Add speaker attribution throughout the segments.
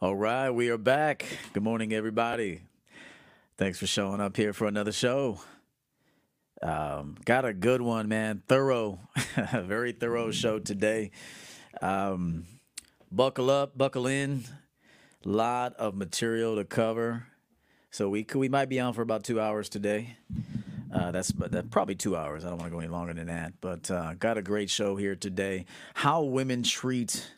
Speaker 1: All right, we are back. Good morning, everybody. Thanks for showing up here for another show. Um, got a good one, man. Thorough, very thorough show today. Um, buckle up, buckle in. Lot of material to cover. So we could, we might be on for about two hours today. Uh, that's that probably two hours. I don't want to go any longer than that. But uh, got a great show here today. How women treat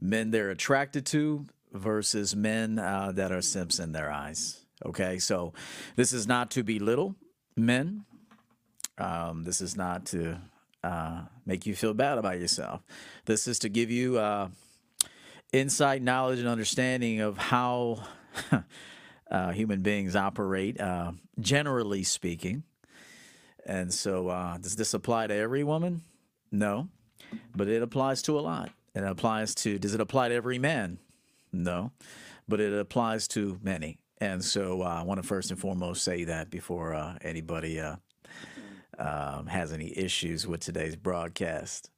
Speaker 1: men they're attracted to versus men uh, that are simps in their eyes. Okay, so this is not to belittle men. Um, this is not to uh, make you feel bad about yourself. This is to give you uh, insight, knowledge, and understanding of how uh, human beings operate, uh, generally speaking. And so, uh, does this apply to every woman? No, but it applies to a lot. It applies to, does it apply to every man? No, but it applies to many. And so uh, I want to first and foremost say that before uh, anybody uh, um, has any issues with today's broadcast.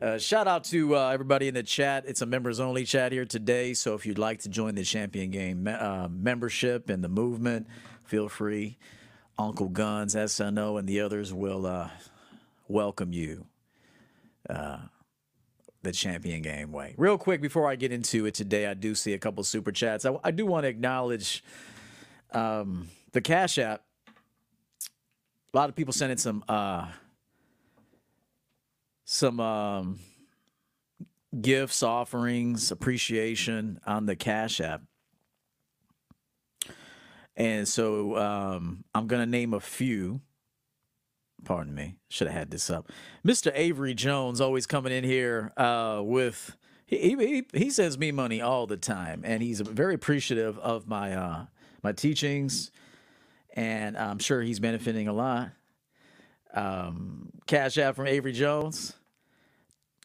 Speaker 1: Uh, shout out to uh, everybody in the chat. It's a members only chat here today. So if you'd like to join the Champion Game me- uh, membership and the movement, feel free. Uncle Guns, SNO, and the others will uh, welcome you uh, the Champion Game way. Real quick before I get into it today, I do see a couple super chats. I, I do want to acknowledge um, the Cash App. A lot of people sending some uh, some um, gifts, offerings, appreciation on the Cash App. And so um, I'm going to name a few. Pardon me. Should have had this up. Mr. Avery Jones always coming in here uh, with. He, he he sends me money all the time, and he's very appreciative of my uh, my teachings, and I'm sure he's benefiting a lot. Um, Cash App from Avery Jones.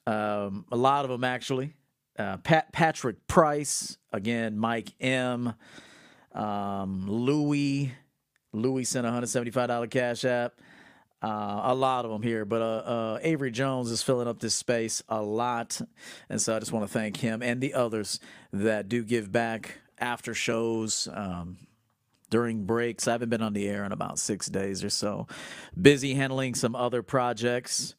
Speaker 1: Um, a lot of them actually. Uh, Pat Patrick Price again. Mike M. Um, Louis. Louis sent a hundred seventy five dollar Cash App. Uh, a lot of them here, but uh, uh, Avery Jones is filling up this space a lot, and so I just want to thank him and the others that do give back after shows. Um, during breaks. I haven't been on the air in about six days or so. Busy handling some other projects.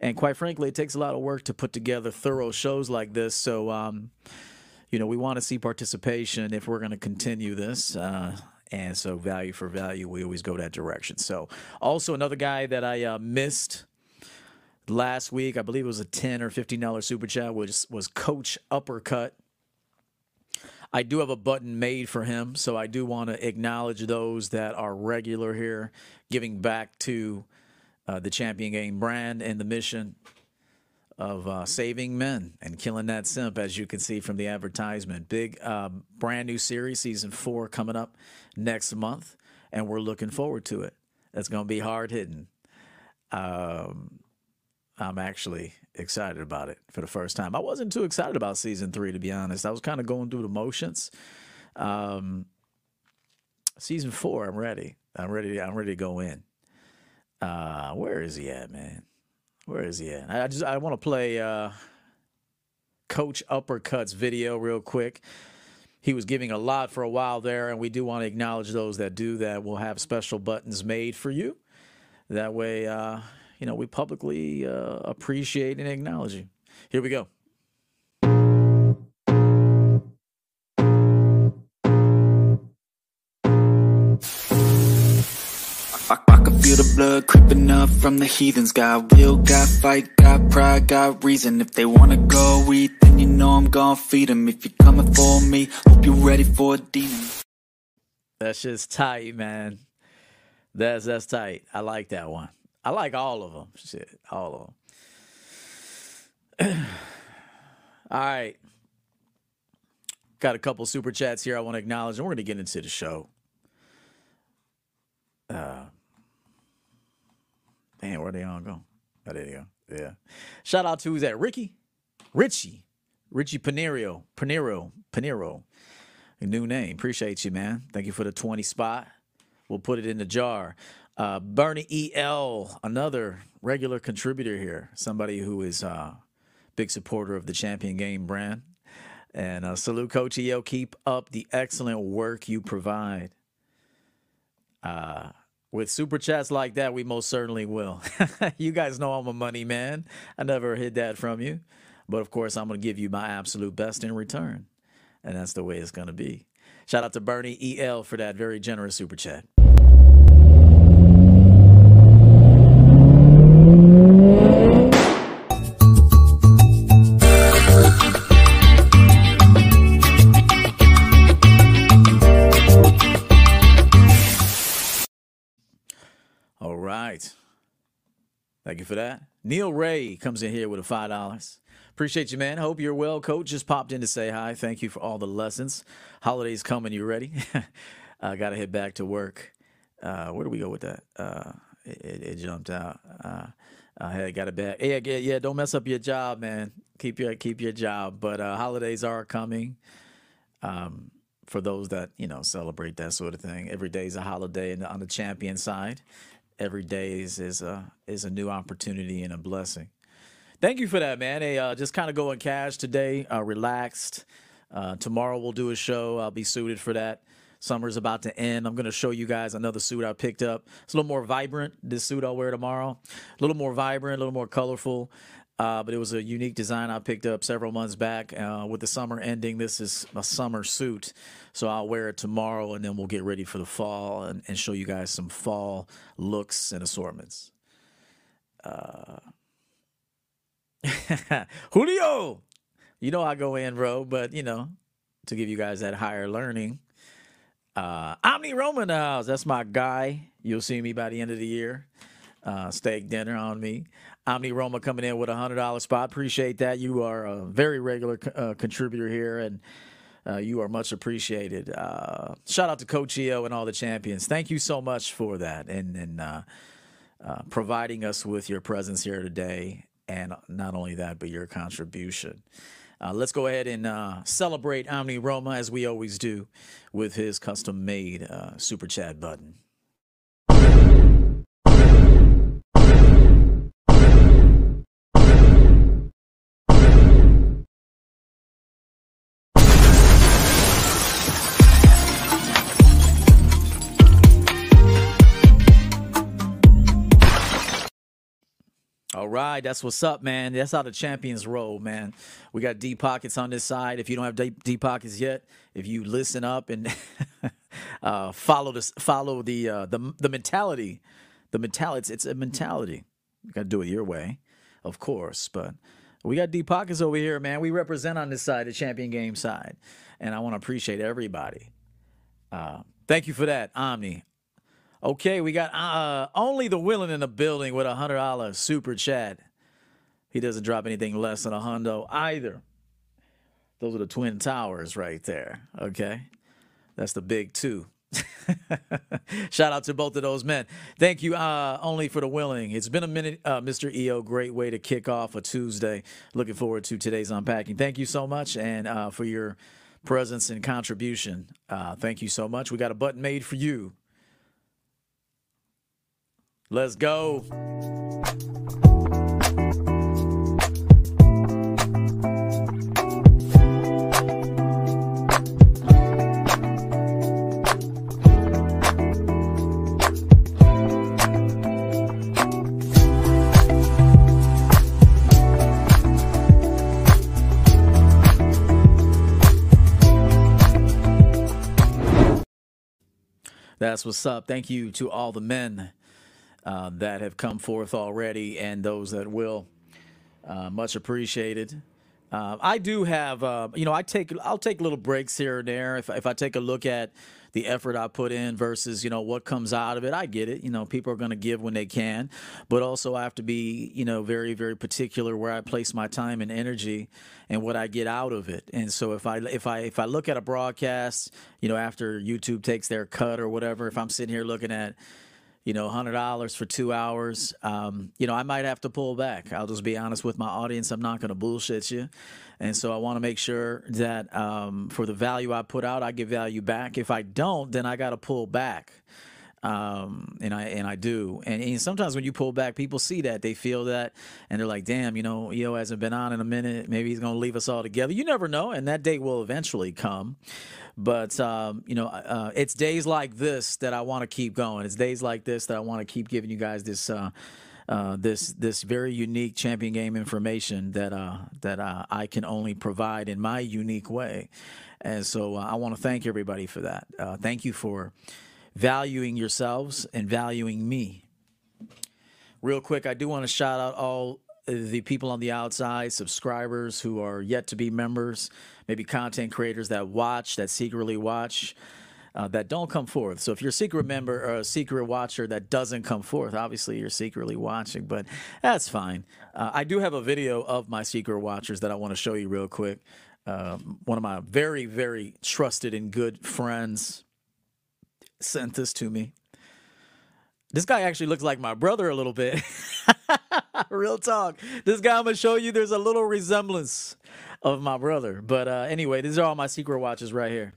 Speaker 1: And quite frankly, it takes a lot of work to put together thorough shows like this. So, um, you know, we want to see participation if we're going to continue this. Uh, and so, value for value, we always go that direction. So, also another guy that I uh, missed last week, I believe it was a ten or fifteen dollar super chat, was was Coach Uppercut. I do have a button made for him, so I do want to acknowledge those that are regular here, giving back to uh, the Champion Game brand and the mission of uh, saving men and killing that simp, as you can see from the advertisement. Big, um, brand new series, season four, coming up next month, and we're looking forward to it. It's going to be hard hitting. Um, I'm actually excited about it for the first time. I wasn't too excited about season three, to be honest. I was kind of going through the motions. Um, season four, I'm ready. I'm ready. I'm ready to go in. Uh, where is he at, man? Where is he at? I just I want to play uh, Coach Uppercut's video real quick. He was giving a lot for a while there, and we do want to acknowledge those that do that. We'll have special buttons made for you. That way, uh, you know, we publicly uh, appreciate and acknowledge you. Here we go.
Speaker 2: I, I can feel the blood creeping up from the heathens. Got will, got fight, got pride, got reason. If they wanna go eat, then you know I'm gonna feed them. If you're coming for me, hope you're ready for a demon.
Speaker 1: That's just tight, man. That's that's tight. I like that one. I like all of them. Shit, all of them. all right. Got a couple super chats here I want to acknowledge, and we're going to get into the show. Uh, man, where they all go? Oh, there you go. Yeah. Shout out to who's that? Ricky, Richie, Richie Panero, Panero, Panero. A new name. Appreciate you, man. Thank you for the 20 spot. We'll put it in the jar. Uh, Bernie E.L., another regular contributor here, somebody who is a uh, big supporter of the Champion Game brand. And uh, salute Coach EO. Keep up the excellent work you provide. Uh, with super chats like that, we most certainly will. you guys know I'm a money man. I never hid that from you. But of course, I'm going to give you my absolute best in return. And that's the way it's going to be. Shout out to Bernie EL for that very generous super chat. Thank you for that. Neil Ray comes in here with a five dollars. Appreciate you, man. Hope you're well, coach. Just popped in to say hi. Thank you for all the lessons. Holidays coming. You ready? I got to head back to work. Uh, where do we go with that? Uh, it, it, jumped out. Uh, I had got it back. Yeah, yeah, yeah. Don't mess up your job, man. Keep your keep your job. But uh, holidays are coming. Um, for those that you know celebrate that sort of thing, every day is a holiday. And on the champion side, every day is is a is a new opportunity and a blessing. Thank you for that, man. Hey, uh, just kind of going cash today, uh, relaxed. Uh, tomorrow we'll do a show. I'll be suited for that. Summer's about to end. I'm going to show you guys another suit I picked up. It's a little more vibrant. This suit I'll wear tomorrow. A little more vibrant, a little more colorful. Uh, but it was a unique design I picked up several months back. Uh, with the summer ending, this is a summer suit. So I'll wear it tomorrow and then we'll get ready for the fall and, and show you guys some fall looks and assortments. Uh, Julio, you know I go in, bro, but you know, to give you guys that higher learning. Uh, Omni Roman house, that's my guy. You'll see me by the end of the year. Uh, steak dinner on me. Omni Roma coming in with a hundred dollar spot. Appreciate that. You are a very regular uh, contributor here, and uh, you are much appreciated. Uh, shout out to Coach EO and all the champions. Thank you so much for that and and uh, uh, providing us with your presence here today, and not only that, but your contribution. Uh, let's go ahead and celebrate Omni Roma as we always do with his custom made super chat button. All right, that's what's up, man. That's how the champions roll, man. We got deep pockets on this side. If you don't have deep, deep pockets yet, if you listen up and uh, follow this, follow the uh, the the mentality, the mentality. It's, it's a mentality. You got to do it your way, of course. But we got deep pockets over here, man. We represent on this side, the champion game side, and I want to appreciate everybody. Uh, thank you for that, Omni. Okay, we got uh, only the willing in the building with a hundred dollar super chat. He doesn't drop anything less than a hundo either. Those are the twin towers right there. Okay, that's the big two. Shout out to both of those men. Thank you, uh, only for the willing. It's been a minute, uh, Mr. EO. Great way to kick off a Tuesday. Looking forward to today's unpacking. Thank you so much, and uh, for your presence and contribution. Uh, thank you so much. We got a button made for you. Let's go. That's what's up. Thank you to all the men uh, that have come forth already and those that will. Uh, much appreciated. Uh, I do have, uh, you know, I take I'll take little breaks here and there. If if I take a look at the effort I put in versus you know what comes out of it, I get it. You know, people are going to give when they can, but also I have to be you know very very particular where I place my time and energy and what I get out of it. And so if I if I if I look at a broadcast, you know, after YouTube takes their cut or whatever, if I'm sitting here looking at you know, hundred dollars for two hours. Um, you know, I might have to pull back. I'll just be honest with my audience. I'm not going to bullshit you, and so I want to make sure that um, for the value I put out, I get value back. If I don't, then I got to pull back. Um, and I and I do. And, and, sometimes when you pull back, people see that they feel that, and they're like, "Damn, you know, EO hasn't been on in a minute. Maybe he's gonna leave us all together." You never know, and that day will eventually come. But um, you know, uh, it's days like this that I want to keep going. It's days like this that I want to keep giving you guys this. Uh, uh, this this very unique champion game information that uh, that uh, I can only provide in my unique way, and so uh, I want to thank everybody for that. Uh, thank you for valuing yourselves and valuing me. Real quick, I do want to shout out all the people on the outside, subscribers who are yet to be members, maybe content creators that watch, that secretly watch, uh, that don't come forth. So if you're a secret member or a secret watcher that doesn't come forth, obviously you're secretly watching, but that's fine. Uh, I do have a video of my secret watchers that I want to show you real quick. Um, one of my very, very trusted and good friends, sent this to me. This guy actually looks like my brother a little bit. Real talk. This guy I'm gonna show you. There's a little resemblance of my brother. But uh, anyway, these are all my secret watches right here.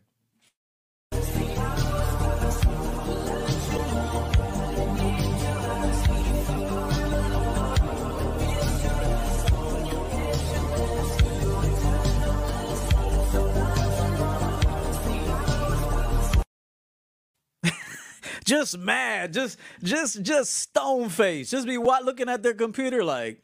Speaker 1: Just mad, just just just stone face, just be what looking at their computer like.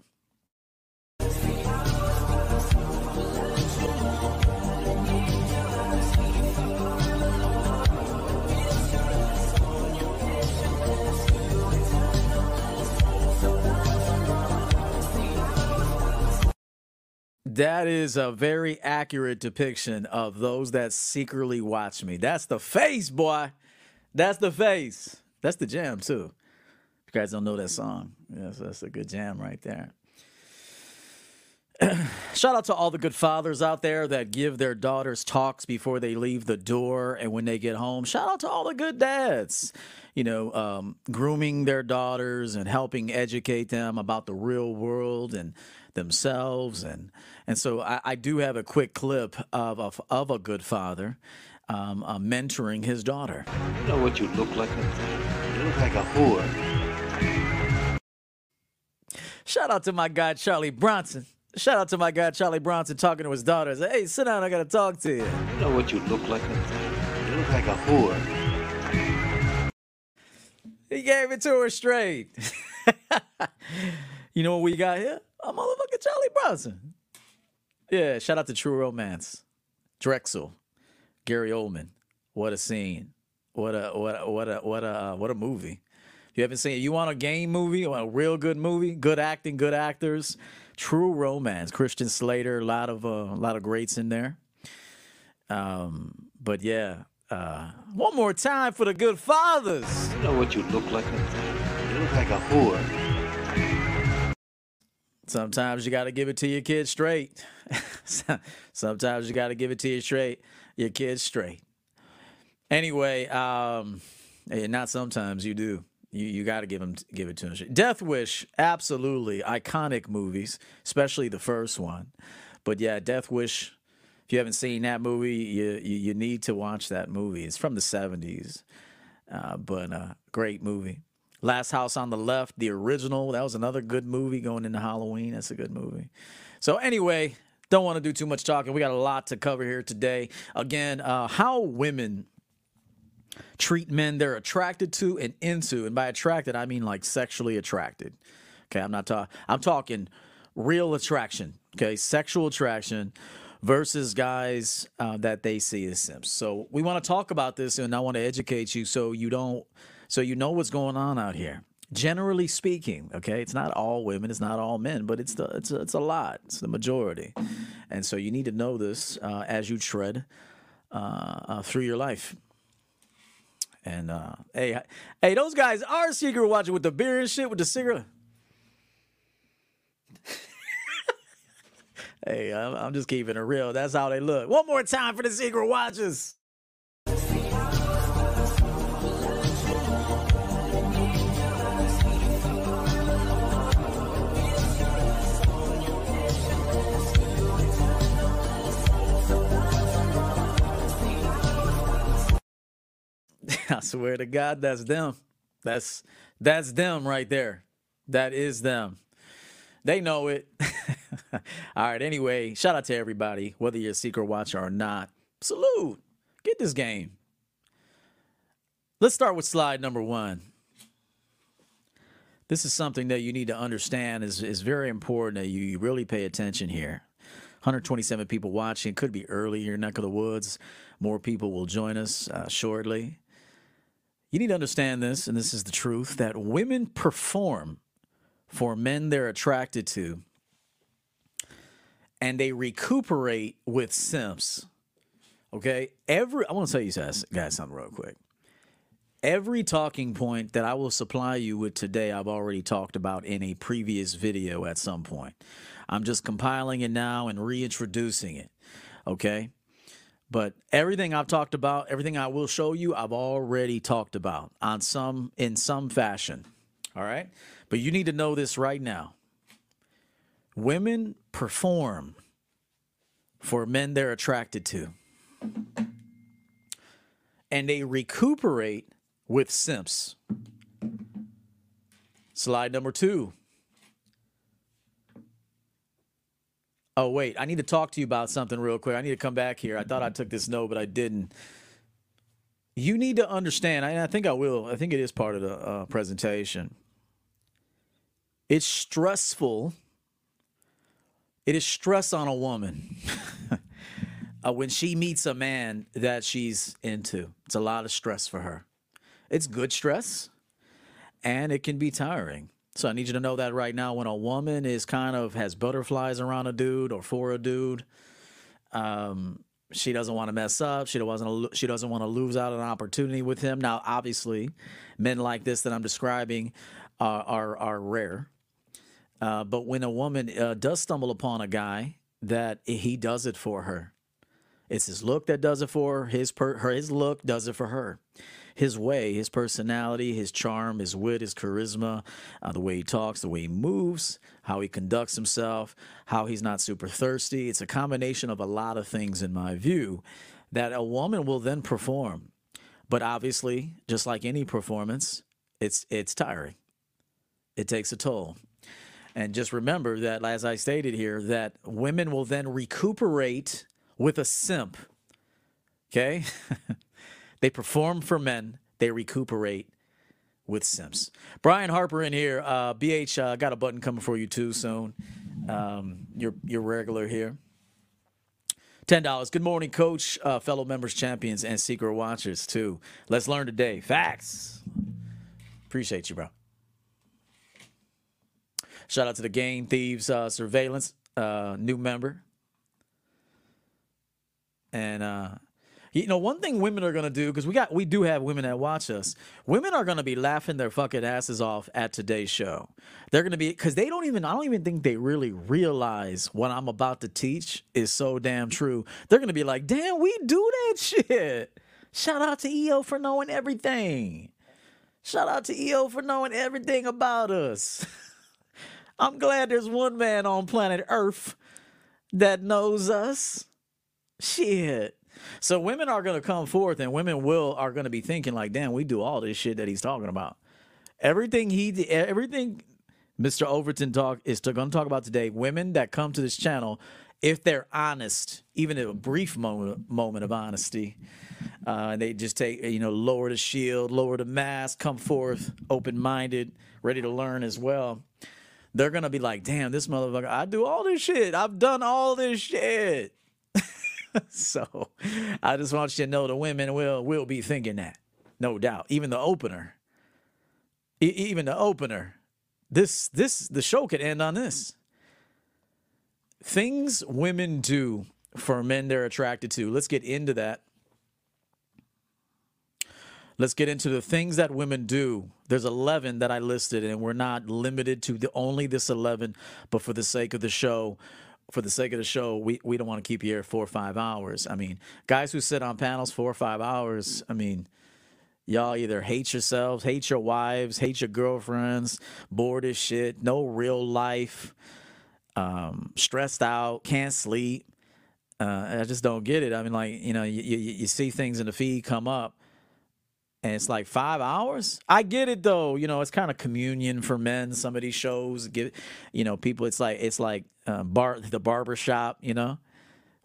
Speaker 1: That is a very accurate depiction of those that secretly watch me. That's the face, boy. That's the face. That's the jam too. If you guys don't know that song, yes, that's a good jam right there. Shout out to all the good fathers out there that give their daughters talks before they leave the door and when they get home. Shout out to all the good dads, you know, um, grooming their daughters and helping educate them about the real world and themselves. And and so I, I do have a quick clip of, of of a good father um, uh, mentoring his daughter.
Speaker 3: You know what you look like? You look like a whore.
Speaker 1: Shout out to my guy Charlie Bronson. Shout out to my guy Charlie Bronson talking to his daughter. Say, hey, sit down. I gotta talk to you.
Speaker 3: You know what you look like? You look like a whore.
Speaker 1: He gave it to her straight. you know what we got here? A motherfucking Charlie Bronson. Yeah, shout out to True Romance. Drexl. Gary Oldman. What a scene. What a what a, what a what a uh, what a movie. If you haven't seen it, you want a game movie, a real good movie, good acting, good actors, true romance. Christian Slater, a lot of uh, a lot of greats in there. Um, but yeah, uh, one more time for the good fathers.
Speaker 3: You know what you look like? You look like a whore.
Speaker 1: Sometimes you got to give it to your kids straight. Sometimes you got to give it to you straight your kids straight. Anyway, um, not sometimes you do. You you got to give them give it to them. Death Wish, absolutely iconic movies, especially the first one. But yeah, Death Wish. If you haven't seen that movie, you you, you need to watch that movie. It's from the '70s, uh, but uh, great movie. Last House on the Left, the original. That was another good movie going into Halloween. That's a good movie. So anyway, don't want to do too much talking. We got a lot to cover here today. Again, uh, how women treat men they're attracted to and into, and by attracted I mean like sexually attracted. Okay, I'm not talking. I'm talking real attraction. Okay, sexual attraction versus guys uh, that they see as simps. So we want to talk about this, and I want to educate you so you don't, so you know what's going on out here generally speaking okay it's not all women it's not all men but it's the it's a, it's a lot it's the majority. And so you need to know this uh, as you tread uh, uh, through your life. And uh, hey hey those guys are secret watching with the beer and shit with the cigarette. Hey I'm, I'm just keeping it real. That's how they look. One more time for the secret watchers I swear to God, that's them. That's that's them right there. That is them. They know it. All right. Anyway, shout out to everybody, whether you're a secret watcher or not. Salute. Get this game. Let's start with slide number one. This is something that you need to understand is, is very important that you really pay attention here. 127 people watching. Could be early your neck of the woods. More people will join us uh, shortly. You need to understand this, and this is the truth that women perform for men they're attracted to, and they recuperate with simps. Okay? Every, I want to tell you guys, guys something real quick. Every talking point that I will supply you with today, I've already talked about in a previous video at some point. I'm just compiling it now and reintroducing it. Okay. But everything I've talked about, everything I will show you, I've already talked about on some in some fashion. All right. But you need to know this right now. Women perform for men they're attracted to. And they recuperate with simps. Slide number two. Oh, wait. I need to talk to you about something real quick. I need to come back here. I thought I took this note, but I didn't. You need to understand, I, I think I will. I think it is part of the uh, presentation. It's stressful. It is stress on a woman uh, when she meets a man that she's into. It's a lot of stress for her. It's good stress, and it can be tiring. So I need you to know that right now. When a woman is kind of has butterflies around a dude or for a dude, um, she doesn't want to mess up. She doesn't. She doesn't want to lose out on an opportunity with him. Now, obviously, men like this that I'm describing are are, are rare. Uh, but when a woman uh, does stumble upon a guy that he does it for her, it's his look that does it for her. His per, her his look does it for her his way, his personality, his charm, his wit, his charisma, uh, the way he talks, the way he moves, how he conducts himself, how he's not super thirsty. It's a combination of a lot of things, in my view, that a woman will then perform. But obviously, just like any performance, it's it's tiring. It takes a toll. And just remember that, as I stated here, that women will then recuperate with a simp. Okay? They perform for men, they recuperate with Simps. Brian Harper in here. Uh, BH, uh, got a button coming for you too soon. Um, you're, you're regular here. $10. Good morning, coach, uh, fellow members, champions, and secret watchers, too. Let's learn today. Facts. Appreciate you, bro. Shout out to the Game Thieves uh, Surveillance, uh, new member. And uh, you know, one thing women are gonna do because we got we do have women that watch us. Women are gonna be laughing their fucking asses off at today's show. They're gonna be because they don't even I don't even think they really realize what I'm about to teach is so damn true. They're gonna be like, damn, we do that shit. Shout out to EO for knowing everything. Shout out to EO for knowing everything about us. I'm glad there's one man on planet Earth that knows us. Shit. So women are going to come forth, and women will are going to be thinking like, "Damn, we do all this shit that he's talking about." Everything he, everything Mr. Overton talk is going to talk about today. Women that come to this channel, if they're honest, even a brief moment moment of honesty, uh, they just take you know lower the shield, lower the mask, come forth open minded, ready to learn as well. They're gonna be like, "Damn, this motherfucker! I do all this shit. I've done all this shit." so I just want you to know the women will will be thinking that, no doubt. Even the opener, e- even the opener, this this the show could end on this. Things women do for men they're attracted to. Let's get into that. Let's get into the things that women do. There's 11 that I listed, and we're not limited to the only this 11, but for the sake of the show, for the sake of the show, we, we don't want to keep you here four or five hours. I mean, guys who sit on panels four or five hours, I mean, y'all either hate yourselves, hate your wives, hate your girlfriends, bored as shit, no real life, um, stressed out, can't sleep. Uh, I just don't get it. I mean, like, you know, you, you, you see things in the feed come up and it's like five hours. I get it though. You know, it's kind of communion for men. Some of these shows give, you know, people. It's like it's like um, bar the barber shop. You know,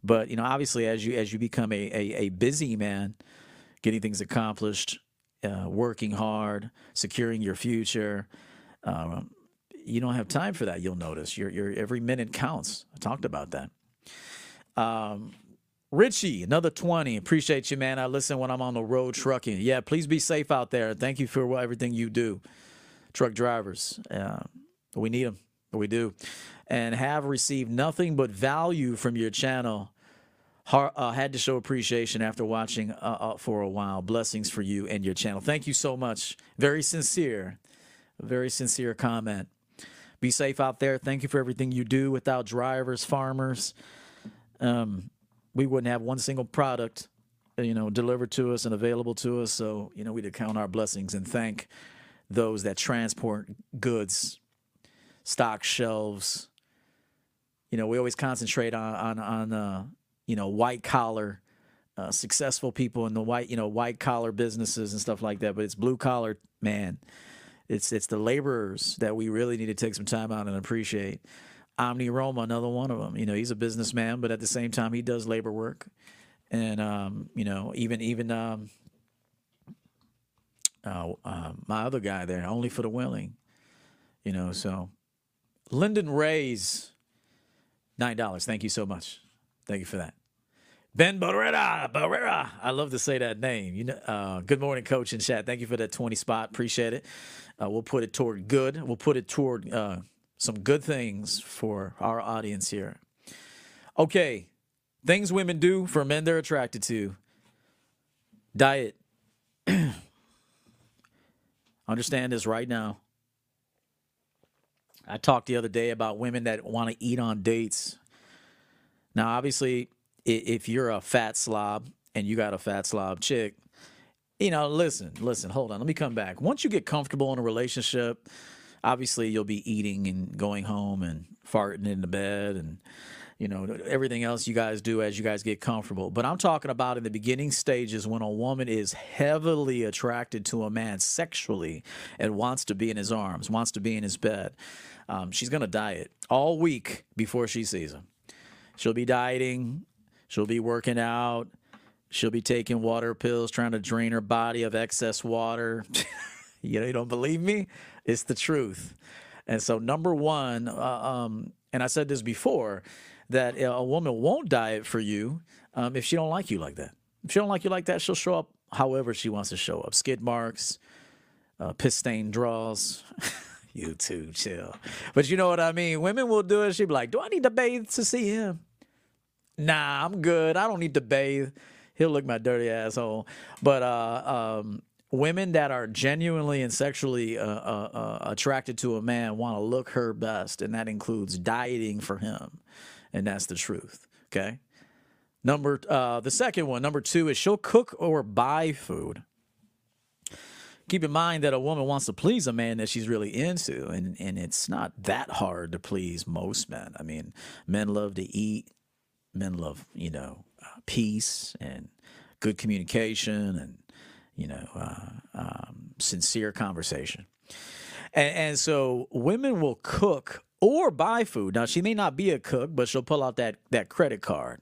Speaker 1: but you know, obviously, as you as you become a a, a busy man, getting things accomplished, uh, working hard, securing your future. Um, you don't have time for that. You'll notice your your every minute counts. I talked about that. Um, Richie, another 20. Appreciate you, man. I listen when I'm on the road trucking. Yeah, please be safe out there. Thank you for everything you do. Truck drivers, uh, we need them. We do. And have received nothing but value from your channel. Uh, had to show appreciation after watching uh, uh, for a while. Blessings for you and your channel. Thank you so much. Very sincere, very sincere comment. Be safe out there. Thank you for everything you do. Without drivers, farmers, um, we wouldn't have one single product, uh, you know, delivered to us and available to us. So, you know, we would count our blessings and thank those that transport goods, stock shelves. You know, we always concentrate on on on uh, you know white collar, uh, successful people in the white you know white collar businesses and stuff like that. But it's blue collar man. It's it's the laborers that we really need to take some time out and appreciate. Omni Roma, another one of them. You know, he's a businessman, but at the same time, he does labor work. And um, you know, even even um, uh, uh, my other guy there, only for the willing. You know, so Lyndon Ray's nine dollars. Thank you so much. Thank you for that. Ben Barrera, Barrera. I love to say that name. You know, uh, good morning, coach and chat. Thank you for that 20 spot. Appreciate it. Uh, we'll put it toward good. We'll put it toward uh, some good things for our audience here. Okay, things women do for men they're attracted to. Diet. Understand this right now. I talked the other day about women that want to eat on dates. Now, obviously, if you're a fat slob and you got a fat slob chick, you know, listen, listen, hold on. Let me come back. Once you get comfortable in a relationship, obviously you'll be eating and going home and farting in the bed and you know everything else you guys do as you guys get comfortable. But i'm talking about in the beginning stages when a woman is heavily attracted to a man sexually and wants to be in his arms wants to be in his bed um, she's going to diet all week before she sees him. She'll be dieting she'll be working out she'll be taking water pills trying to drain her body of excess water. You know you don't believe me it's the truth. And so, number one, uh, um, and I said this before, that a woman won't diet for you um, if she don't like you like that. If she don't like you like that, she'll show up however she wants to show up. Skid marks, uh, piss stain draws. you too, chill. But you know what I mean. Women will do it. She'll be like, "Do I need to bathe to see him?" Nah, I'm good. I don't need to bathe. He'll look my dirty asshole. But uh, um, women that are genuinely and sexually uh, uh, uh, attracted to a man want to look her best, and that includes dieting for him, and that's the truth. Okay. Number uh, the second one, number two, is she'll cook or buy food. Keep in mind that a woman wants to please a man that she's really into, and, and it's not that hard to please most men. I mean, men love to eat, men love, you know, peace and good communication and you know, uh, um, sincere conversation. And, and so women will cook or buy food. Now she may not be a cook, but she'll pull out that that credit card.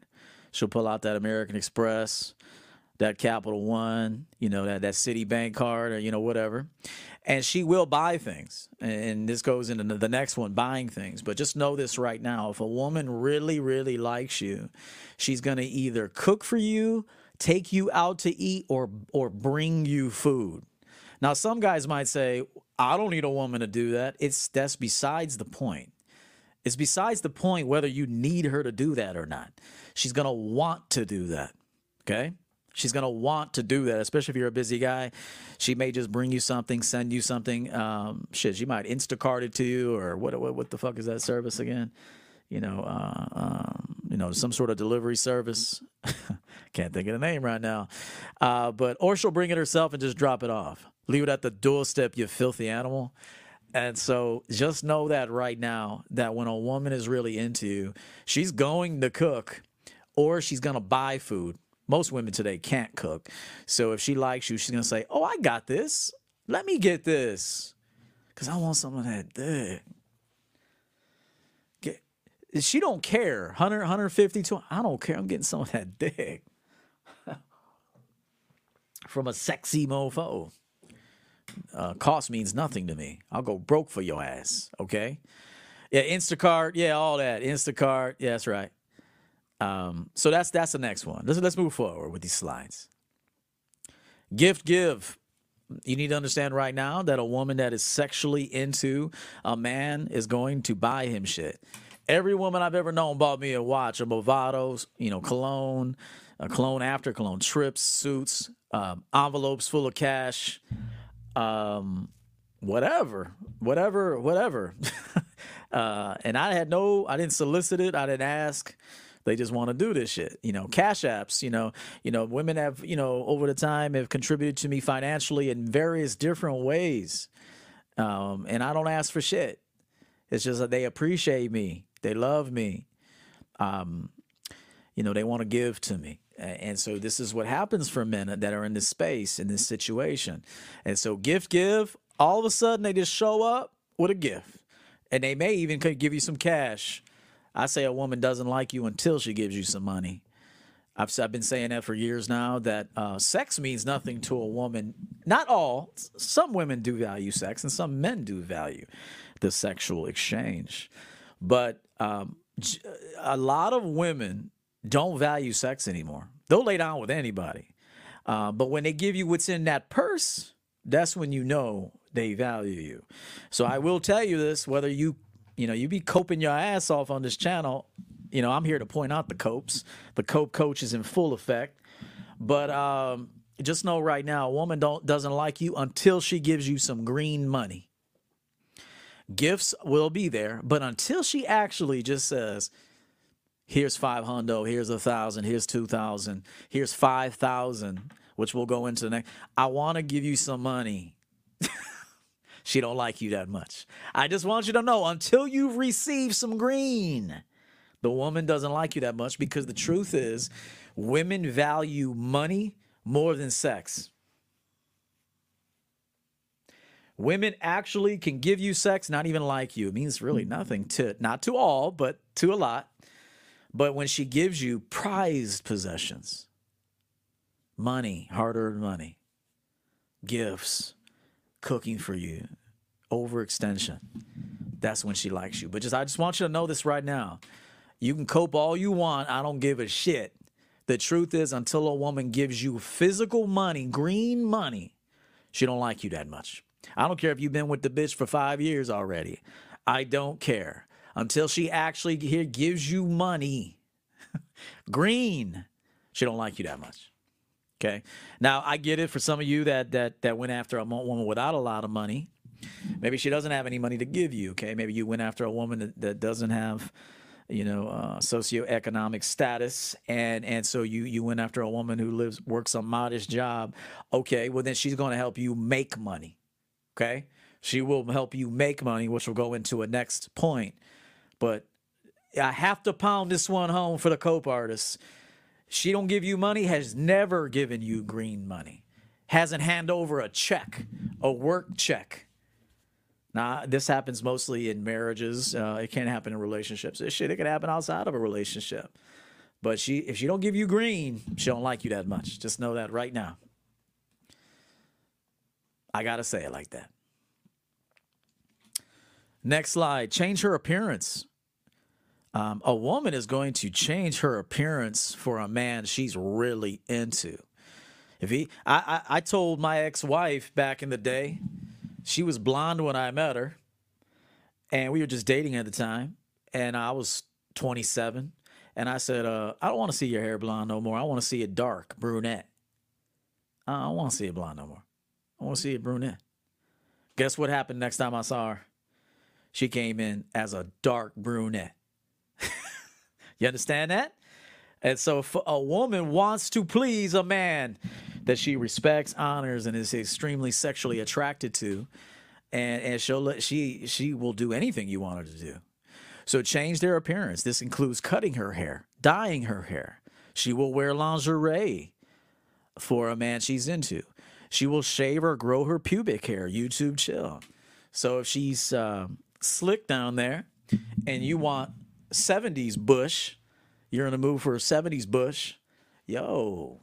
Speaker 1: She'll pull out that American Express, that Capital One, you know, that that Citibank card or you know whatever. And she will buy things. And this goes into the next one, buying things. But just know this right now, if a woman really really likes you, she's going to either cook for you take you out to eat or or bring you food. Now some guys might say, I don't need a woman to do that. It's that's besides the point. It's besides the point whether you need her to do that or not. She's going to want to do that. Okay? She's going to want to do that, especially if you're a busy guy. She may just bring you something, send you something. Um, shit, she might Instacart it to you or what, what, what the fuck is that service again? You know, uh, um, you know, some sort of delivery service. Can't think of the name right now. Uh, but or she'll bring it herself and just drop it off. Leave it at the doorstep, you filthy animal. And so just know that right now that when a woman is really into you, she's going to cook or she's going to buy food most women today can't cook. So if she likes you, she's gonna say, "Oh, I got this. Let me get this, cause I want some of that dick." She don't care. 100, 150, 200, I don't care. I'm getting some of that dick from a sexy mofo. Uh, cost means nothing to me. I'll go broke for your ass. Okay. Yeah, Instacart. Yeah, all that. Instacart. Yeah, that's right. Um, so that's that's the next one. Let's let's move forward with these slides. Gift give. You need to understand right now that a woman that is sexually into a man is going to buy him shit. Every woman I've ever known bought me a watch, a Movados, you know, cologne, a cologne after cologne, trips, suits, um, envelopes full of cash, um, whatever, whatever, whatever. uh, and I had no, I didn't solicit it, I didn't ask. They just want to do this shit. You know, cash apps, you know, you know, women have, you know, over the time have contributed to me financially in various different ways. Um, and I don't ask for shit. It's just that they appreciate me. They love me. Um, you know, they want to give to me. And so this is what happens for men that are in this space, in this situation. And so gift give, all of a sudden they just show up with a gift. And they may even give you some cash I say a woman doesn't like you until she gives you some money. I've, I've been saying that for years now that uh, sex means nothing to a woman. Not all. Some women do value sex and some men do value the sexual exchange. But um, a lot of women don't value sex anymore. They'll lay down with anybody. Uh, but when they give you what's in that purse, that's when you know they value you. So I will tell you this whether you you know, you be coping your ass off on this channel. You know, I'm here to point out the copes. The cope coach is in full effect. But um, just know right now, a woman don't doesn't like you until she gives you some green money. Gifts will be there, but until she actually just says, "Here's five hundo, here's a thousand, here's two thousand, here's five thousand, which we'll go into the next. I want to give you some money. she don't like you that much. I just want you to know until you've received some green, the woman doesn't like you that much because the truth is women value money more than sex. Women actually can give you sex, not even like you. It means really mm. nothing to not to all, but to a lot. But when she gives you prized possessions, money, hard-earned money, gifts, cooking for you, overextension. That's when she likes you. But just I just want you to know this right now. You can cope all you want. I don't give a shit. The truth is, until a woman gives you physical money, green money, she don't like you that much. I don't care if you've been with the bitch for five years already. I don't care until she actually here gives you money, green. She don't like you that much. Okay. Now I get it for some of you that that that went after a woman without a lot of money. Maybe she doesn't have any money to give you. Okay. Maybe you went after a woman that, that doesn't have, you know, uh, socioeconomic status, and and so you you went after a woman who lives works a modest job. Okay. Well, then she's going to help you make money. Okay. She will help you make money, which will go into a next point. But I have to pound this one home for the cope artists she don't give you money, has never given you green money, hasn't hand over a check, a work check. Now, this happens mostly in marriages. Uh, it can't happen in relationships. This shit, it can happen outside of a relationship. But she, if she don't give you green, she don't like you that much. Just know that right now. I gotta say it like that. Next slide. Change her appearance. Um, a woman is going to change her appearance for a man she's really into. If he, I, I, I told my ex-wife back in the day, she was blonde when I met her, and we were just dating at the time, and I was 27, and I said, uh, I don't want to see your hair blonde no more. I want to see it dark, brunette. I don't want to see it blonde no more. I want to see it brunette. Guess what happened next time I saw her? She came in as a dark brunette. You understand that? And so, if a woman wants to please a man that she respects, honors, and is extremely sexually attracted to, and and she'll let, she she will do anything you want her to do. So change their appearance. This includes cutting her hair, dyeing her hair, She will wear lingerie for a man she's into. She will shave or grow her pubic hair. YouTube chill. So if she's uh, slick down there and you want 70s bush, you're in the mood for a 70s bush, yo,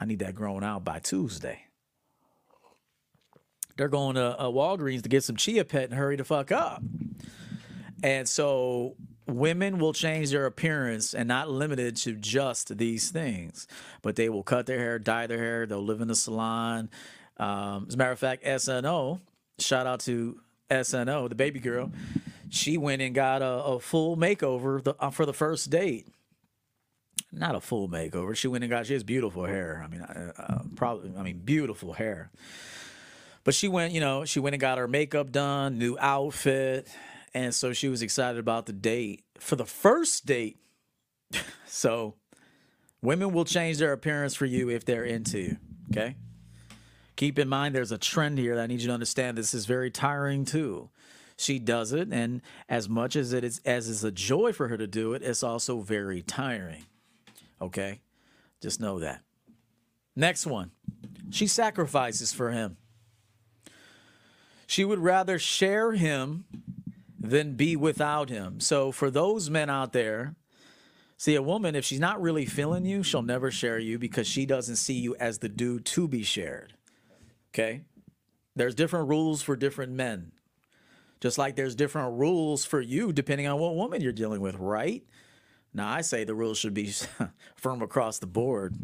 Speaker 1: I need that grown out by Tuesday. They're going to uh, Walgreens to get some Chia Pet and hurry the fuck up. And so women will change their appearance and not limited to just these things, but they will cut their hair, dye their hair, they'll live in the salon. Um, as a matter of fact, SNO, shout out to SNO, the baby girl, she went and got a, a full makeover the, uh, for the first date. Not a full makeover. She went and got. She has beautiful hair. I mean, uh, uh, probably. I mean, beautiful hair. But she went. You know, she went and got her makeup done, new outfit, and so she was excited about the date for the first date. so, women will change their appearance for you if they're into you. Okay. Keep in mind, there's a trend here that I need you to understand. This is very tiring too. She does it, and as much as it is as is a joy for her to do it, it's also very tiring. Okay, just know that. Next one, she sacrifices for him. She would rather share him than be without him. So for those men out there, see a woman if she's not really feeling you, she'll never share you because she doesn't see you as the dude to be shared. Okay? There's different rules for different men. Just like there's different rules for you depending on what woman you're dealing with, right? Now, I say the rules should be firm across the board.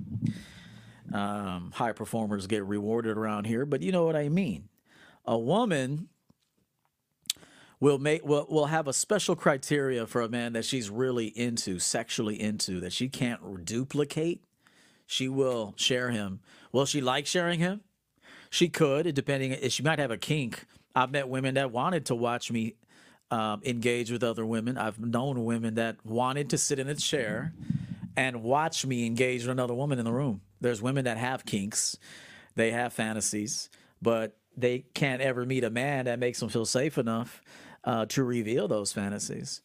Speaker 1: Um, high performers get rewarded around here, but you know what I mean. A woman will make will, will have a special criteria for a man that she's really into, sexually into, that she can't duplicate. She will share him. Will she like sharing him? She could, depending. She might have a kink. I've met women that wanted to watch me um, engage with other women. I've known women that wanted to sit in a chair and watch me engage with another woman in the room. There's women that have kinks, they have fantasies, but they can't ever meet a man that makes them feel safe enough uh, to reveal those fantasies.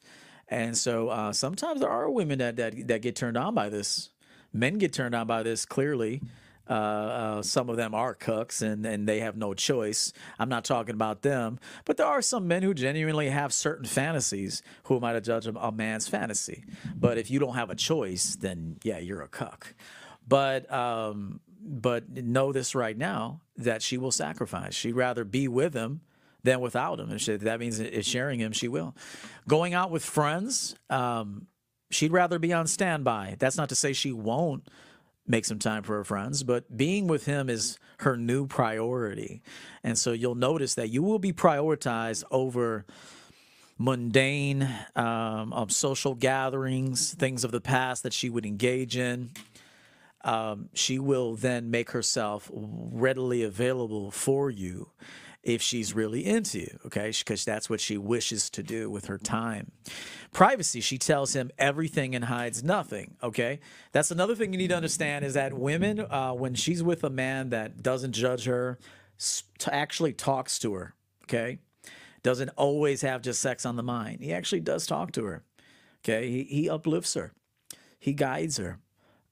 Speaker 1: And so uh, sometimes there are women that, that that get turned on by this. Men get turned on by this clearly. Uh, uh, some of them are cucks and, and they have no choice. I'm not talking about them, but there are some men who genuinely have certain fantasies who might judge a man's fantasy. But if you don't have a choice, then yeah, you're a cuck. But um, but know this right now that she will sacrifice. She'd rather be with him than without him. If that means sharing him, she will. Going out with friends, um, she'd rather be on standby. That's not to say she won't make some time for her friends, but being with him is her new priority. And so you'll notice that you will be prioritized over mundane um, um, social gatherings, things of the past that she would engage in. Um, she will then make herself readily available for you if she's really into you, okay? Because that's what she wishes to do with her time. Privacy, she tells him everything and hides nothing, okay? That's another thing you need to understand is that women, uh, when she's with a man that doesn't judge her, actually talks to her, okay? Doesn't always have just sex on the mind. He actually does talk to her, okay? He, he uplifts her, he guides her.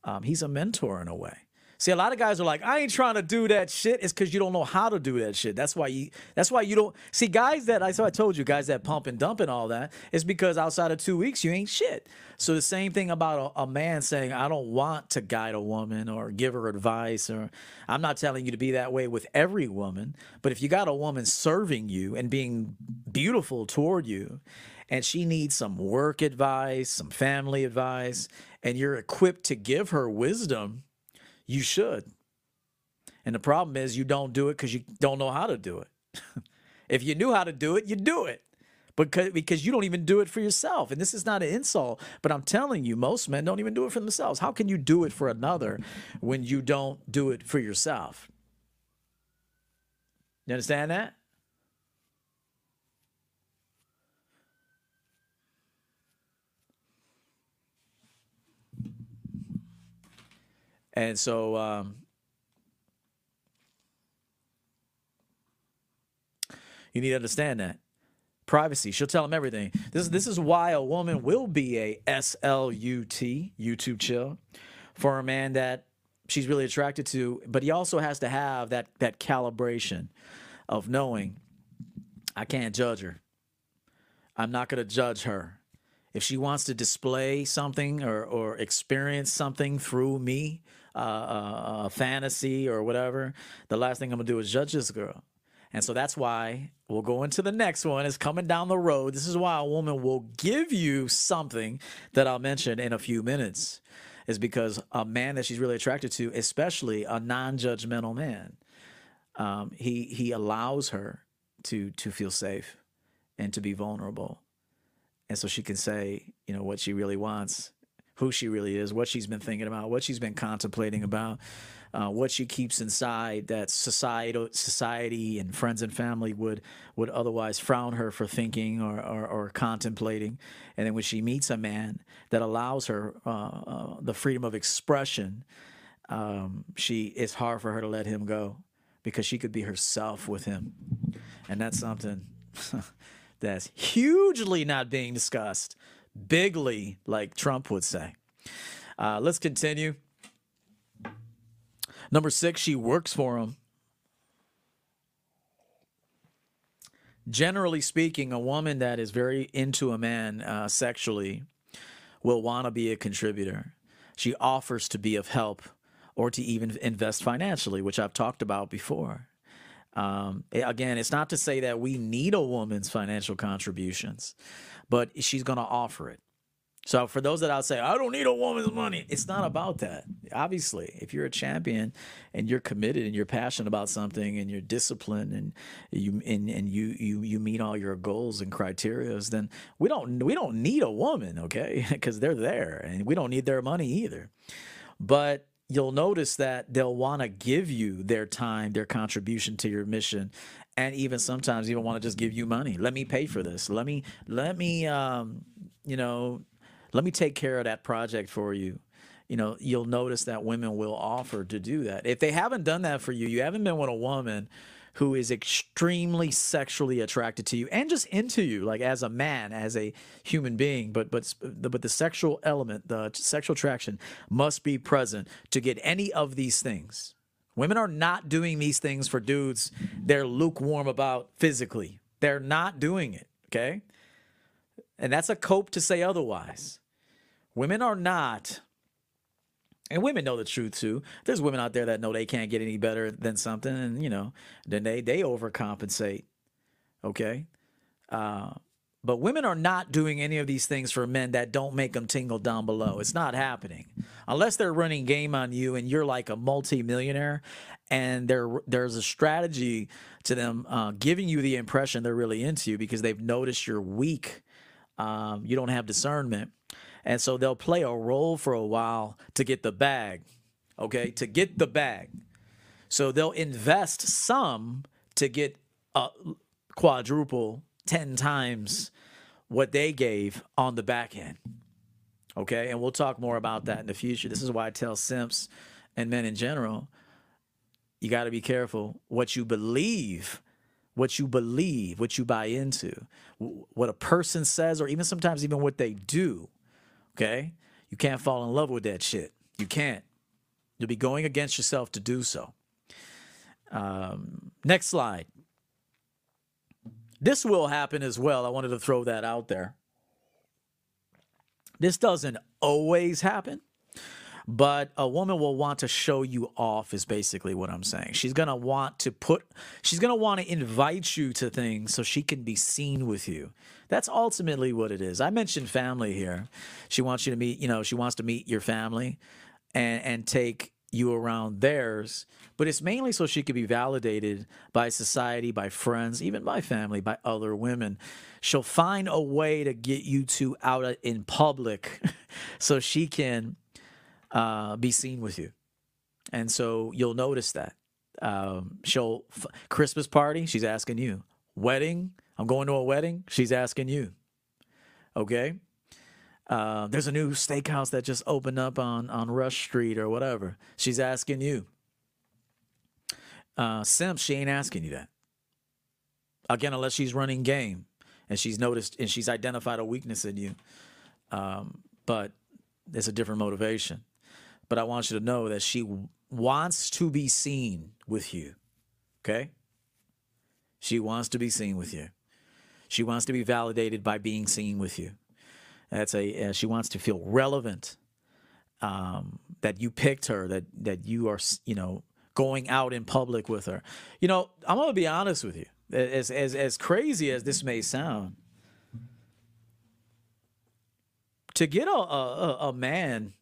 Speaker 1: Um, he's a mentor in a way. See, a lot of guys are like, I ain't trying to do that shit. It's because you don't know how to do that shit. That's why you. That's why you don't see guys that I. So I told you guys that pump and dump and all that is because outside of two weeks you ain't shit. So the same thing about a, a man saying, I don't want to guide a woman or give her advice, or I'm not telling you to be that way with every woman. But if you got a woman serving you and being beautiful toward you, and she needs some work advice, some family advice, and you're equipped to give her wisdom you should. And the problem is you don't do it because you don't know how to do it. if you knew how to do it, you'd do it. Because, because you don't even do it for yourself. And this is not an insult, but I'm telling you, most men don't even do it for themselves. How can you do it for another when you don't do it for yourself? You understand that? And so um, you need to understand that. privacy. She'll tell him everything. This this is why a woman will be a SLUT YouTube chill for a man that she's really attracted to, but he also has to have that that calibration of knowing I can't judge her. I'm not going to judge her. If she wants to display something or, or experience something through me, uh, uh, a fantasy or whatever, the last thing I'm to do is judge this girl. And so that's why we'll go into the next one. Is coming down the road. This is why a woman will give you something that I'll mention in a few minutes. Is because a man that she's really attracted to, especially a non-judgmental man, um, he he allows her to to feel safe and to be vulnerable, and so she can say, you know, what she really wants, who she really is, what she's been thinking about, what she's been contemplating about, uh, what she keeps inside that society, society and friends and family would would otherwise frown her for thinking or, or, or contemplating. And then when she meets a man that allows her uh, uh, the freedom of expression, um, she it's hard for her to let him go because she could be herself with him, and that's something that's hugely not being discussed, bigly, like Trump would say. Uh, let's continue. Number six, she works for him. Generally speaking, a woman that is very into a man uh, sexually will want to be a contributor. She offers to be of help or to even invest financially, which I've talked about before. Um, again, it's not to say that we need a woman's financial contributions, but she's going to offer it. So for those that I'll say, I don't need a woman's money, it's not about that. Obviously, if you're a champion and you're committed and you're passionate about something and you're disciplined and you and, and you you you meet all your goals and criterias, then we don't we don't need a woman, okay? Because they're there and we don't need their money either. But you'll notice that they'll want to give you their time, their contribution to your mission, and even sometimes even want to just give you money. Let me pay for this. Let me let me um, you know let me take care of that project for you you know you'll notice that women will offer to do that if they haven't done that for you you haven't been with a woman who is extremely sexually attracted to you and just into you like as a man as a human being but but but the sexual element the sexual attraction must be present to get any of these things women are not doing these things for dudes they're lukewarm about physically they're not doing it okay and that's a cope to say otherwise Women are not, and women know the truth too. There's women out there that know they can't get any better than something, and you know, then they they overcompensate. Okay, uh, but women are not doing any of these things for men that don't make them tingle down below. It's not happening unless they're running game on you and you're like a multimillionaire, and there there's a strategy to them uh, giving you the impression they're really into you because they've noticed you're weak. Um, you don't have discernment and so they'll play a role for a while to get the bag, okay, to get the bag. So they'll invest some to get a quadruple, 10 times what they gave on the back end. Okay, and we'll talk more about that in the future. This is why I tell simps and men in general, you got to be careful what you believe, what you believe, what you buy into, what a person says, or even sometimes even what they do Okay? You can't fall in love with that shit. You can't. You'll be going against yourself to do so. Um, next slide. This will happen as well. I wanted to throw that out there. This doesn't always happen, but a woman will want to show you off is basically what i'm saying she's going to want to put she's going to want to invite you to things so she can be seen with you that's ultimately what it is i mentioned family here she wants you to meet you know she wants to meet your family and and take you around theirs, but it's mainly so she could be validated by society, by friends, even by family, by other women. She'll find a way to get you two out in public so she can uh, be seen with you. And so you'll notice that. Um, she'll, f- Christmas party, she's asking you. Wedding, I'm going to a wedding, she's asking you. Okay? Uh, there's a new steakhouse that just opened up on, on Rush Street or whatever. She's asking you. Uh, Simp, she ain't asking you that. Again, unless she's running game. and she's noticed and she's identified a weakness in you. Um, but it's a different motivation. But I want you to know that she w- wants to be seen with you. Okay? She wants to be seen with you. She wants to be validated by being seen with you. That's a uh, she wants to feel relevant. Um, that you picked her. That that you are you know going out in public with her. You know, I'm gonna be honest with you. As as as crazy as this may sound, to get a a, a man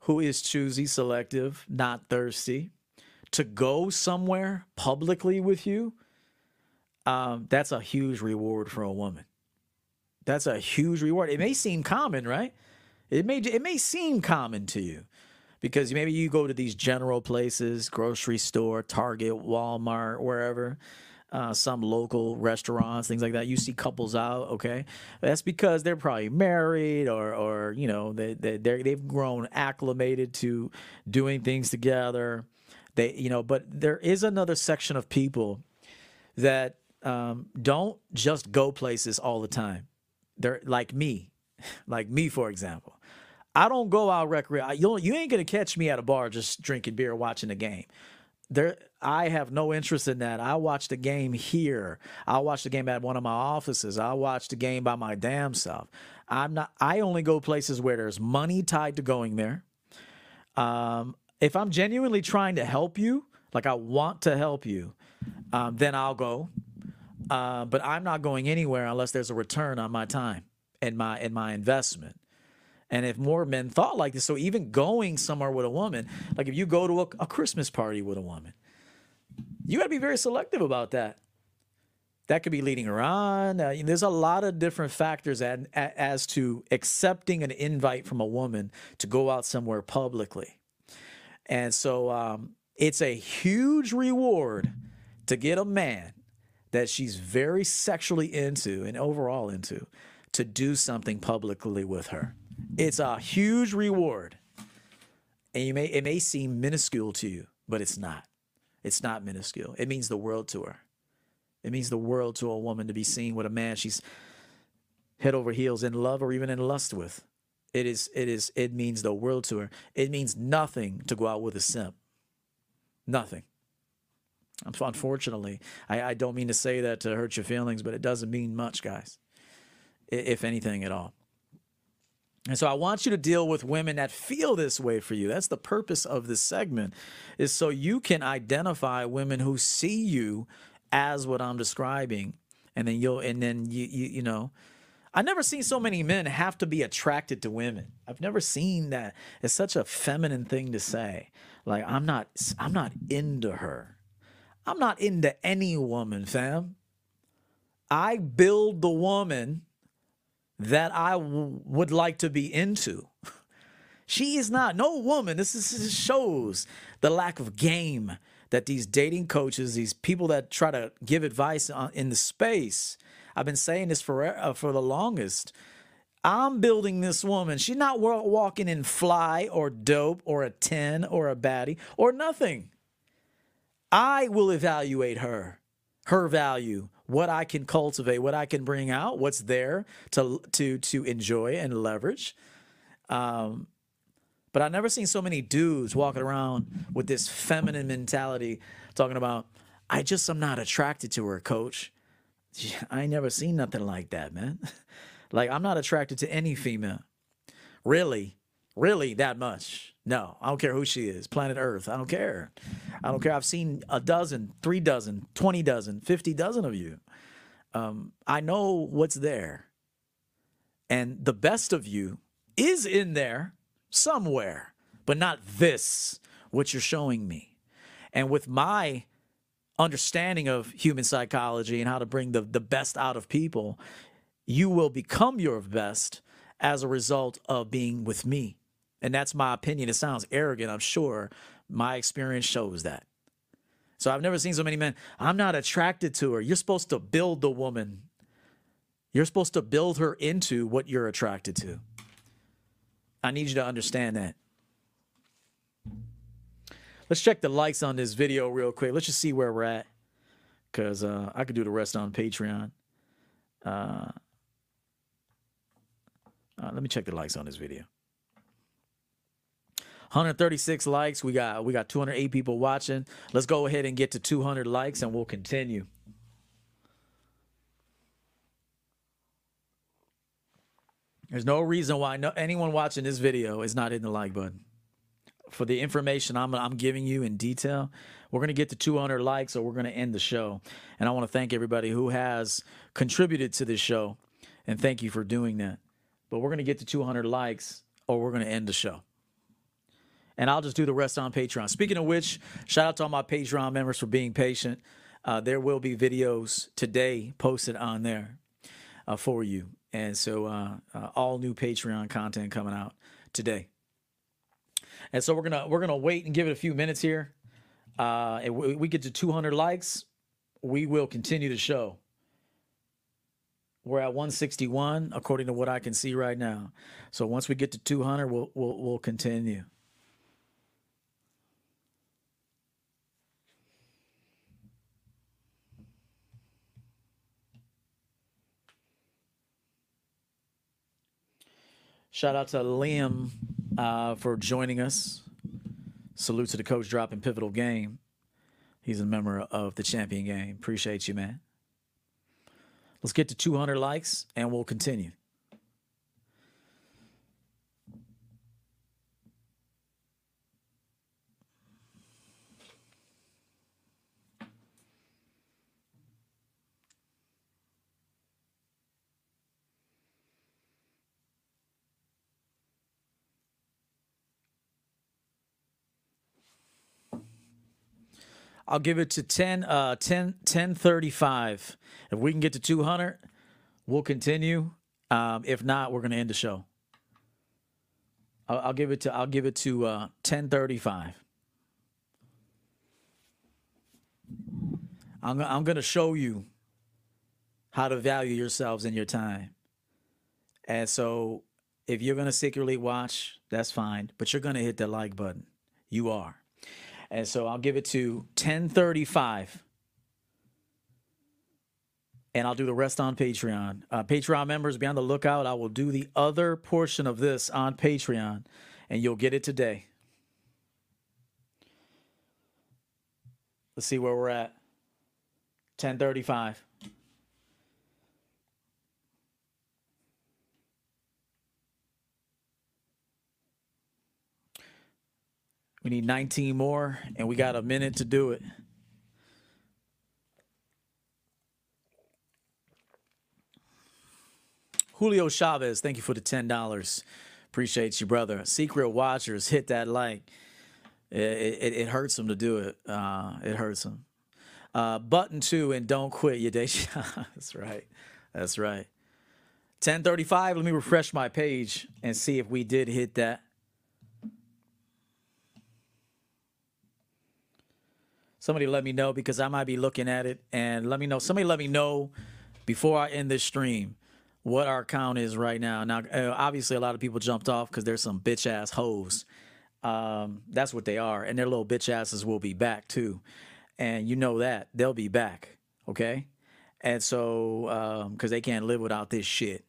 Speaker 1: who is choosy, selective, not thirsty, to go somewhere publicly with you, um, that's a huge reward for a woman. That's a huge reward. It may seem common, right? It may it may seem common to you because maybe you go to these general places, grocery store, Target, Walmart, wherever, uh, some local restaurants, things like that. You see couples out, okay? That's because they're probably married or, or you know, they, they they've grown acclimated to doing things together. They, you know, but there is another section of people that um, don't just go places all the time. They're like me, like me, for example. I don't go out recreate. You you ain't gonna catch me at a bar just drinking beer, watching a game. There, I have no interest in that. I watch the game here. I watch the game at one of my offices. I watch the game by my damn self. I'm not. I only go places where there's money tied to going there. Um, if I'm genuinely trying to help you, like I want to help you, um, then I'll go. Uh, but I'm not going anywhere unless there's a return on my time and my and my investment. And if more men thought like this, so even going somewhere with a woman, like if you go to a, a Christmas party with a woman, you got to be very selective about that. That could be leading her on. Uh, there's a lot of different factors as, as to accepting an invite from a woman to go out somewhere publicly. And so um, it's a huge reward to get a man that she's very sexually into and overall into to do something publicly with her. It's a huge reward. And you may it may seem minuscule to you, but it's not. It's not minuscule. It means the world to her. It means the world to a woman to be seen with a man she's head over heels in love or even in lust with. It is it is it means the world to her. It means nothing to go out with a simp. Nothing. Unfortunately, I, I don't mean to say that to hurt your feelings, but it doesn't mean much, guys, if anything at all. And so I want you to deal with women that feel this way for you. That's the purpose of this segment is so you can identify women who see you as what I'm describing and then you'll and then you you, you know I've never seen so many men have to be attracted to women. I've never seen that. It's such a feminine thing to say. Like I'm not I'm not into her. I'm not into any woman, fam. I build the woman that I w- would like to be into. She is not, no woman. This, is, this shows the lack of game that these dating coaches, these people that try to give advice in the space, I've been saying this for, uh, for the longest. I'm building this woman. She's not walking in fly or dope or a 10 or a baddie or nothing. I will evaluate her, her value, what I can cultivate, what I can bring out, what's there to to to enjoy and leverage. Um, but I've never seen so many dudes walking around with this feminine mentality, talking about, "I just am not attracted to her, coach." I ain't never seen nothing like that, man. like I'm not attracted to any female, really, really that much. No, I don't care who she is. Planet Earth, I don't care. I don't care. I've seen a dozen, three dozen, 20 dozen, 50 dozen of you. Um, I know what's there. And the best of you is in there somewhere, but not this, what you're showing me. And with my understanding of human psychology and how to bring the, the best out of people, you will become your best as a result of being with me. And that's my opinion. It sounds arrogant, I'm sure, my experience shows that. So I've never seen so many men. I'm not attracted to her. You're supposed to build the woman. You're supposed to build her into what you're attracted to. I need you to understand that. Let's check the likes on this video real quick. Let's just see where we're at. Because uh, I could do the rest on Patreon. Uh, uh, let me check the likes on this video. 136 likes. We got we got 208 people watching. Let's go ahead and get to 200 likes, and we'll continue. There's no reason why no, anyone watching this video is not hitting the like button. For the information I'm, I'm giving you in detail, we're going to get to 200 likes or we're going to end the show. And I want to thank everybody who has contributed to this show. And thank you for doing that. But we're going to get to 200 likes or we're going to end the show. And I'll just do the rest on Patreon. Speaking of which, shout out to all my Patreon members for being patient. Uh, there will be videos today posted on there uh, for you. And so, uh, uh, all new Patreon content coming out today. And so we're gonna we're gonna wait and give it a few minutes here. Uh, we, we get to 200 likes, we will continue the show. We're at 161 according to what I can see right now. So once we get to 200, we'll we'll, we'll continue. Shout out to Liam uh, for joining us. Salute to the coach dropping pivotal game. He's a member of the champion game. Appreciate you, man. Let's get to 200 likes and we'll continue. I'll give it to 10, uh, 10, 1035. If we can get to 200, we'll continue. Um, if not, we're going to end the show. I'll, I'll, give it to, I'll give it to, uh, 1035. I'm, I'm going to show you how to value yourselves and your time. And so if you're going to secretly watch, that's fine, but you're going to hit the like button. You are. And so I'll give it to 1035. And I'll do the rest on Patreon. Uh, Patreon members, be on the lookout. I will do the other portion of this on Patreon, and you'll get it today. Let's see where we're at. 1035. We need 19 more, and we got a minute to do it. Julio Chavez, thank you for the $10. Appreciate you, brother. Secret Watchers, hit that like. It, it, it hurts them to do it. Uh, it hurts them. Uh, button two and don't quit your day. That's right. That's right. 1035. Let me refresh my page and see if we did hit that. Somebody let me know because I might be looking at it and let me know. Somebody let me know before I end this stream what our count is right now. Now, uh, obviously, a lot of people jumped off because there's some bitch ass hoes. Um, that's what they are, and their little bitch asses will be back too, and you know that they'll be back. Okay, and so because um, they can't live without this shit.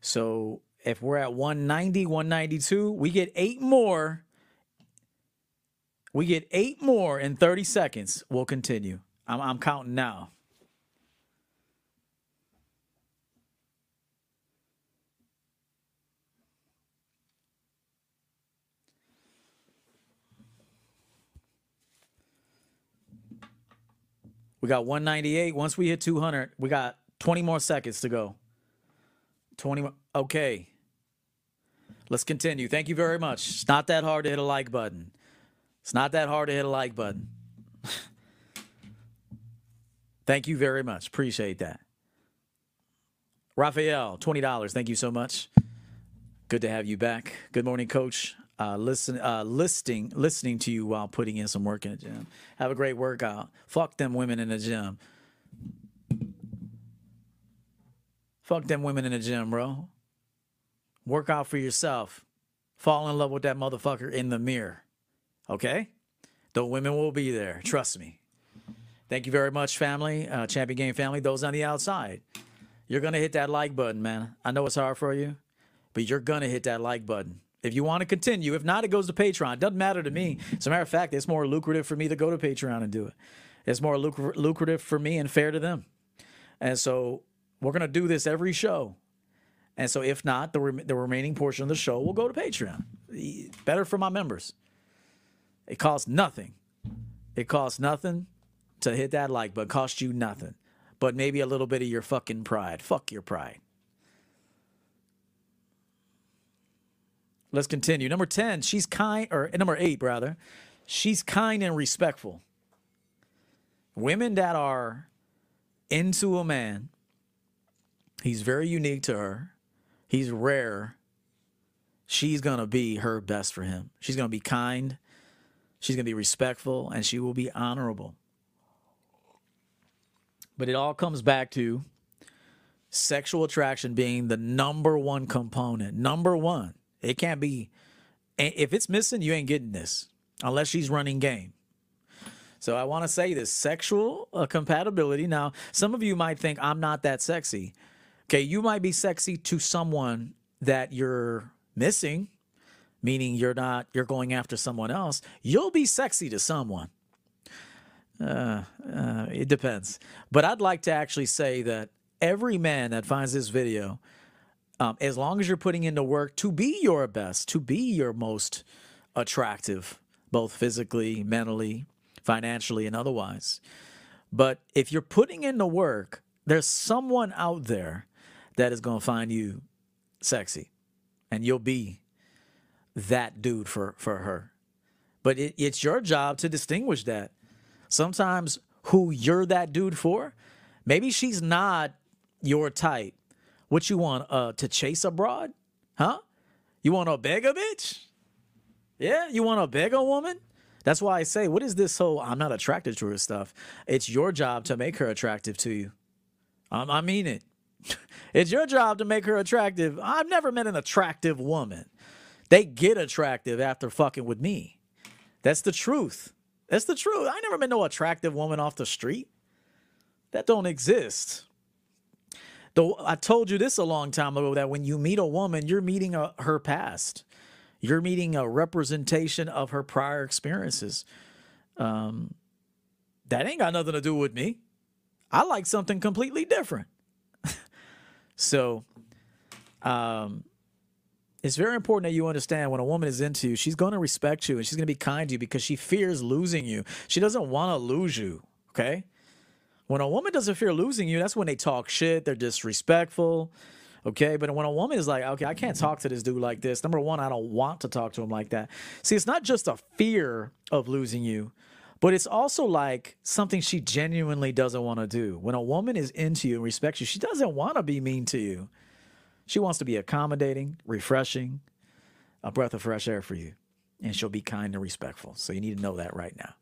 Speaker 1: So if we're at 190, 192, we get eight more we get eight more in 30 seconds. We'll continue. I'm, I'm counting now. We got 198. Once we hit 200, we got 20 more seconds to go. 20 more. Okay. Let's continue. Thank you very much. It's not that hard to hit a like button. It's not that hard to hit a like button. Thank you very much. Appreciate that. Raphael, $20. Thank you so much. Good to have you back. Good morning, coach. Uh, listen, uh, listening, listening to you while putting in some work in the gym. Have a great workout. Fuck them women in the gym. Fuck them women in the gym, bro. Work out for yourself. Fall in love with that motherfucker in the mirror. Okay? The women will be there. Trust me. Thank you very much, family, uh, Champion Game family. Those on the outside, you're gonna hit that like button, man. I know it's hard for you, but you're gonna hit that like button. If you want to continue, if not, it goes to Patreon. It doesn't matter to me. As a matter of fact, it's more lucrative for me to go to Patreon and do it. It's more lucr- lucrative for me and fair to them. And so we're gonna do this every show. And so if not, the rem- the remaining portion of the show will go to Patreon. Better for my members. It costs nothing. It costs nothing to hit that like button. Cost you nothing. But maybe a little bit of your fucking pride. Fuck your pride. Let's continue. Number 10, she's kind, or number eight, rather. She's kind and respectful. Women that are into a man, he's very unique to her, he's rare. She's going to be her best for him. She's going to be kind, she's going to be respectful, and she will be honorable. But it all comes back to sexual attraction being the number one component. Number one. It can't be, if it's missing, you ain't getting this unless she's running game. So I want to say this sexual uh, compatibility. Now, some of you might think I'm not that sexy. Okay, you might be sexy to someone that you're missing, meaning you're not, you're going after someone else. You'll be sexy to someone. Uh, uh, it depends. But I'd like to actually say that every man that finds this video, um, as long as you're putting into work to be your best, to be your most attractive, both physically, mentally, financially, and otherwise. But if you're putting in the work, there's someone out there that is going to find you sexy, and you'll be that dude for for her. But it, it's your job to distinguish that. Sometimes who you're that dude for, maybe she's not your type. What you want uh, to chase abroad? Huh? You want to beg a bitch? Yeah, you want to beg a woman? That's why I say, what is this whole I'm not attracted to her stuff? It's your job to make her attractive to you. Um, I mean it. it's your job to make her attractive. I've never met an attractive woman. They get attractive after fucking with me. That's the truth. That's the truth. I never met no attractive woman off the street. That don't exist. Though I told you this a long time ago that when you meet a woman, you're meeting a, her past. You're meeting a representation of her prior experiences. Um, that ain't got nothing to do with me. I like something completely different. so, um, it's very important that you understand when a woman is into you, she's going to respect you and she's going to be kind to you because she fears losing you. She doesn't want to lose you. Okay. When a woman doesn't fear losing you, that's when they talk shit, they're disrespectful. Okay. But when a woman is like, okay, I can't talk to this dude like this, number one, I don't want to talk to him like that. See, it's not just a fear of losing you, but it's also like something she genuinely doesn't want to do. When a woman is into you and respects you, she doesn't want to be mean to you. She wants to be accommodating, refreshing, a breath of fresh air for you. And she'll be kind and respectful. So you need to know that right now.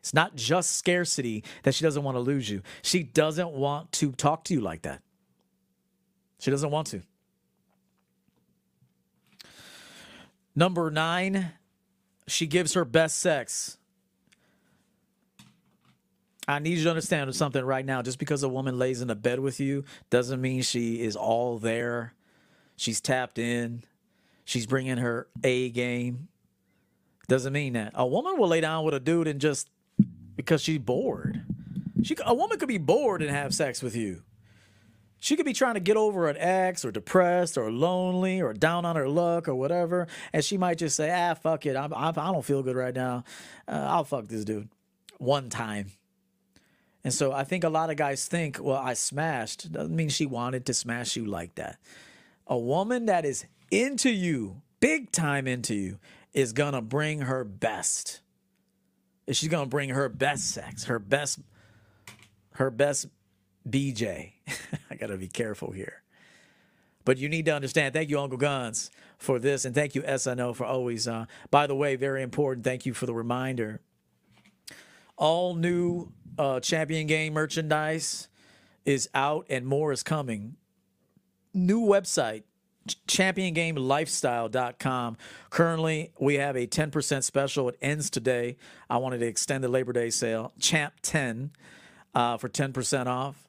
Speaker 1: It's not just scarcity that she doesn't want to lose you. She doesn't want to talk to you like that. She doesn't want to. Number nine, she gives her best sex. I need you to understand something right now. Just because a woman lays in a bed with you doesn't mean she is all there. She's tapped in. She's bringing her A game. Doesn't mean that. A woman will lay down with a dude and just because she's bored. She a woman could be bored and have sex with you. She could be trying to get over an ex or depressed or lonely or down on her luck or whatever. And she might just say, ah, fuck it. I'm, I do not feel good right now. Uh, I'll fuck this dude one time. And so I think a lot of guys think, well, I smashed. Doesn't mean she wanted to smash you like that. A woman that is into you, big time into you, is going to bring her best. She's going to bring her best sex, her best her best BJ. I got to be careful here. But you need to understand. Thank you, Uncle Guns, for this. And thank you, SNO, for always. Uh, by the way, very important. Thank you for the reminder. All new uh, Champion Game merchandise is out and more is coming. New website, championgamelifestyle.com. Currently, we have a 10% special. It ends today. I wanted to extend the Labor Day sale, Champ 10, uh, for 10% off.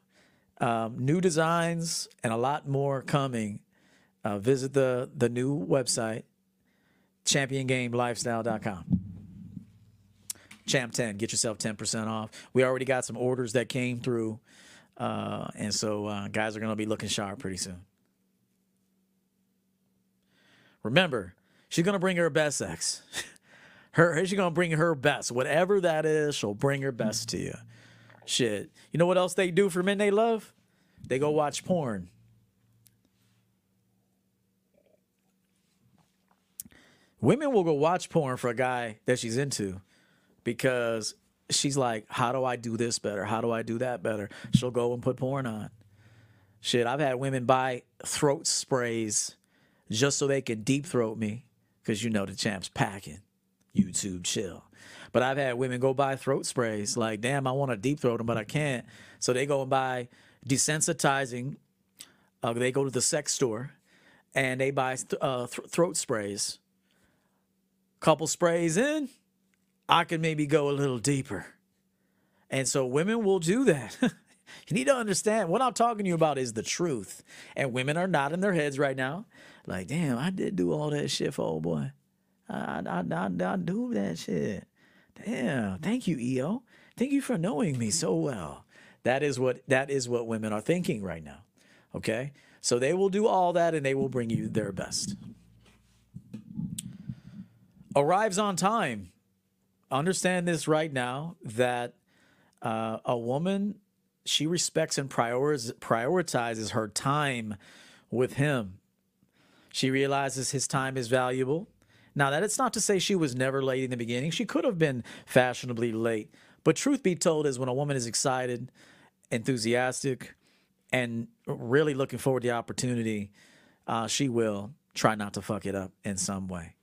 Speaker 1: Um, new designs and a lot more coming. Uh, visit the the new website, championgamelifestyle.com. Champ 10, get yourself 10% off. We already got some orders that came through. Uh, and so uh, guys are going to be looking sharp pretty soon. Remember, she's to bring her best sex. her she's to bring her best. Whatever that is, she'll bring her best to you. Shit. You know what else they do for men they love? They go watch porn. Women will go watch porn for a guy that she's into because she's like, How do I do this better? How do I do that better? She'll go and put porn on. Shit, I've had women buy throat sprays just so they can deep throat me because you know the champ's packing. YouTube chill. But I've had women go buy throat sprays like, damn, I want to deep throat them, but I can't. So they go and buy desensitizing. Uh, they go to the sex store and they buy th- uh, th- throat sprays. Couple sprays in, I can maybe go a little deeper. And so women will do that. you need to understand what I'm talking to you about is the truth. And women are nodding their heads right now, like, damn, I did do all that shit for old boy. I, I, I, I do that shit. Damn, thank you, EO. Thank you for knowing me so well. That is what that is what women are thinking right now. Okay? So they will do all that and they will bring you their best. Arrives on time understand this right now that uh, a woman she respects and prioritiz- prioritizes her time with him. She realizes his time is valuable. Now, that it's not to say she was never late in the beginning. She could have been fashionably late. But truth be told, is when a woman is excited, enthusiastic, and really looking forward to the opportunity, uh, she will try not to fuck it up in some way.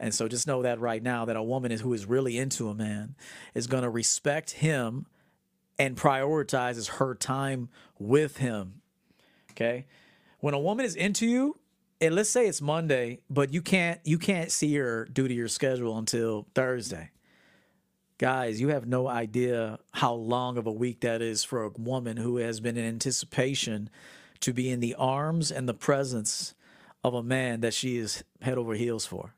Speaker 1: And so just know that right now that a woman is who is really into a man is going to respect him and prioritizes her time with him. Okay? When a woman is into you, and let's say it's Monday, but you can't you can't see her due to your schedule until Thursday. Guys, you have no idea how long of a week that is for a woman who has been in anticipation to be in the arms and the presence of a man that she is head over heels for.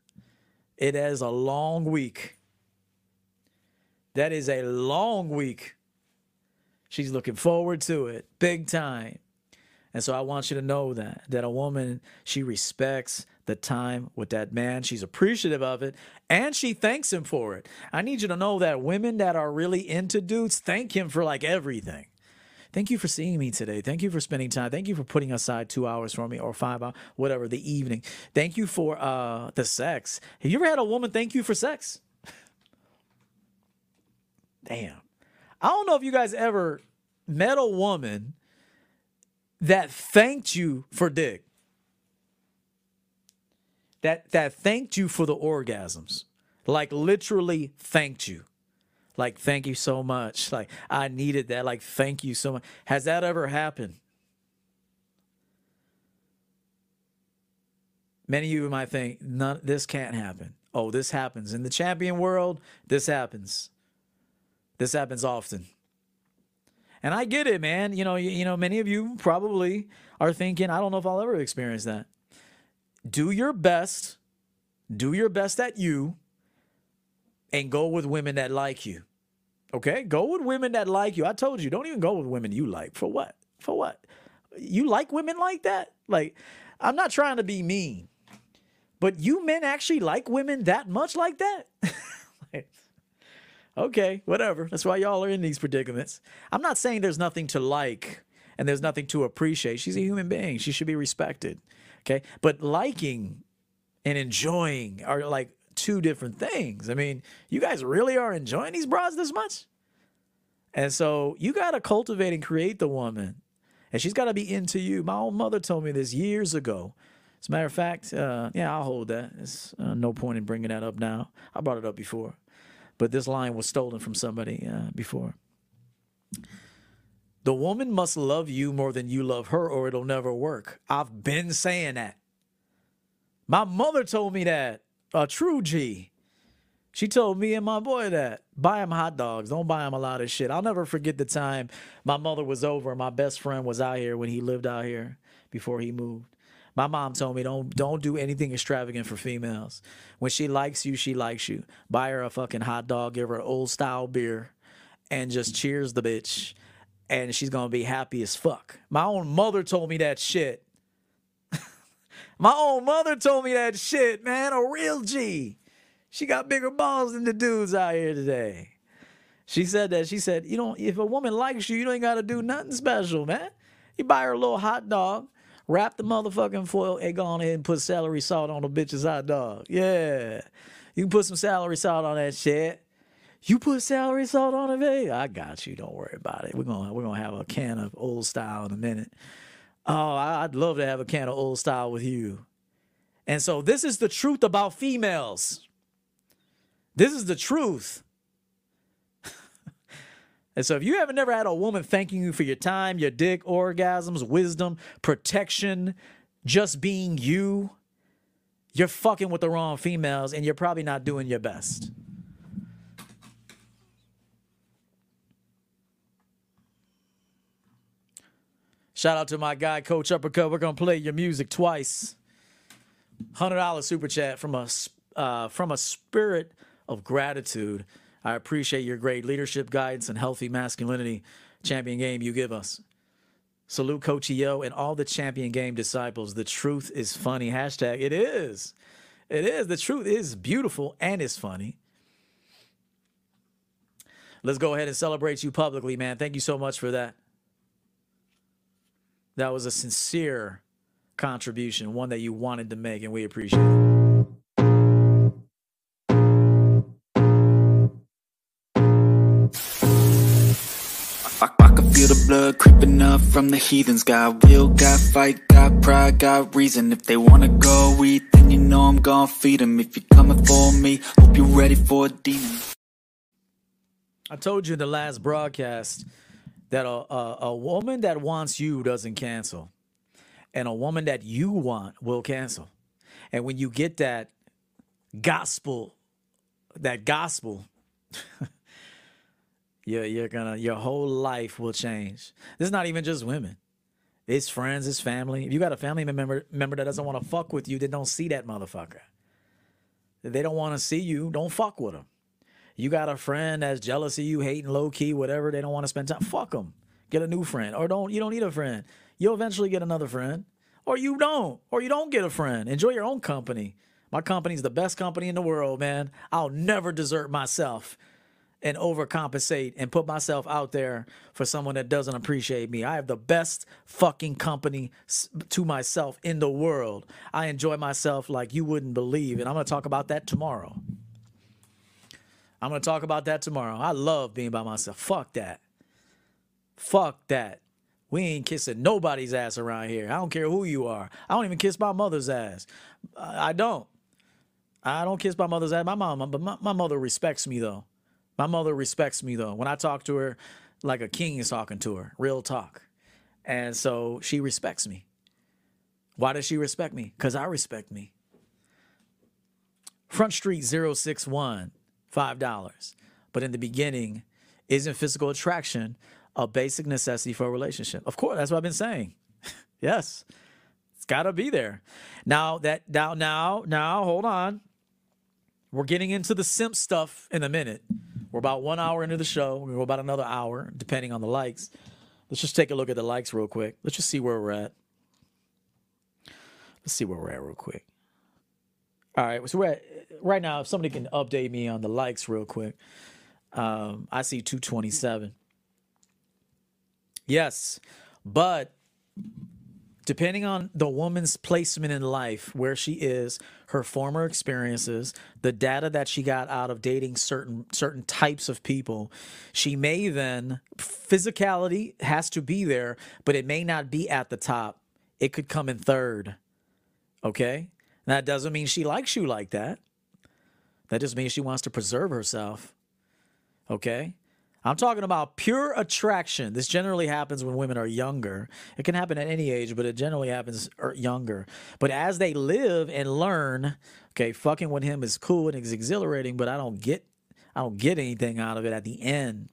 Speaker 1: It is a long week. That is a long week. She's looking forward to it big time. And so I want you to know that that a woman she respects the time with that man. She's appreciative of it and she thanks him for it. I need you to know that women that are really into dudes thank him for like everything. Thank you for seeing me today. Thank you for spending time. Thank you for putting aside two hours for me or five hours, whatever, the evening. Thank you for uh, the sex. Have you ever had a woman thank you for sex? Damn. I don't know if you guys ever met a woman that thanked you for dick. That that thanked you for the orgasms. Like literally thanked you. Like, thank you so much. Like, I needed that. Like, thank you so much. Has that ever happened? Many of you might think, none, this can't happen. Oh, this happens. In the champion world, this happens. This happens often. And I get it, man. You know, you, you know, many of you probably are thinking, I don't know if I'll ever experience that. Do your best. Do your best at you and go with women that like you. Okay? Go with women that like you. I told you, don't even go with women you like. For what? For what? You like women like that? Like, I'm not trying to be mean, but you men actually like women that much like that? like, okay, whatever. That's why y'all are in these predicaments. I'm not saying there's nothing to like and there's nothing to appreciate. She's a human being, she should be respected. Okay? But liking and enjoying are like two different things. I mean, you guys really are enjoying these bras this much? And so you got to cultivate and create the woman. And she's got to be into you. My own mother told me this years ago. As a matter of fact, uh, yeah, I'll hold that. It's uh, no point in bringing that up now. I brought it up before. But this line was stolen from somebody uh, before. The woman must love you more than you love her, or it'll never work. I've been saying that. My mother told me that a true G. She told me and my boy that. Buy him hot dogs. Don't buy him a lot of shit. I'll never forget the time my mother was over. and My best friend was out here when he lived out here before he moved. My mom told me don't don't do anything extravagant for females. When she likes you, she likes you. Buy her a fucking hot dog, give her old style beer, and just cheers the bitch. And she's gonna be happy as fuck. My own mother told me that shit. My own mother told me that shit, man. A real G. She got bigger balls than the dudes out here today. She said that. She said, you know, if a woman likes you, you don't got to do nothing special, man. You buy her a little hot dog, wrap the motherfucking foil egg on it, and put celery salt on the bitch's hot dog. Yeah. You can put some celery salt on that shit. You put celery salt on it, babe? I got you. Don't worry about it. We're gonna we're gonna have a can of old style in a minute. Oh, I'd love to have a can of old style with you. And so this is the truth about females. This is the truth. And so if you haven't never had a woman thanking you for your time, your dick, orgasms, wisdom, protection, just being you, you're fucking with the wrong females and you're probably not doing your best. Shout out to my guy, Coach Uppercut. We're gonna play your music twice. Hundred dollar super chat from a uh, from a spirit of gratitude. I appreciate your great leadership, guidance, and healthy masculinity. Champion game you give us. Salute Coach EO and all the champion game disciples. The truth is funny. Hashtag it is. It is. The truth is beautiful and it's funny. Let's go ahead and celebrate you publicly, man. Thank you so much for that. That was a sincere contribution, one that you wanted to make, and we appreciate it.
Speaker 2: Blood creeping up from the heathens. Got will, got fight, got pride, got reason. If they wanna go eat, then you know I'm gonna feed them. If you're coming for me, hope you're ready for a demon.
Speaker 1: I told you in the last broadcast that a, a, a woman that wants you doesn't cancel, and a woman that you want will cancel. And when you get that gospel, that gospel, you're, you're gonna your whole life will change. This is not even just women. It's friends, it's family. If you got a family member member that doesn't want to fuck with you, then don't see that motherfucker. They don't want to see you, don't fuck with them. You got a friend that's jealous of you, hating low key, whatever. They don't want to spend time. Fuck them. Get a new friend, or don't. You don't need a friend. You'll eventually get another friend, or you don't, or you don't get a friend. Enjoy your own company. My company's the best company in the world, man. I'll never desert myself and overcompensate and put myself out there for someone that doesn't appreciate me. I have the best fucking company to myself in the world. I enjoy myself like you wouldn't believe, and I'm going to talk about that tomorrow. I'm going to talk about that tomorrow. I love being by myself. Fuck that. Fuck that. We ain't kissing nobody's ass around here. I don't care who you are. I don't even kiss my mother's ass. I don't. I don't kiss my mother's ass. My mom, but my, my mother respects me though. My mother respects me though. When I talk to her, like a king is talking to her, real talk. And so she respects me. Why does she respect me? Because I respect me. Front Street 061, $5. But in the beginning, isn't physical attraction a basic necessity for a relationship? Of course, that's what I've been saying. yes. It's gotta be there. Now that now now now hold on. We're getting into the simp stuff in a minute. We're about one hour into the show. We're about another hour, depending on the likes. Let's just take a look at the likes real quick. Let's just see where we're at. Let's see where we're at real quick. All right, so we're at, right now. If somebody can update me on the likes real quick, um, I see two twenty seven. Yes, but depending on the woman's placement in life, where she is, her former experiences, the data that she got out of dating certain certain types of people, she may then physicality has to be there, but it may not be at the top. It could come in third. Okay? That doesn't mean she likes you like that. That just means she wants to preserve herself. Okay? I'm talking about pure attraction. This generally happens when women are younger. It can happen at any age, but it generally happens er, younger. But as they live and learn, okay, fucking with him is cool and it's exhilarating, but I don't get I don't get anything out of it at the end.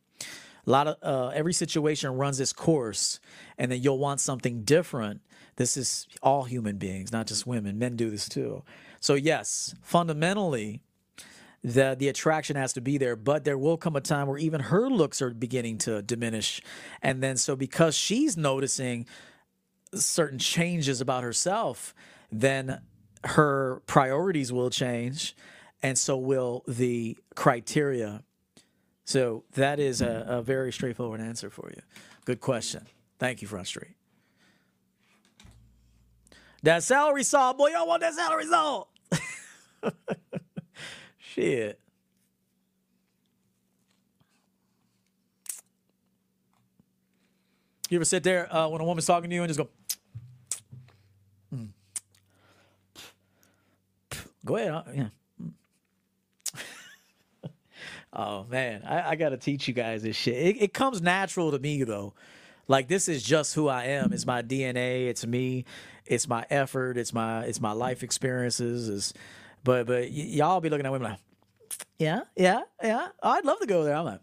Speaker 1: A lot of uh, every situation runs its course, and then you'll want something different. This is all human beings, not just women. Men do this too. So yes, fundamentally, the the attraction has to be there but there will come a time where even her looks are beginning to diminish. And then so because she's noticing certain changes about herself then her priorities will change and so will the criteria. So that is a, a very straightforward answer for you. Good question. Thank you front that celery salt boy y'all want that celery salt Shit. You ever sit there uh, when a woman's talking to you and just go, mm. go ahead. huh? Yeah. oh man, I, I got to teach you guys this shit. It, it comes natural to me though. Like this is just who I am. It's my DNA. It's me. It's my effort. It's my it's my life experiences. Is but but y- y'all be looking at women like, yeah, yeah, yeah. I'd love to go there. I'm like,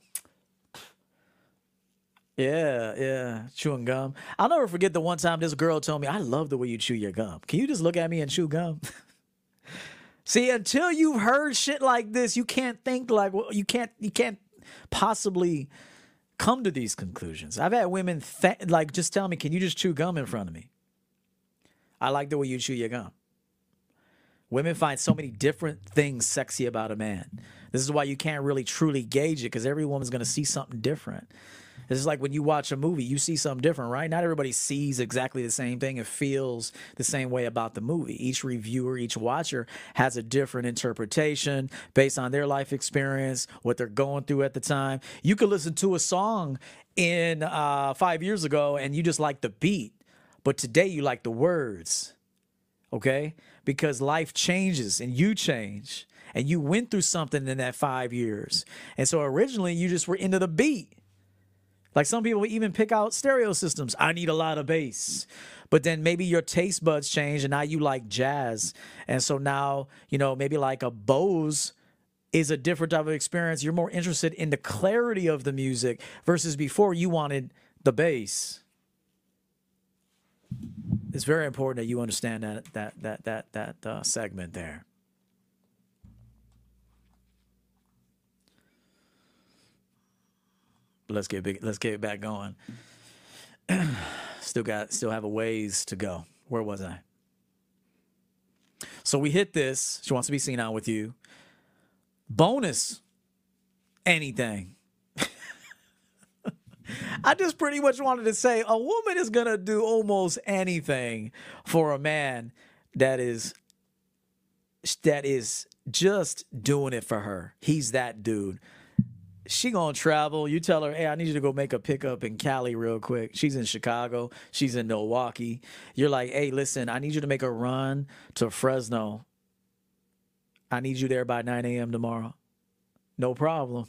Speaker 1: yeah, yeah, chewing gum. I'll never forget the one time this girl told me, "I love the way you chew your gum. Can you just look at me and chew gum?" See, until you've heard shit like this, you can't think like well, you can't you can't possibly come to these conclusions. I've had women th- like just tell me, "Can you just chew gum in front of me?" I like the way you chew your gum. Women find so many different things sexy about a man. This is why you can't really truly gauge it because every woman's going to see something different. Is like when you watch a movie, you see something different, right? Not everybody sees exactly the same thing and feels the same way about the movie. Each reviewer, each watcher has a different interpretation based on their life experience, what they're going through at the time. You could listen to a song in uh, five years ago and you just like the beat, but today you like the words okay? Because life changes and you change and you went through something in that five years. And so originally you just were into the beat. Like some people even pick out stereo systems. I need a lot of bass. But then maybe your taste buds change and now you like jazz. And so now, you know, maybe like a Bose is a different type of experience. You're more interested in the clarity of the music versus before you wanted the bass it's very important that you understand that that that that that uh, segment there. Let's get big. Let's get it back going. still got still have a ways to go. Where was I? So we hit this. She wants to be seen out with you. Bonus. Anything. I just pretty much wanted to say a woman is going to do almost anything for a man that is that is just doing it for her. He's that dude. She gonna travel. You tell her, hey, I need you to go make a pickup in Cali real quick. She's in Chicago. She's in Milwaukee. You're like, hey, listen, I need you to make a run to Fresno. I need you there by 9 a.m. tomorrow. No problem.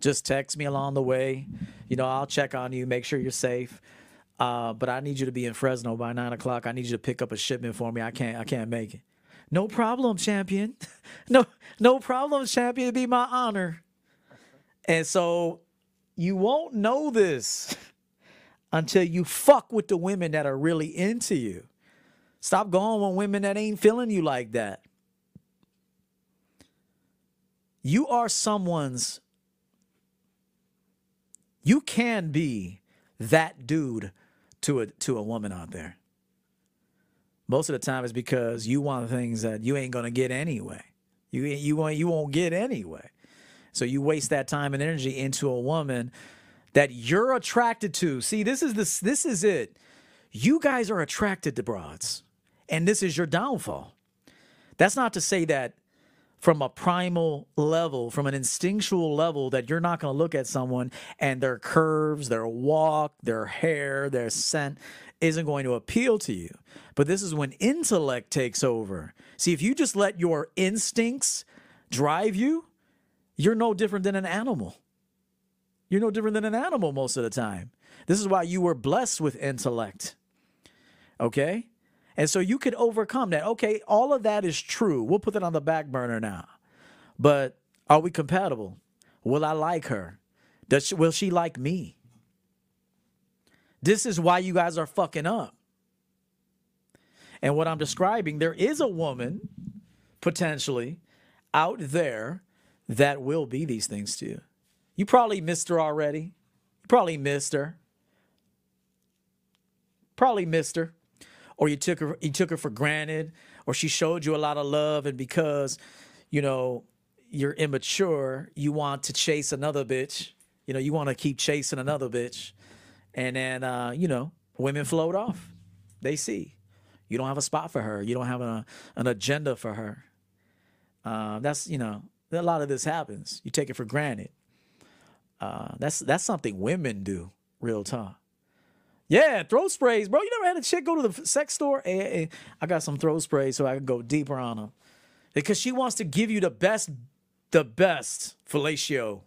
Speaker 1: Just text me along the way. You know, I'll check on you, make sure you're safe. Uh, but I need you to be in Fresno by nine o'clock. I need you to pick up a shipment for me. I can't. I can't make it. No problem, champion. no, no problem, champion. It'd be my honor. And so, you won't know this until you fuck with the women that are really into you. Stop going with women that ain't feeling you like that. You are someone's you can be that dude to a to a woman out there. Most of the time it's because you want things that you ain't gonna get anyway. You you won't you won't get anyway. So you waste that time and energy into a woman that you're attracted to. See, this is this this is it. You guys are attracted to broads, and this is your downfall. That's not to say that from a primal level, from an instinctual level, that you're not going to look at someone and their curves, their walk, their hair, their scent isn't going to appeal to you. But this is when intellect takes over. See, if you just let your instincts drive you, you're no different than an animal. You're no different than an animal most of the time. This is why you were blessed with intellect. Okay? And so you could overcome that. Okay, all of that is true. We'll put that on the back burner now. But are we compatible? Will I like her? Does she, will she like me? This is why you guys are fucking up. And what I'm describing, there is a woman potentially out there that will be these things to you. You probably missed her already. You probably missed her. Probably missed her. Or you took her you took her for granted or she showed you a lot of love and because you know you're immature, you want to chase another bitch. You know, you want to keep chasing another bitch. And then uh, you know, women float off. They see. You don't have a spot for her. You don't have a, an agenda for her. Uh, that's you know a lot of this happens. You take it for granted. Uh, that's that's something women do. Real talk. Yeah, throat sprays, bro. You never had a chick go to the sex store? Hey, hey, hey, I got some throat sprays so I can go deeper on them. Because she wants to give you the best, the best fellatio.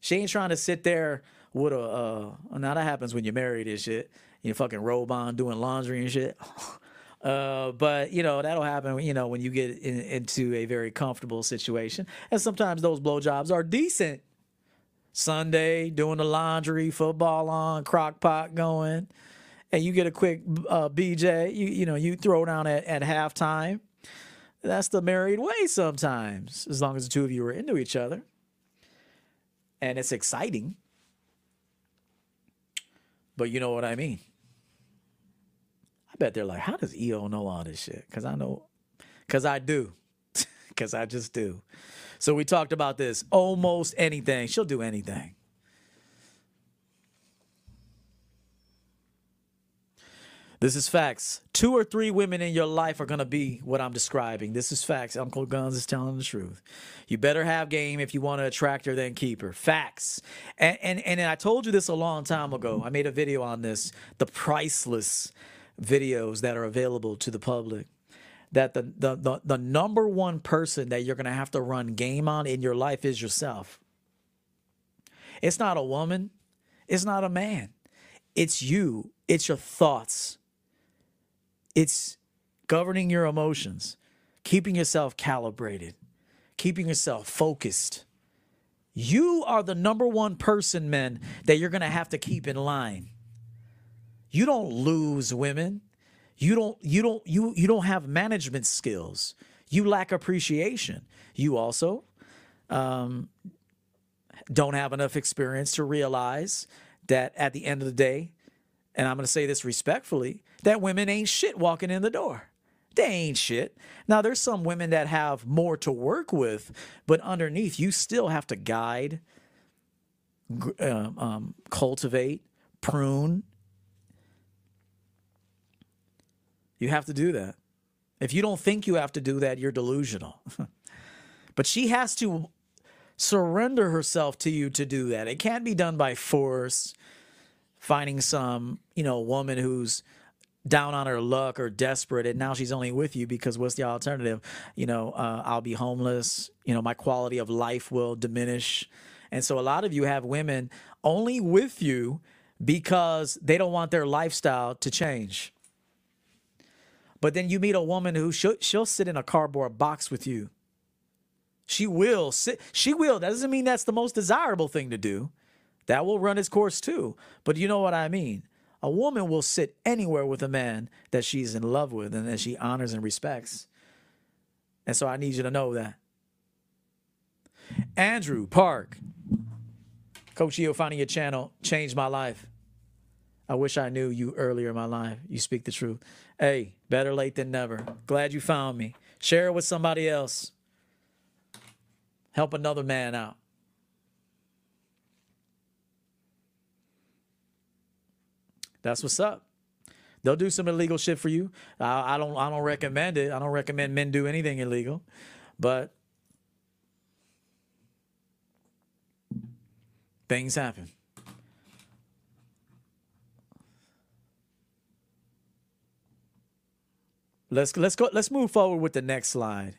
Speaker 1: She ain't trying to sit there with a. Uh, now that happens when you're married and shit. You fucking robe on doing laundry and shit. Uh, but you know that'll happen. You know when you get in, into a very comfortable situation, and sometimes those blowjobs are decent. Sunday doing the laundry, football on, crock pot going, and you get a quick uh, BJ. You you know you throw down at at halftime. That's the married way sometimes, as long as the two of you are into each other, and it's exciting. But you know what I mean. I bet they're like, how does EO know all this shit? Because I know, because I do, because I just do. So we talked about this. Almost anything. She'll do anything. This is facts. Two or three women in your life are going to be what I'm describing. This is facts. Uncle Guns is telling the truth. You better have game if you want to attract her, then keep her. Facts. And, and, and I told you this a long time ago. I made a video on this the priceless videos that are available to the public that the, the the the, number one person that you're going to have to run game on in your life is yourself. It's not a woman, it's not a man. It's you. It's your thoughts. It's governing your emotions, keeping yourself calibrated, keeping yourself focused. You are the number one person, men, that you're going to have to keep in line. You don't lose women. You don't you don't you you don't have management skills. You lack appreciation. You also um, don't have enough experience to realize that at the end of the day, and I'm going to say this respectfully, that women ain't shit walking in the door. They ain't shit. Now, there's some women that have more to work with, but underneath, you still have to guide, uh, um, cultivate, prune. You have to do that. If you don't think you have to do that, you're delusional. but she has to surrender herself to you to do that. It can't be done by force finding some, you know, woman who's down on her luck or desperate and now she's only with you because what's the alternative you know uh, i'll be homeless you know my quality of life will diminish and so a lot of you have women only with you because they don't want their lifestyle to change but then you meet a woman who she'll, she'll sit in a cardboard box with you she will sit she will that doesn't mean that's the most desirable thing to do that will run its course too. But you know what I mean? A woman will sit anywhere with a man that she's in love with and that she honors and respects. And so I need you to know that. Andrew Park, Coach EO finding your channel changed my life. I wish I knew you earlier in my life. You speak the truth. Hey, better late than never. Glad you found me. Share it with somebody else. Help another man out. That's what's up. They'll do some illegal shit for you. I, I don't. I don't recommend it. I don't recommend men do anything illegal, but things happen. Let's let's go. Let's move forward with the next slide.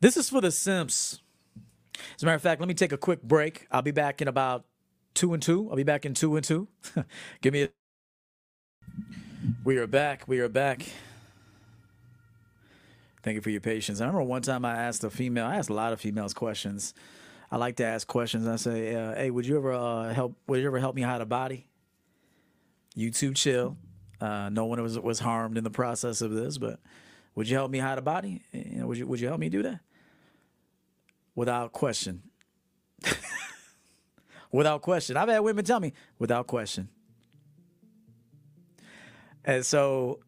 Speaker 1: This is for the simps. As a matter of fact, let me take a quick break. I'll be back in about two and two. I'll be back in two and two. Give me a. We are back. We are back. Thank you for your patience. I remember one time I asked a female, I asked a lot of females questions. I like to ask questions. I say, uh, hey, would you ever uh, help, would you ever help me hide a body? YouTube chill. Uh, no one was, was harmed in the process of this, but would you help me hide a body? You know, would you, would you help me do that? Without question. without question. I've had women tell me, without question. And so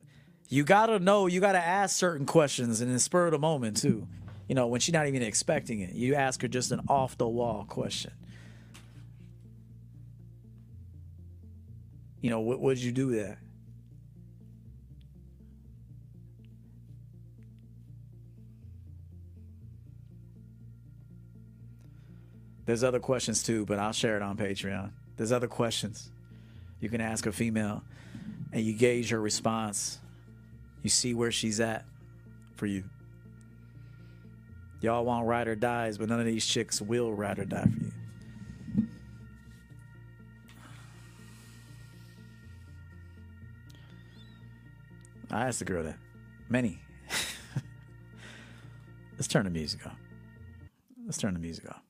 Speaker 1: you gotta know, you gotta ask certain questions and in the spur of the moment too. You know, when she's not even expecting it. You ask her just an off the wall question. You know, what would you do there? There's other questions too, but I'll share it on Patreon. There's other questions you can ask a female and you gauge her response. You see where she's at for you. Y'all want ride or dies, but none of these chicks will ride or die for you. I asked the girl that. Many. Let's turn the music off. Let's turn the music off.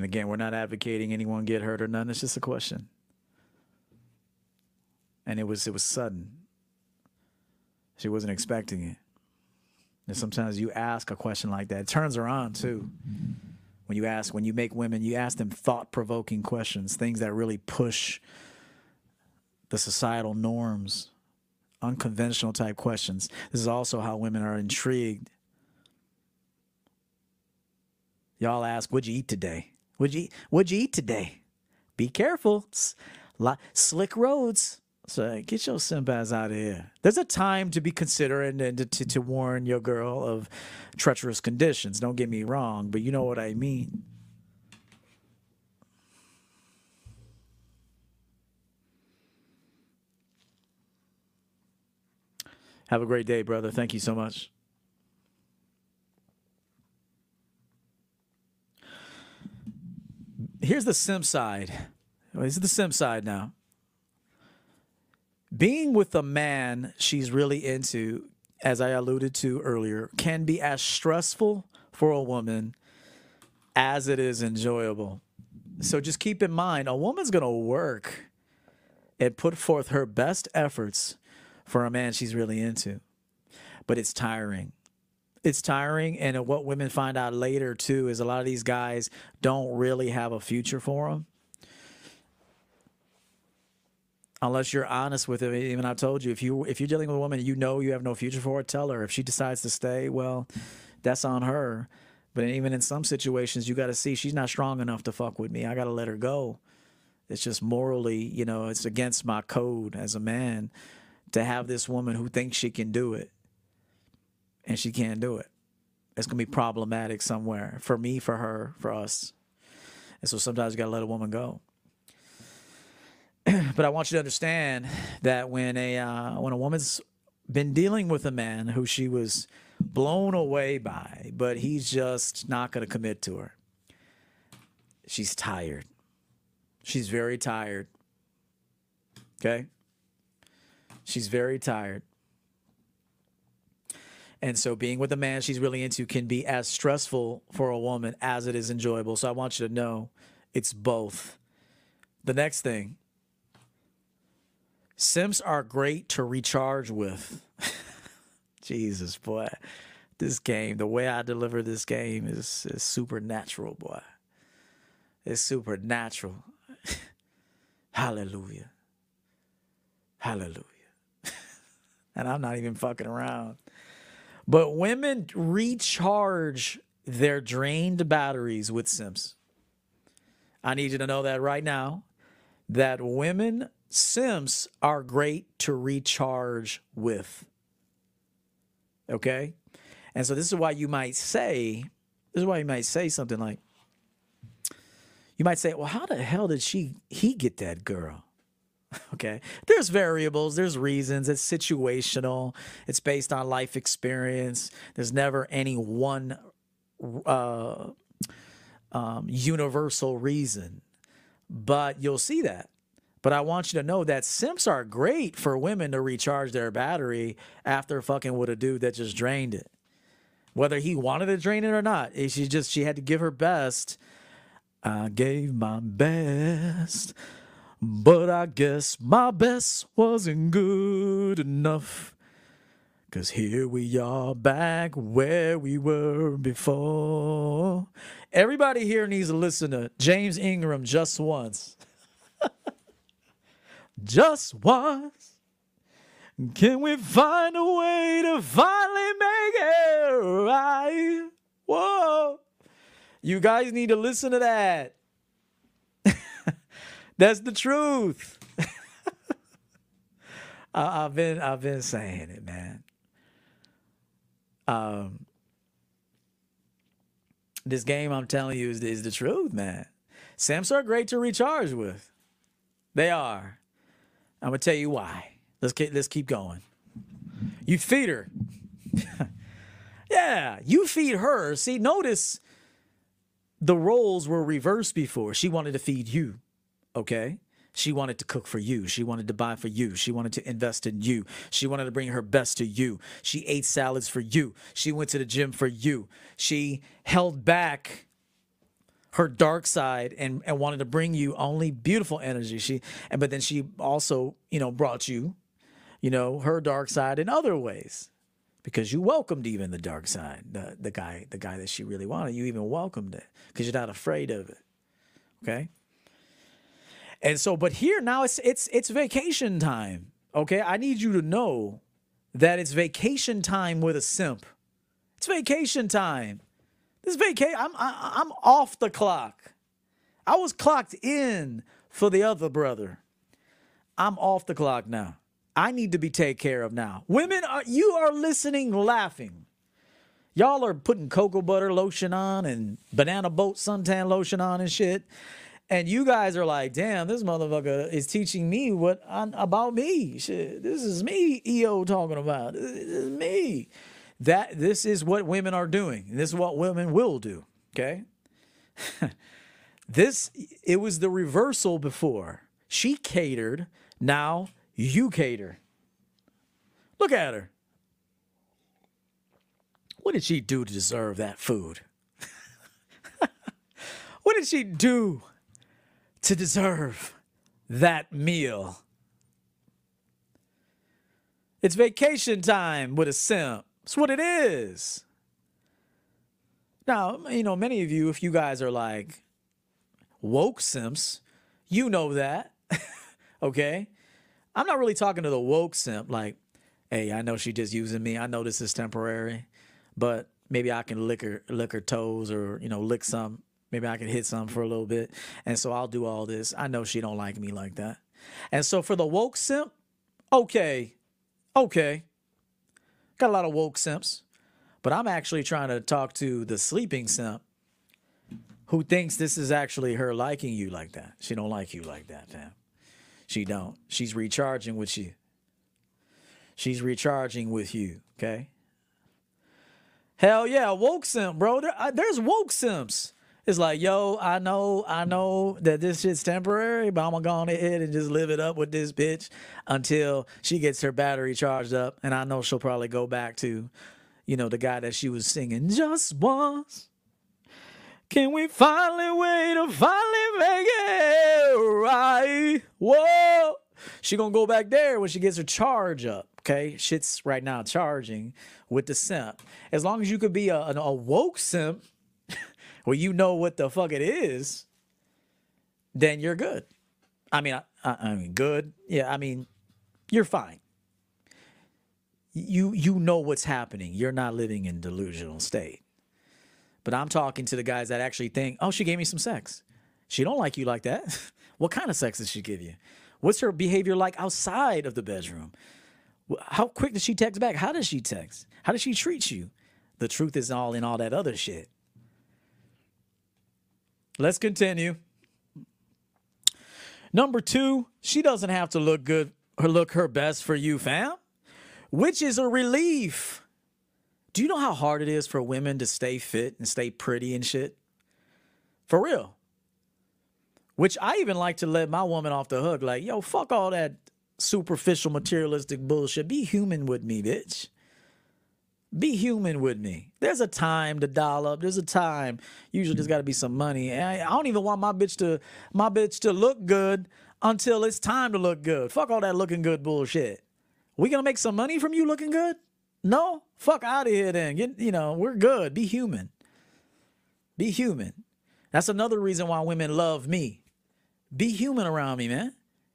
Speaker 1: And again, we're not advocating anyone get hurt or none. It's just a question. And it was it was sudden. She wasn't expecting it. And sometimes you ask a question like that, it turns her on too. When you ask, when you make women, you ask them thought provoking questions, things that really push the societal norms, unconventional type questions. This is also how women are intrigued. Y'all ask, What'd you eat today? What'd you, what'd you eat today? Be careful. Slick roads. So get your simp ass out of here. There's a time to be considerate and to, to, to, warn your girl of treacherous conditions. Don't get me wrong, but you know what I mean. Have a great day, brother. Thank you so much. Here's the simp side. This is the simp side now being with a man she's really into, as I alluded to earlier, can be as stressful for a woman as it is enjoyable. So just keep in mind, a woman's going to work and put forth her best efforts for a man she's really into. But it's tiring. It's tiring. And uh, what women find out later, too, is a lot of these guys don't really have a future for them unless you're honest with it. Even I told you, if you if you're dealing with a woman you know you have no future for her, tell her. If she decides to stay, well, that's on her. But even in some situations, you got to see she's not strong enough to fuck with me. I got to let her go. It's just morally, you know, it's against my code as a man to have this woman who thinks she can do it and she can't do it. It's to be problematic somewhere for me, for her, for us. And so sometimes you got to let a woman go. but I want you to understand that when a uh, when a woman's been dealing with a man who she was blown away by, but he's just not to commit to her. She's tired. She's very tired. Okay? She's very tired. And so being with a man she's really into can be as stressful for a woman as it is enjoyable. So I want you to know it's both. The next thing Simps are great to recharge with. Jesus, boy. This game, the way I deliver this game is, is supernatural, boy. It's supernatural. Hallelujah. Hallelujah. and I'm not even fucking around. But women recharge their drained batteries with simps. I need you to know that right now that women simps are great to recharge with. Okay? And so this is why you might say, this is why you might say something like, you might say, well, how the hell did she he get that girl? Okay. There's variables, there's reasons, it's situational, it's based on life experience. There's never any one uh, um, universal reason, but you'll see that. But I want you to know that simps are great for women to recharge their battery after fucking with a dude that just drained it. Whether he wanted to drain it or not, she just she had to give her best. I gave my best. But I guess my best wasn't good enough. Cause here we are back where we were before. Everybody here needs to listen to James Ingram just once. just once. Can we find a way to finally make it right? Whoa. You guys need to listen to that. That's the truth. I, have been I've been saying it, man. Um, this game I'm telling you is, is the truth, man. Simps are great to recharge with. They are. I'm gonna tell you why. Let's keep let's keep going. You feed her. yeah, you feed her. See, notice the roles were reversed before. She wanted to feed you. Okay. She wanted to cook for you. She wanted to buy for you. She wanted to invest in you. She wanted to bring her best to you. She ate salads for you. She went to the gym for you. She held back her dark side and, and wanted to bring you only beautiful energy. She and but then she also, you know, brought you, you know, her dark side in other ways. Because you welcomed even the dark side, the the guy, the guy that she really wanted. You even welcomed it because you're not afraid of it. Okay. And so, but here now it's it's it's vacation time. Okay, I need you to know that it's vacation time with a simp. It's vacation time. This vacation, I'm I, I'm off the clock. I was clocked in for the other brother. I'm off the clock now. I need to be taken care of now. Women, are you are listening, laughing. Y'all are putting cocoa butter lotion on and banana boat suntan lotion on and shit and you guys are like, damn, this motherfucker is teaching me what I, about me. Shit, this is me, EO talking about. This is me. That this is what women are doing. This is what women will do. Okay. this it was the reversal before. She catered. Now you cater. Look at her. What did she do to deserve that food? what did she do to deserve that meal. It's vacation time with a simp. It's what it is. Now, you know, many of you, if you guys are like woke simps, you know that. okay? I'm not really talking to the woke simp, like, hey, I know she just using me. I know this is temporary, but maybe I can lick her lick her toes or, you know, lick some Maybe I can hit some for a little bit. And so I'll do all this. I know she don't like me like that. And so for the woke simp, okay, okay. Got a lot of woke simps. But I'm actually trying to talk to the sleeping simp who thinks this is actually her liking you like that. She don't like you like that, fam. She don't. She's recharging with you. She's recharging with you, okay? Hell yeah, woke simp, bro. There, I, there's woke simps. It's like, yo, I know, I know that this shit's temporary, but I'm gonna go ahead and just live it up with this bitch until she gets her battery charged up. And I know she'll probably go back to, you know, the guy that she was singing just once. Can we finally wait to finally make it right? Whoa. She gonna go back there when she gets her charge up. Okay, shit's right now charging with the simp. As long as you could be a, a woke simp well, you know what the fuck it is, then you're good. I mean, I, I mean, good. Yeah, I mean, you're fine. You you know what's happening. You're not living in delusional state. But I'm talking to the guys that actually think, oh, she gave me some sex. She don't like you like that. what kind of sex does she give you? What's her behavior like outside of the bedroom? How quick does she text back? How does she text? How does she treat you? The truth is all in all that other shit. Let's continue. Number two, she doesn't have to look good or look her best for you, fam, which is a relief. Do you know how hard it is for women to stay fit and stay pretty and shit? For real. Which I even like to let my woman off the hook. Like, yo, fuck all that superficial materialistic bullshit. Be human with me, bitch. Be human with me. There's a time to dial up. There's a time. Usually there's mm. got to be some money. I, I don't even want my bitch to my bitch to look good until it's time to look good. Fuck all that looking good bullshit. We gonna make some money from you looking good? No? Fuck out of here then. Get, you know, we're good. Be human. Be human. That's another reason why women love me. Be human around me, man.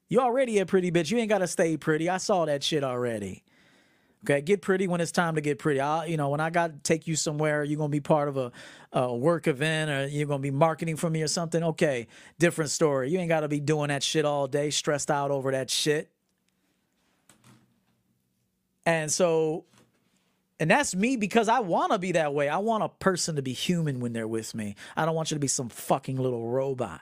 Speaker 1: You already a pretty bitch. You ain't gotta stay pretty. I saw that shit already. Okay, get pretty when it's time to get pretty. I, you know, when I got to take you somewhere, you're gonna be part of a, a work event, or you're gonna be marketing for me or something. Okay, different story. You ain't gotta be doing that shit all day, stressed out over that shit. And so, and that's me because I want to be that way. I want a person to be human when they're with me. I don't want you to be some fucking little robot.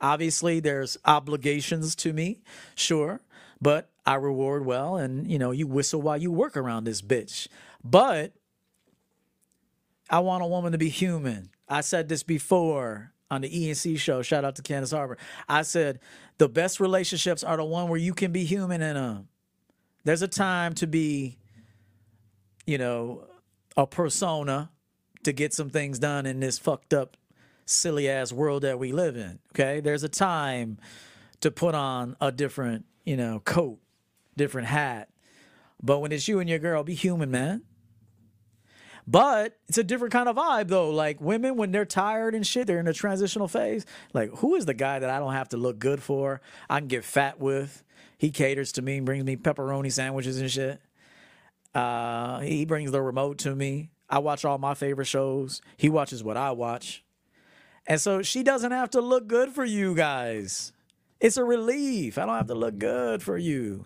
Speaker 1: Obviously, there's obligations to me, sure, but I reward well, and you know, you whistle while you work around this bitch. But I want a woman to be human. I said this before on the ENC show. Shout out to Candace Harbor. I said the best relationships are the one where you can be human in them. There's a time to be, you know, a persona to get some things done in this fucked up, silly ass world that we live in. Okay. There's a time to put on a different, you know, coat, different hat. But when it's you and your girl, be human, man. But it's a different kind of vibe though. Like women, when they're tired and shit, they're in a transitional phase. Like, who is the guy that I don't have to look good for? I can get fat with. He caters to me, brings me pepperoni sandwiches and shit. Uh, he brings the remote to me. I watch all my favorite shows. He watches what I watch. And so she doesn't have to look good for you guys. It's a relief. I don't have to look good for you.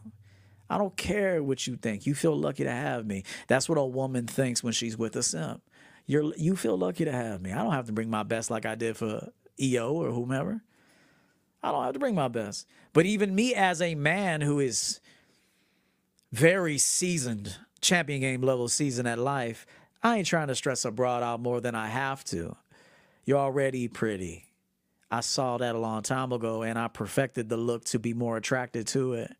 Speaker 1: I don't care what you think. You feel lucky to have me. That's what a woman thinks when she's with a simp. You're you feel lucky to have me. I don't have to bring my best like I did for EO or whomever. I don't have to bring my best. But even me as a man who is very seasoned, champion game level seasoned at life, I ain't trying to stress a broad out more than I have to. You're already pretty. I saw that a long time ago and I perfected the look to be more attracted to it.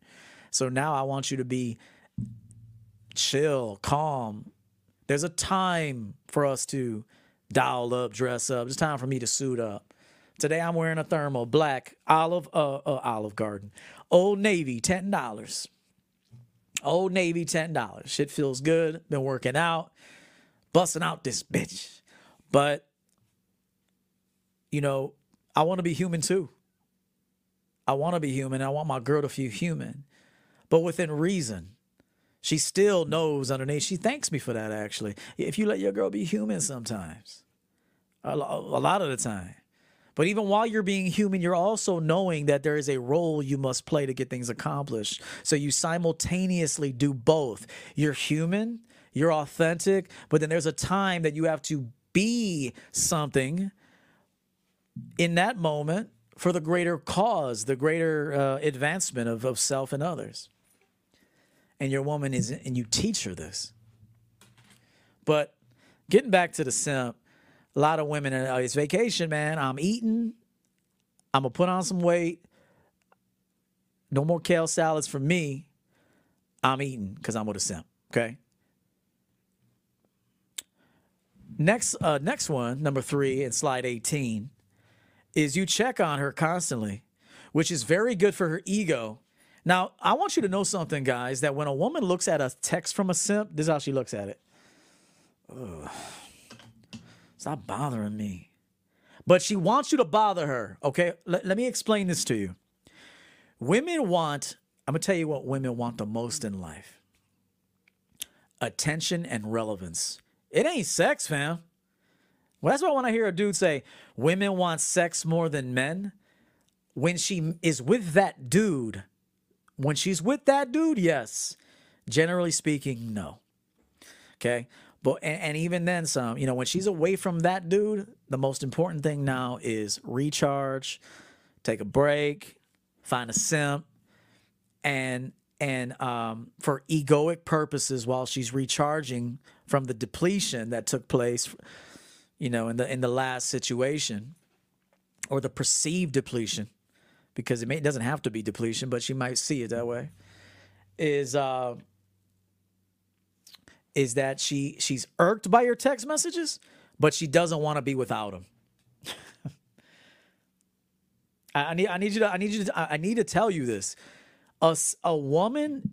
Speaker 1: So now I want you to be chill, calm. There's a time for us to dial up, dress up. It's time for me to suit up. Today I'm wearing a thermal black olive uh, uh Olive Garden. Old Navy, ten dollars. Old Navy, ten dollars. Shit feels good. Been working out, busting out this bitch. But you know, I want to be human too. I want to be human. I want my girl to feel human but within reason. She still knows underneath. She thanks me for that, actually. If you let your girl be human sometimes, a, lot of the time. But even while you're being human, you're also knowing that there is a role you must play to get things accomplished. So you simultaneously do both. You're human, you're authentic, but then there's a time that you have to be something in that moment for the greater cause, the greater uh, advancement of, of self and others and your woman is and you teach her this. But getting back to the simp, a lot of women are, oh, it's vacation, man. I'm eating. I'm gonna put on some weight. No more kale salads for me. I'm eating because I'm with a simp. Okay. Next, uh, next one, number three in slide 18, is you check on her constantly, which is very good for her ego now, I want you to know something, guys, that when a woman looks at a text from a simp, this is how she looks at it. Ugh. Stop bothering me. But she wants you to bother her. Okay. Let, let me explain this to you. Women want, I'm to tell you what women want the most in life attention and relevance. It ain't sex, fam. Well, that's why when I hear a dude say women want sex more than men, when she is with that dude, when she's with that dude, yes. Generally speaking, no. Okay. But and, and, even then some, you know, when she's away from that dude, the most important thing now is recharge, take a break, find a simp, and and um, for egoic purposes while she's recharging from the depletion that took place, you know, in the in the last situation, or the perceived depletion, because it, may, it doesn't have to be depletion, but she might see it that way. Is uh, is that she she's irked by your text messages, but she doesn't want to be without them. I, I need I need you to I need you to I need to tell you this. A, a woman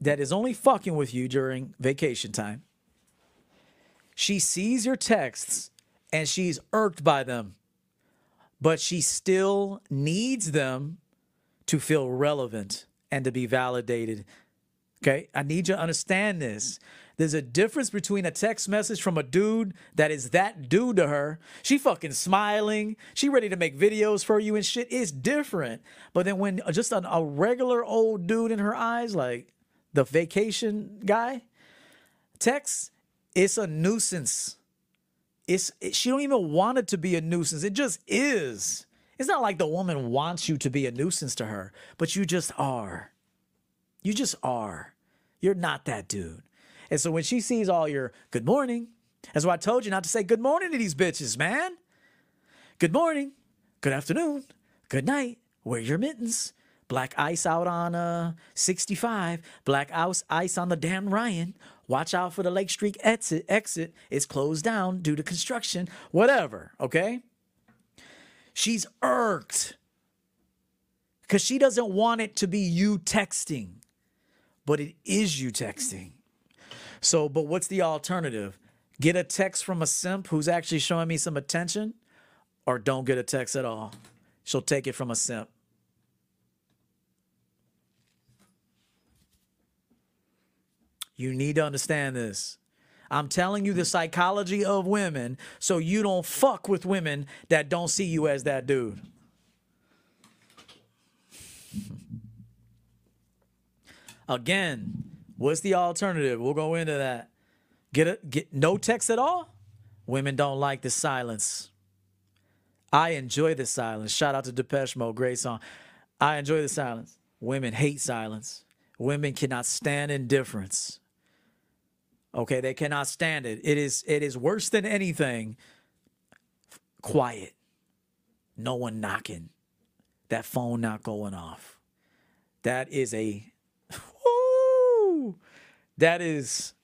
Speaker 1: that is only fucking with you during vacation time. She sees your texts and she's irked by them, but she still needs them to feel relevant and to be validated. Okay, I need you to understand this. There's a difference between a text message from a dude that is that dude to her. She fucking smiling. She ready to make videos for you and shit. It's different. But then when just an, a regular old dude in her eyes, like the vacation guy, text, it's a nuisance. It's it, she don't even want it to be a nuisance. It just is. It's not like the woman wants you to be a nuisance to her, but you just are. You just are. You're not that dude. And so when she sees all your good morning, that's why I told you not to say good morning to these bitches, man. Good morning, good afternoon, good night. Wear your mittens. Black ice out on uh 65. Black ice ice on the Dan Ryan. Watch out for the Lake Street exit. Exit. is closed down due to construction. Whatever. Okay. She's irked because she doesn't want it to be you texting, but it is you texting. So, but what's the alternative? Get a text from a simp who's actually showing me some attention, or don't get a text at all. She'll take it from a simp. You need to understand this. I'm telling you the psychology of women so you don't fuck with women that don't see you as that dude. Again, what's the alternative? We'll go into that. Get a get no text at all? Women don't like the silence. I enjoy the silence. Shout out to Depeche Mode, great song. I enjoy the silence. Women hate silence. Women cannot stand indifference. Okay, they cannot stand it. It is it is worse than anything. Quiet. No one knocking. That phone not going off. That is a that is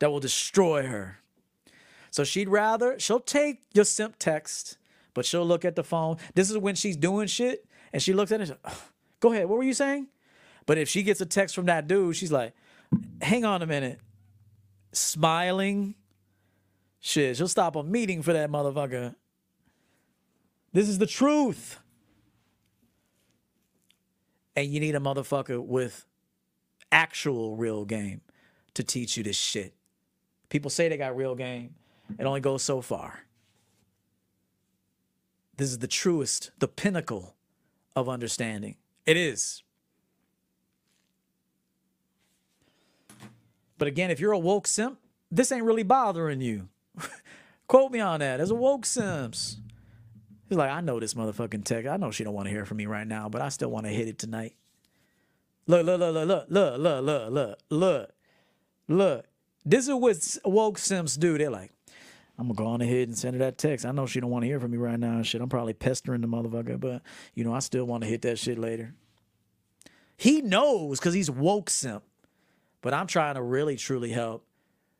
Speaker 1: that will destroy her. So she'd rather she'll take your simp text, but she'll look at the phone. This is when she's doing shit and she looks at it. she's like, "Ugh, Go ahead. What were you saying? But if she gets a text from that dude, she's like, "Hang on a minute." Smiling. Shit, she'll stop a meeting for that motherfucker. This is the truth. And you need a motherfucker with actual real game to teach you this shit. People say they got real game. It only goes so far. This is the truest, the pinnacle of understanding. It is. But again, if you're a woke simp, this ain't really bothering you. Quote me on that. As a woke simps. He's like, I know this motherfucking tech. I know she don't want to hear from me right now, but I still want to hit it tonight. Look, look, look, look, look, look, look, look, look, look. This is what woke simps do. They're like, I'm gonna go on ahead and send her that text. I know she don't want to hear from me right now and shit. I'm probably pestering the motherfucker, but you know, I still want to hit that shit later. He knows because he's woke simp. But I'm trying to really truly help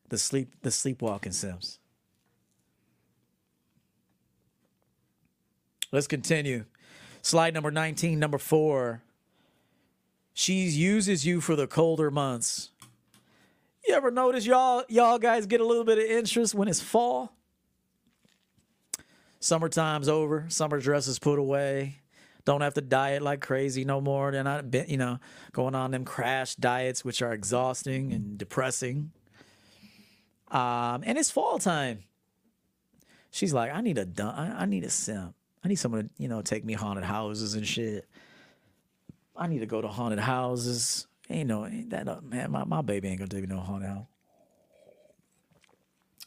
Speaker 1: the sleep the sleepwalking simps. Let's continue. Slide number 19, number four. She uses you for the colder months. You ever notice y'all y'all guys get a little bit of interest when it's fall? Summertime's over. Summer dresses put away. Don't have to diet like crazy no more. They're not, you know, going on them crash diets, which are exhausting and depressing. Um, and it's fall time. She's like, I need a dun- I, I need a simp. I need someone to, you know, take me haunted houses and shit. I need to go to haunted houses. Ain't no ain't that uh, man. My, my baby ain't gonna take me no haunted house.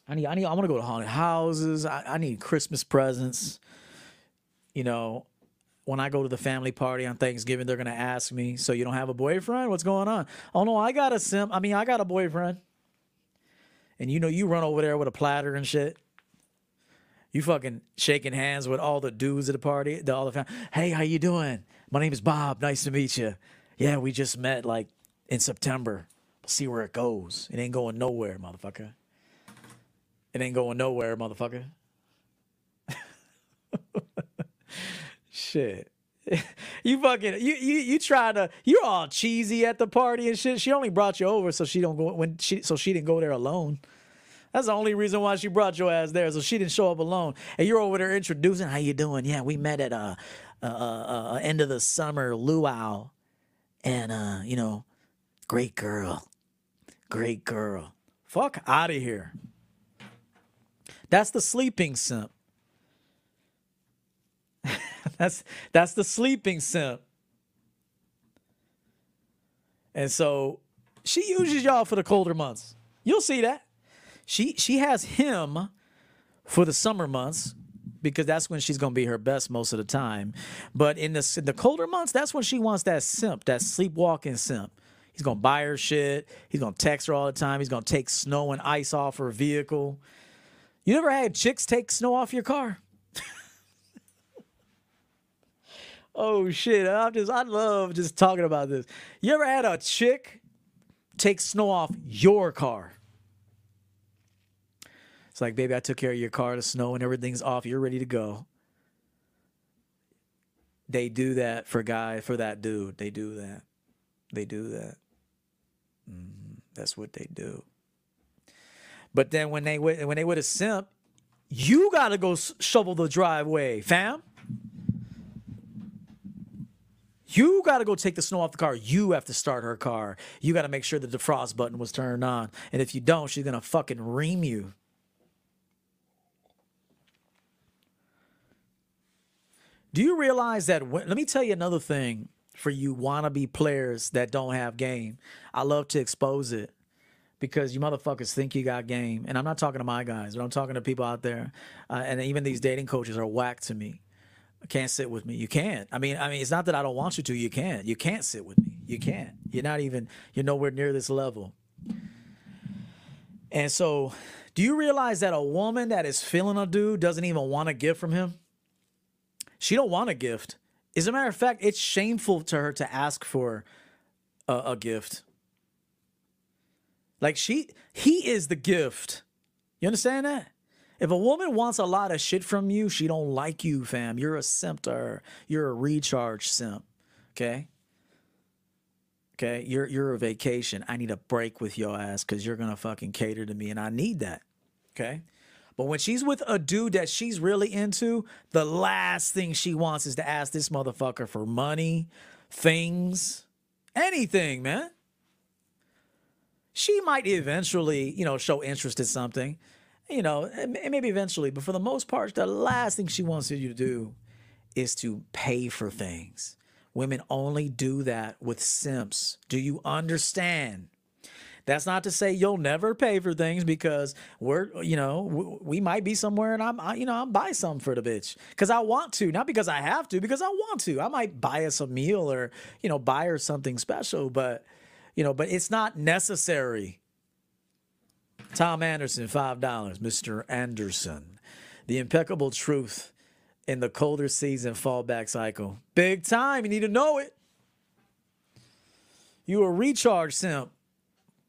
Speaker 1: I need I need I want to go to haunted houses. I, I need Christmas presents. You know, when I go to the family party on Thanksgiving, they're gonna ask me, "So you don't have a boyfriend? What's going on?" Oh no, I got a simp. I mean, I got a boyfriend. And you know, you run over there with a platter and shit. You fucking shaking hands with all the dudes at the party, the all the fam- Hey, how you doing? My name is Bob. Nice to meet you. Yeah, we just met like in September. We'll see where it goes. It ain't going nowhere, motherfucker. It ain't going nowhere, motherfucker. Shit. You fucking you you you try to you're all cheesy at the party and shit. She only brought you over so she don't go when she so she didn't go there alone. That's the only reason why she brought your ass there, so she didn't show up alone. And you're over there introducing, how you doing? Yeah, we met at uh, uh, uh, uh end of the summer luau, and uh, you know, great girl, great girl. Fuck out of here. That's the sleeping simp. that's that's the sleeping simp. And so she uses y'all for the colder months. You'll see that. She she has him for the summer months because that's when she's gonna be her best most of the time. But in the in the colder months, that's when she wants that simp, that sleepwalking simp. He's gonna buy her shit. He's gonna text her all the time. He's gonna take snow and ice off her vehicle. You ever had chicks take snow off your car? Oh shit! I'm just I love just talking about this. You ever had a chick take snow off your car? It's like, baby, I took care of your car, the snow and everything's off. You're ready to go. They do that for guy for that dude. They do that. They do that. Mm, that's what they do. But then when they when they with a simp, you gotta go shovel the driveway, fam. You got to go take the snow off the car. You have to start her car. You got to make sure the defrost button was turned on. And if you don't, she's going to fucking ream you. Do you realize that? When, let me tell you another thing for you wannabe players that don't have game. I love to expose it because you motherfuckers think you got game. And I'm not talking to my guys, but I'm talking to people out there. Uh, and even these dating coaches are whack to me can't sit with me. You can't. I mean, I mean, it's not that I don't want you to. You can't. You can't sit with me. You can't. You're not even. You're nowhere near this level. And so, do you realize that a woman that is feeling a dude doesn't even want a gift from him? She don't want a gift. As a matter of fact, it's shameful to her to ask for a, a gift. Like she, he is the gift. You understand that? If a woman wants a lot of shit from you, she don't like you, fam. You're a simp to her. You're a recharge simp. Okay? Okay, you're you're a vacation. I need a break with your ass because you're gonna fucking cater to me, and I need that. Okay. But when she's with a dude that she's really into, the last thing she wants is to ask this motherfucker for money, things, anything, man. She might eventually, you know, show interest in something you know, maybe eventually, but for the most part, the last thing she wants you to do is to pay for things. Women only do that with simps. Do you understand? That's not to say you'll never pay for things because we're, you know, we might be somewhere and I'm, I, you know, I'm buy something for the bitch because I want to, not because I have to, because I want to. I might buy us a meal or, you know, buy her something special, but, you know, but it's not necessary. Tom Anderson, $5. Mr. Anderson. The impeccable truth in the colder season fallback cycle. Big time. You need to know it. You a recharge simp,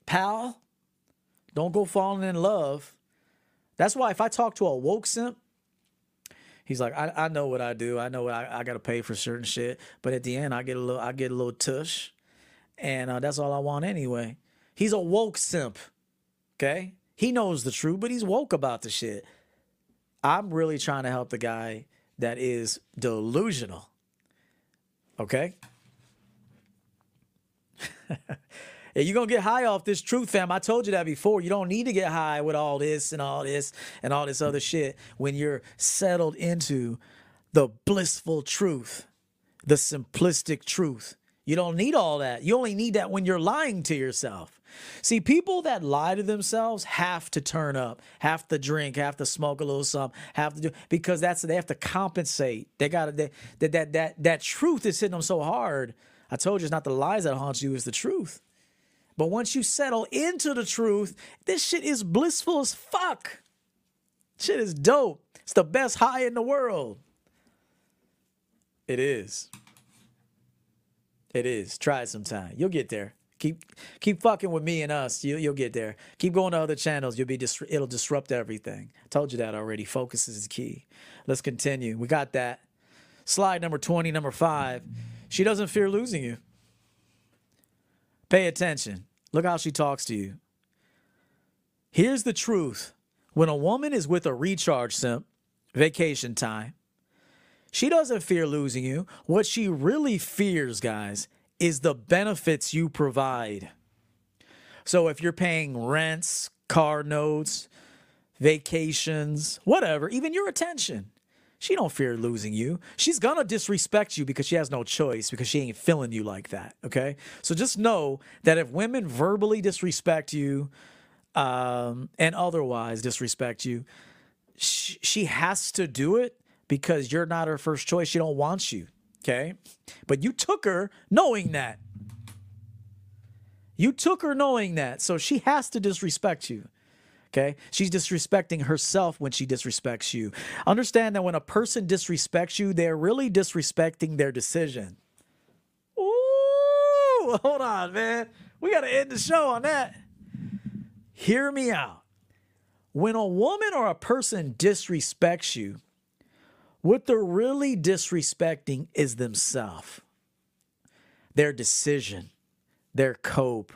Speaker 1: pal. Don't go falling in love. That's why if I talk to a woke simp, he's like, I, I know what I do. I know what I, I got to pay for certain shit. But at the end, I get a little, I get a little tush, and uh, that's all I want anyway. He's a woke simp. Okay. He knows the truth, but he's woke about the shit. I'm really trying to help the guy that is delusional. Okay? Yeah, you're gonna get high off this truth, fam. I told you that before. You don't need to get high with all this and all this and all this other shit when you're settled into the blissful truth, the simplistic truth. You don't need all that. You only need that when you're lying to yourself. See, people that lie to themselves have to turn up, have to drink, have to smoke a little something, have to do because that's they have to compensate. They got to that that that that truth is hitting them so hard. I told you it's not the lies that haunt you, it's the truth. But once you settle into the truth, this shit is blissful as fuck. Shit is dope. It's the best high in the world. It is. It is. Try it sometime. You'll get there. Keep keep fucking with me and us. You, you'll get there. Keep going to other channels. You'll be dis- it'll disrupt everything. I Told you that already. Focus is key. Let's continue. We got that. Slide number 20, number five. She doesn't fear losing you. Pay attention. Look how she talks to you. Here's the truth. When a woman is with a recharge simp, vacation time, she doesn't fear losing you. What she really fears, guys, is the benefits you provide. So if you're paying rents, car notes, vacations, whatever, even your attention, she don't fear losing you. She's gonna disrespect you because she has no choice because she ain't feeling you like that. Okay, so just know that if women verbally disrespect you um, and otherwise disrespect you, she, she has to do it because you're not her first choice. She don't want you. Okay. But you took her knowing that. You took her knowing that. So she has to disrespect you. Okay. She's disrespecting herself when she disrespects you. Understand that when a person disrespects you, they're really disrespecting their decision. Ooh, hold on, man. We got to end the show on that. Hear me out. When a woman or a person disrespects you, what they're really disrespecting is themselves, their decision, their cope,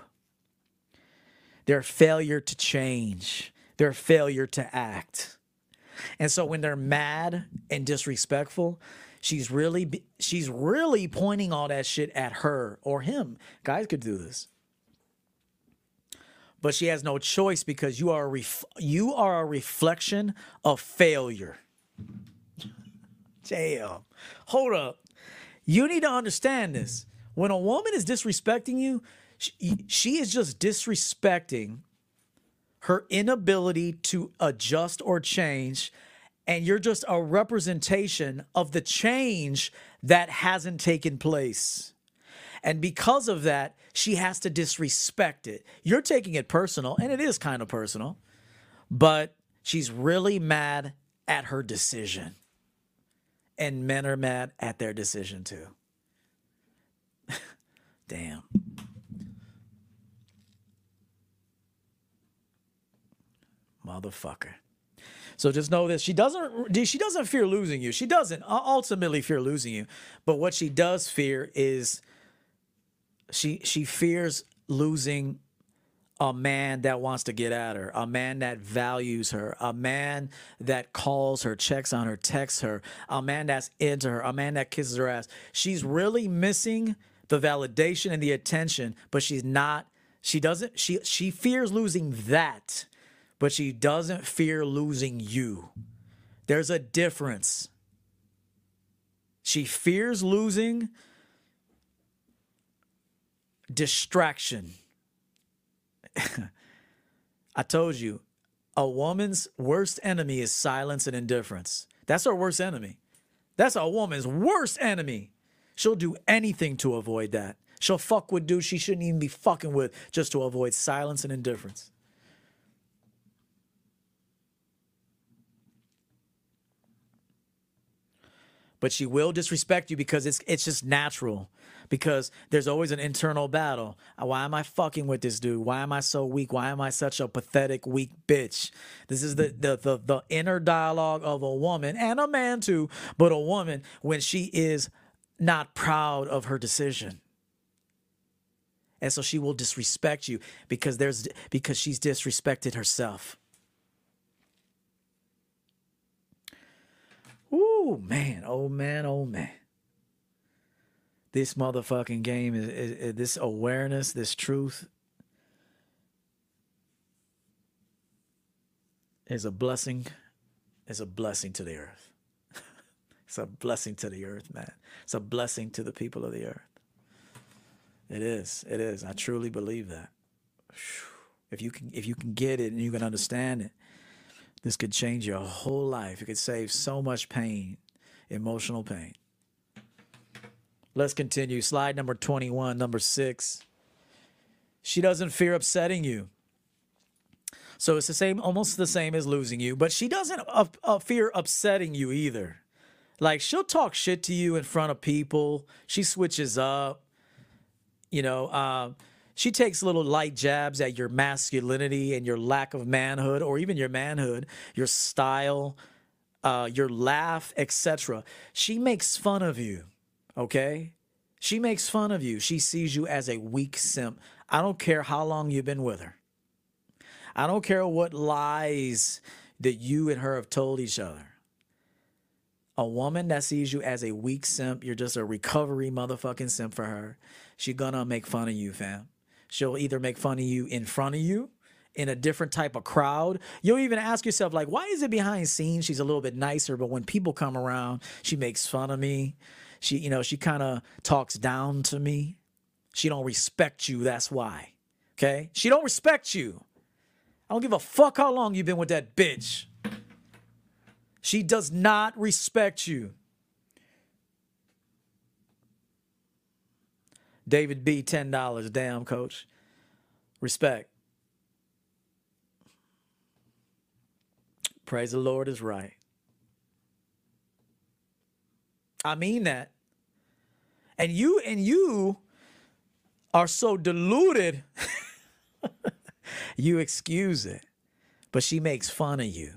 Speaker 1: their failure to change, their failure to act. And so when they're mad and disrespectful, she's really she's really pointing all that shit at her or him. Guys could do this. But she has no choice because you are a ref- you are a reflection of failure. Damn. Hold up. You need to understand this. When a woman is disrespecting you, she, she is just disrespecting her inability to adjust or change. And you're just a representation of the change that hasn't taken place. And because of that, she has to disrespect it. You're taking it personal, and it is kind of personal, but she's really mad at her decision and men are mad at their decision too. Damn. Motherfucker. So just know this: she doesn't she doesn't fear losing you. She doesn't ultimately fear losing you, but what she does fear is she she fears losing a man that wants to get at her, a man that values her, a man that calls her, checks on her, texts her, a man that's into her, a man that kisses her ass. She's really missing the validation and the attention, but she's not she doesn't she she fears losing that, but she doesn't fear losing you. There's a difference. She fears losing distraction I told you, a woman's worst enemy is silence and indifference. That's her worst enemy. That's a woman's worst enemy. She'll do anything to avoid that. She'll fuck with dudes she shouldn't even be fucking with just to avoid silence and indifference. But she will disrespect you because it's it's just natural because there's always an internal battle. Why am I fucking with this dude? Why am I so weak? Why am I such a pathetic, weak bitch? This is the the the, the inner dialogue of a woman and a man too, but a woman when she is not proud of her decision. And so she will disrespect you because there's because she's disrespected herself. Ooh, man, oh man, oh man this motherfucking game is, is, is this awareness, this truth is a blessing. Is a blessing to the earth. it's a blessing to the earth, man. It's a blessing to the people of the earth. It is. It is. I truly believe that. If you can if you can get it and you can understand it, this could change your whole life. It could save so much pain, emotional pain. Let's continue. Slide number 21, number 6. She doesn't fear upsetting you. So it's the same, almost the same as losing you, but she doesn't uh, fear upsetting you either. Like she'll talk shit to you in front of people. She switches up. You know, uh, she takes little light jabs at your masculinity and your lack of manhood, or even your manhood, your style, uh, your laugh, etc. She makes fun of you. Okay, she makes fun of you. She sees you as a weak simp. I don't care how long you've been with her. I don't care what lies that you and her have told each other. A woman that sees you as a weak simp, you're just a recovery motherfucking simp for her. She gonna make fun of you, fam. She'll either make fun of you in front of you, in a different type of crowd. You'll even ask yourself, like, why is it behind scenes? She's a little bit nicer, but when people come around, she makes fun of me. She, you know, she kind of talks down to me. She don't respect you. That's why. Okay? She don't respect you. I don't give a fuck how long you've been with that bitch. She does not respect you. David B, $10. Damn, coach. Respect. Praise the Lord is right. I mean that. And you and you are so deluded, you excuse it. But she makes fun of you.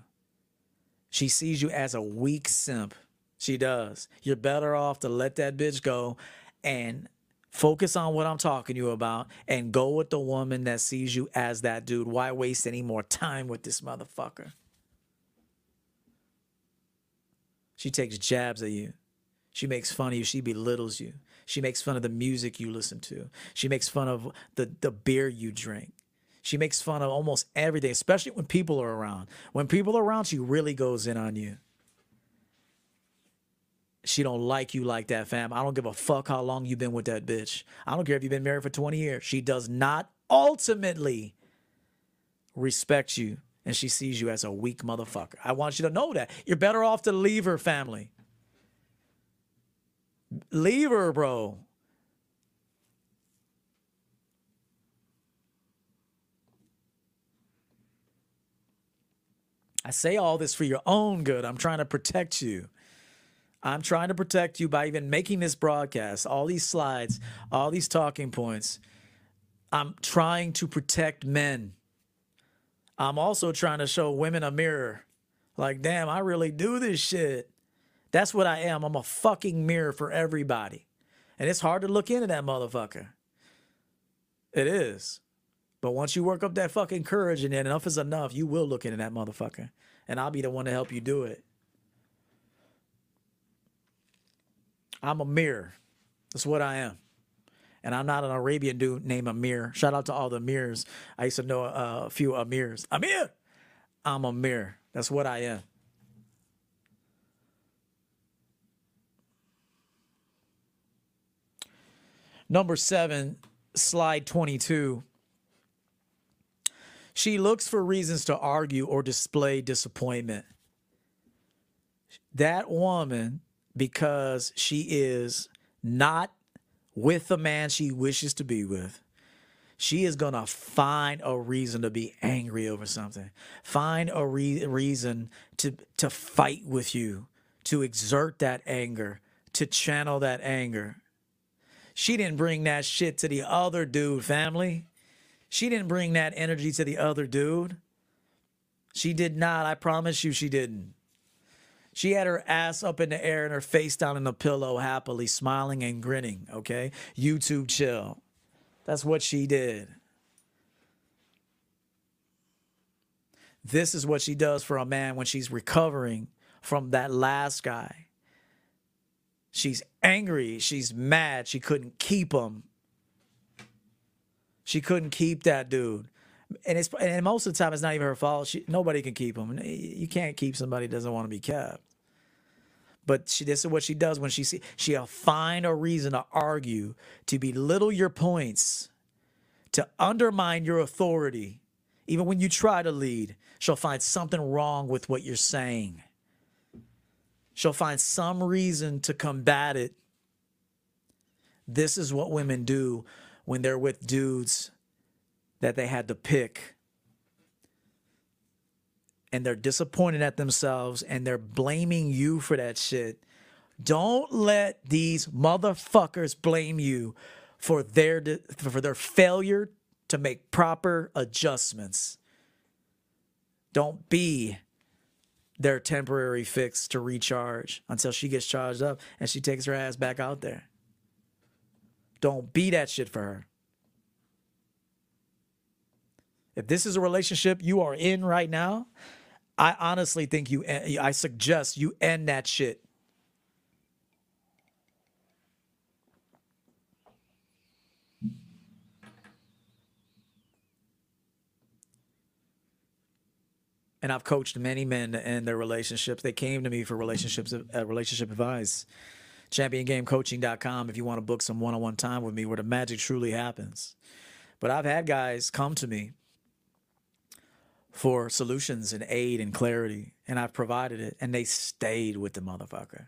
Speaker 1: She sees you as a weak simp. She does. You're better off to let that bitch go and focus on what I'm talking to you about and go with the woman that sees you as that dude. Why waste any more time with this motherfucker? She takes jabs at you. She makes fun of you. She belittles you. She makes fun of the music you listen to. She makes fun of the, the beer you drink. She makes fun of almost everything, especially when people are around. When people are around, she really goes in on you. She don't like you like that, fam. I don't give a fuck how long you've been with that bitch. I don't care if you've been married for 20 years. She does not ultimately respect you and she sees you as a weak motherfucker. I want you to know that. You're better off to leave her family. Leave her, bro. I say all this for your own good. I'm trying to protect you. I'm trying to protect you by even making this broadcast, all these slides, all these talking points. I'm trying to protect men. I'm also trying to show women a mirror. Like, damn, I really do this shit. That's what I am. I'm a fucking mirror for everybody. And it's hard to look into that motherfucker. It is. But once you work up that fucking courage and enough is enough, you will look into that motherfucker. And I'll be the one to help you do it. I'm a mirror. That's what I am. And I'm not an Arabian dude named Amir. Shout out to all the Amirs. I used to know a, a few Amirs. Amir! I'm a mirror. That's what I am. Number seven, slide 22. She looks for reasons to argue or display disappointment. That woman, because she is not with the man she wishes to be with, she is going to find a reason to be angry over something, find a re- reason to, to fight with you, to exert that anger, to channel that anger. She didn't bring that shit to the other dude, family. She didn't bring that energy to the other dude. She did not. I promise you, she didn't. She had her ass up in the air and her face down in the pillow, happily smiling and grinning. Okay. YouTube chill. That's what she did. This is what she does for a man when she's recovering from that last guy. She's angry. She's mad. She couldn't keep him. She couldn't keep that dude. And it's and most of the time it's not even her fault. She, nobody can keep them. You can't keep somebody doesn't want to be kept. But she, this is what she does when she see she'll find a reason to argue, to belittle your points, to undermine your authority, even when you try to lead, she'll find something wrong with what you're saying. She'll find some reason to combat it. This is what women do when they're with dudes that they had to pick. And they're disappointed at themselves and they're blaming you for that shit. Don't let these motherfuckers blame you for their for their failure to make proper adjustments. Don't be their temporary fix to recharge until she gets charged up and she takes her ass back out there. Don't be that shit for her. If this is a relationship you are in right now, I honestly think you I suggest you end that shit. and I've coached many men in their relationships. They came to me for relationships, uh, relationship advice. ChampionGameCoaching.com if you want to book some one-on-one time with me where the magic truly happens. But I've had guys come to me for solutions and aid and clarity, and I've provided it, and they stayed with the motherfucker.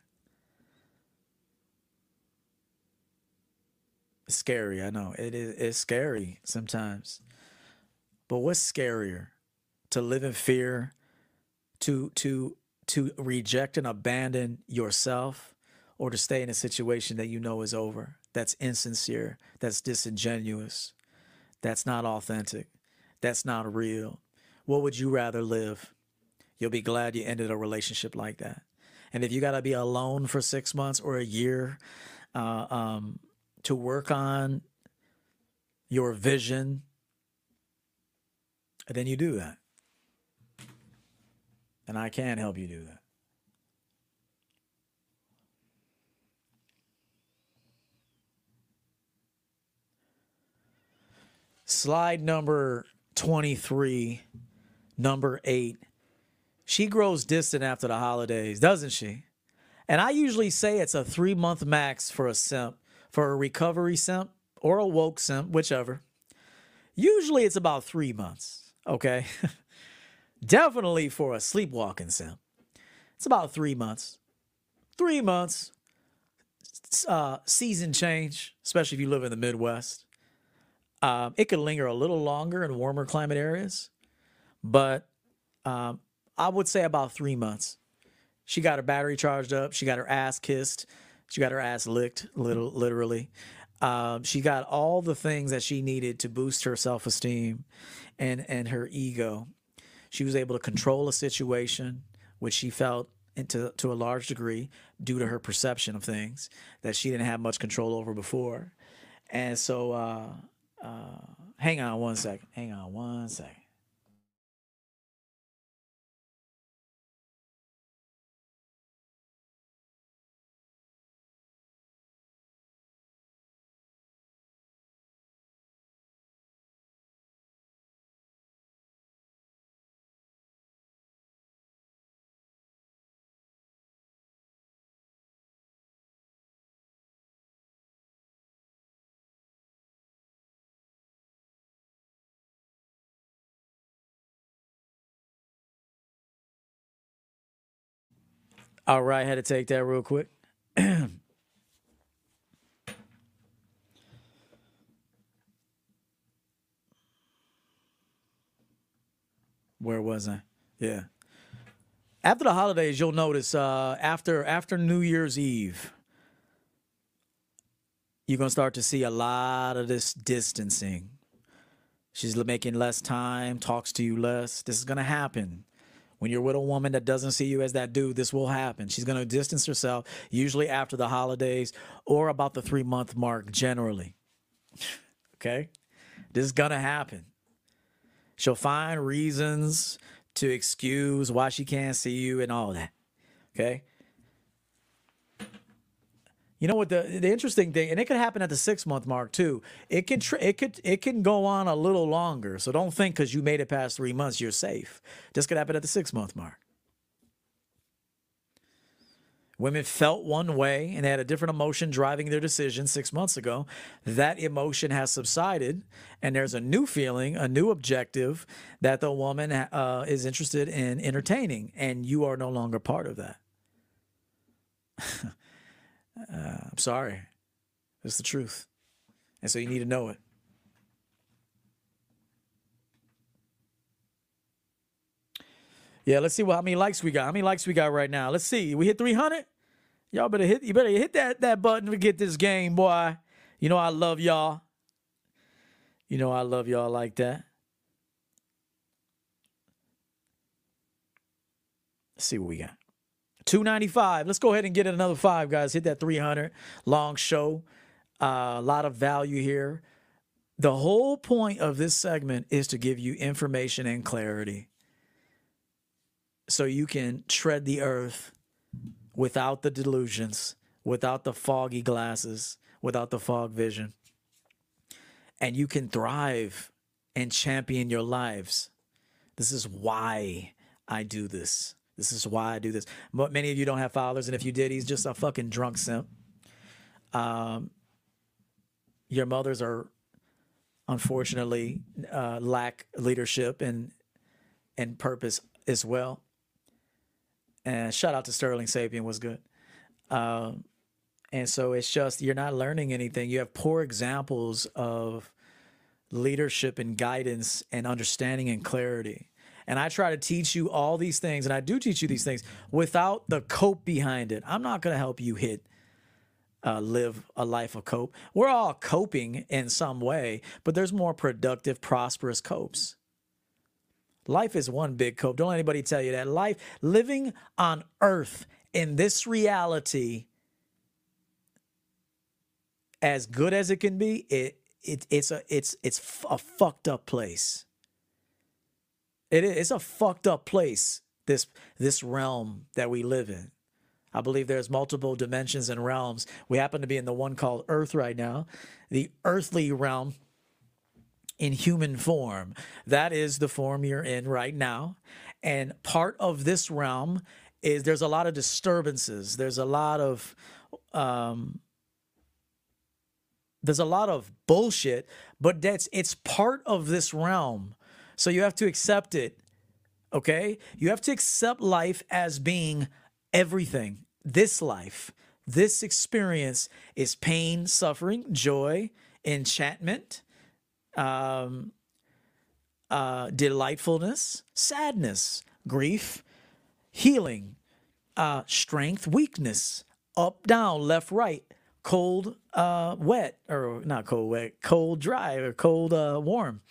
Speaker 1: It's scary, I know. It is it's scary sometimes. But what's scarier? to live in fear, to to to reject and abandon yourself, or to stay in a situation that you know is over, that's insincere, that's disingenuous, that's not authentic, that's not real. What would you rather live? You'll be glad you ended a relationship like that. And if you got to be alone for six months or a year uh, um, to work on your vision, then you do that. And I can help you do that. Slide number 23, number eight. She grows distant after the holidays, doesn't she? And I usually say it's a three month max for a simp, for a recovery simp or a woke simp, whichever. Usually it's about three months, okay? Definitely for a sleepwalking simp. It's about three months. Three months. Uh, season change, especially if you live in the Midwest. Um, it could linger a little longer in warmer climate areas, but um, I would say about three months. She got her battery charged up. She got her ass kissed. She got her ass licked, little literally. Um, she got all the things that she needed to boost her self esteem and and her ego. She was able to control a situation, which she felt into to a large degree due to her perception of things that she didn't have much control over before. And so, uh, uh, hang on one second. Hang on one second. All right, had to take that real quick. Where was I? Yeah. After the holidays, you'll notice uh, after after New Year's Eve, you're gonna start to see a lot of this distancing. She's making less time, talks to you less. This is gonna happen. When you're with a woman that doesn't see you as that dude, this will happen. She's going to distance herself, usually after the holidays or about the three month mark, generally. okay? This is going to happen. She'll find reasons to excuse why she can't see you and all that. Okay? You know what the the interesting thing, and it could happen at the six month mark too. It can tr- it could it can go on a little longer. So don't think because you made it past three months you're safe. This could happen at the six month mark. Women felt one way and they had a different emotion driving their decision six months ago. That emotion has subsided, and there's a new feeling, a new objective that the woman uh, is interested in entertaining, and you are no longer part of that. uh, I'm sorry. It's the truth. And so you need to know it. Yeah, let's see what how many likes we got. How many likes we got right now? Let's see. We hit 300. Y'all better hit. You better hit that that button to get this game, boy. You know I love y'all. You know I love y'all like that. Let's see what we got. 295. Let's go ahead and get another five, guys. Hit that 300. Long show. Uh, a lot of value here. The whole point of this segment is to give you information and clarity so you can tread the earth without the delusions, without the foggy glasses, without the fog vision. And you can thrive and champion your lives. This is why I do this. This is why I do this. Many of you don't have fathers, and if you did, he's just a fucking drunk simp. Um, your mothers are unfortunately uh, lack leadership and and purpose as well. And shout out to Sterling Sapien was good. Um, and so it's just you're not learning anything. You have poor examples of leadership and guidance and understanding and clarity. And I try to teach you all these things, and I do teach you these things without the cope behind it. I'm not going to help you hit, uh, live a life of cope. We're all coping in some way, but there's more productive, prosperous copes. Life is one big cope. Don't let anybody tell you that. Life, living on earth in this reality, as good as it can be, it, it it's a it's it's a fucked up place. It is it's a fucked up place. This this realm that we live in. I believe there's multiple dimensions and realms. We happen to be in the one called Earth right now, the earthly realm in human form. That is the form you're in right now. And part of this realm is there's a lot of disturbances. There's a lot of um, there's a lot of bullshit, but that's it's part of this realm. So you have to accept it. Okay? You have to accept life as being everything. This life, this experience is pain, suffering, joy, enchantment, um, uh, delightfulness, sadness, grief, healing, uh, strength, weakness, up, down, left, right, cold, uh, wet, or not cold, wet, cold, dry, or cold, uh, warm.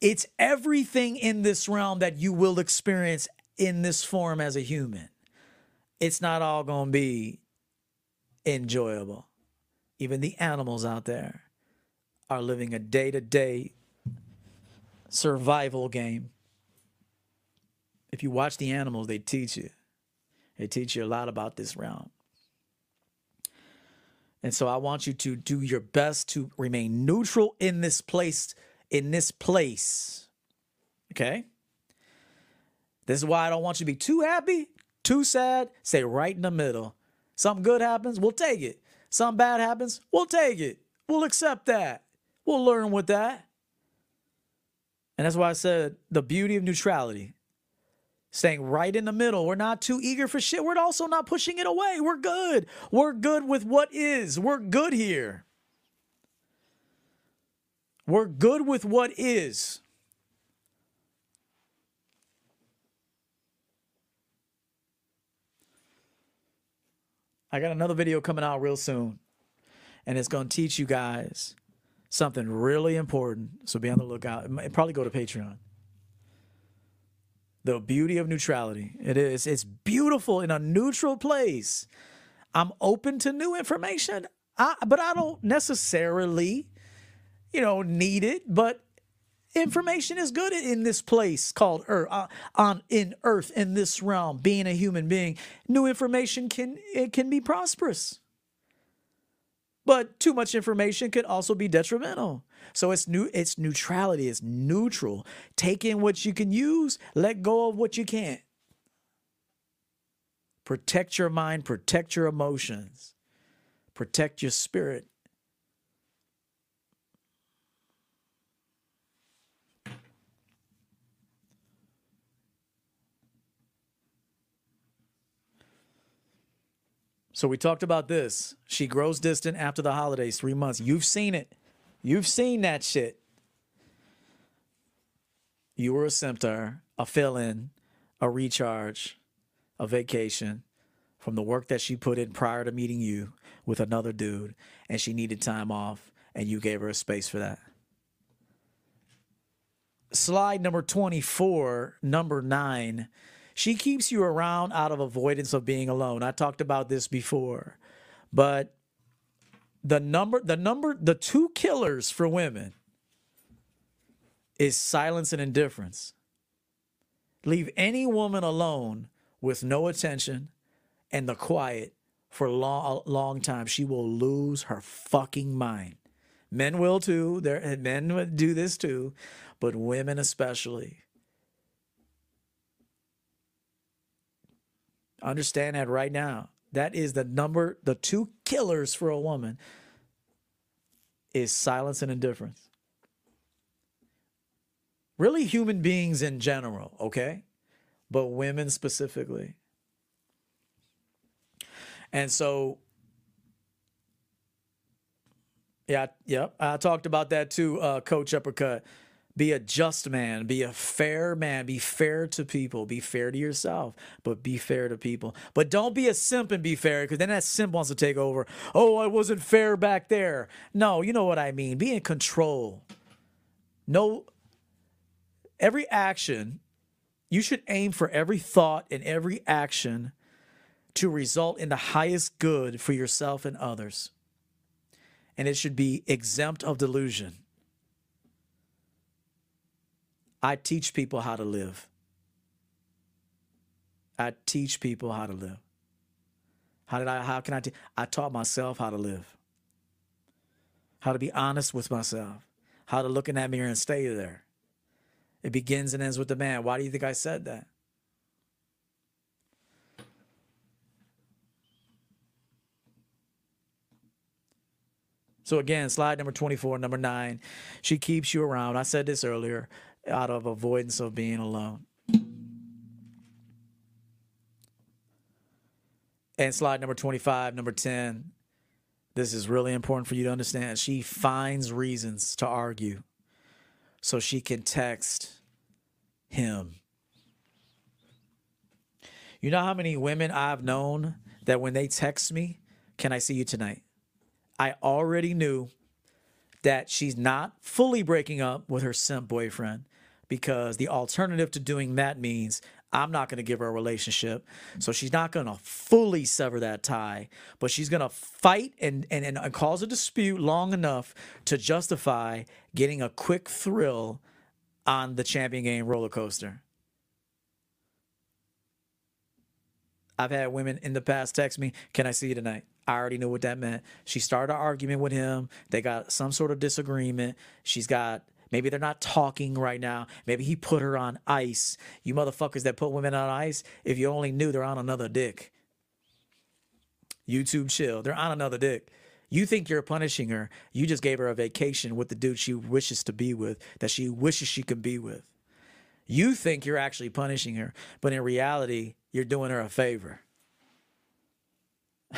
Speaker 1: It's everything in this realm that you will experience in this form as a human. It's not all going to be enjoyable. Even the animals out there are living a day to day survival game. If you watch the animals, they teach you. They teach you a lot about this realm. And so I want you to do your best to remain neutral in this place, in this place. Okay? This is why I don't want you to be too happy, too sad. Stay right in the middle. Something good happens, we'll take it. Something bad happens, we'll take it. We'll accept that. We'll learn with that. And that's why I said the beauty of neutrality. Staying right in the middle. We're not too eager for shit. We're also not pushing it away. We're good. We're good with what is. We're good here. We're good with what is. I got another video coming out real soon, and it's going to teach you guys something really important. So be on the lookout. Probably go to Patreon. The beauty of neutrality. It is. It's beautiful in a neutral place. I'm open to new information, I, but I don't necessarily, you know, need it. But information is good in this place called Earth, uh, on in Earth in this realm. Being a human being, new information can it can be prosperous. But too much information could also be detrimental. So it's new it's neutrality, it's neutral. Take in what you can use, let go of what you can't. Protect your mind, protect your emotions, protect your spirit. So we talked about this. She grows distant after the holidays, three months. You've seen it. You've seen that shit. You were a symptom, a fill in, a recharge, a vacation from the work that she put in prior to meeting you with another dude, and she needed time off, and you gave her a space for that. Slide number 24, number nine she keeps you around out of avoidance of being alone. I talked about this before. But the number the number the two killers for women is silence and indifference. Leave any woman alone with no attention and the quiet for a long, long time. She will lose her fucking mind. Men will too. There, men do this too, but women especially. Understand that right now. That is the number, the two killers for a woman is silence and indifference. Really, human beings in general, okay? But women specifically. And so, yeah, yeah, I talked about that too, uh, Coach Uppercut. Be a just man, be a fair man, be fair to people, be fair to yourself, but be fair to people. But don't be a simp and be fair, because then that simp wants to take over. Oh, I wasn't fair back there. No, you know what I mean. Be in control. No, every action, you should aim for every thought and every action to result in the highest good for yourself and others. And it should be exempt of delusion. I teach people how to live. I teach people how to live. How did I how can I I taught myself how to live. How to be honest with myself. How to look in that mirror and stay there. It begins and ends with the man. Why do you think I said that? So again, slide number 24, number 9. She keeps you around. I said this earlier out of avoidance of being alone. And slide number 25, number 10. This is really important for you to understand. She finds reasons to argue so she can text him. You know how many women I've known that when they text me, can I see you tonight? I already knew that she's not fully breaking up with her simp boyfriend because the alternative to doing that means I'm not going to give her a relationship. So she's not going to fully sever that tie, but she's going to fight and, and, and cause a dispute long enough to justify getting a quick thrill on the champion game roller coaster. I've had women in the past text me, Can I see you tonight? I already knew what that meant. She started an argument with him. They got some sort of disagreement. She's got Maybe they're not talking right now. Maybe he put her on ice. You motherfuckers that put women on ice, if you only knew they're on another dick. YouTube chill. They're on another dick. You think you're punishing her. You just gave her a vacation with the dude she wishes to be with, that she wishes she could be with. You think you're actually punishing her, but in reality, you're doing her a favor.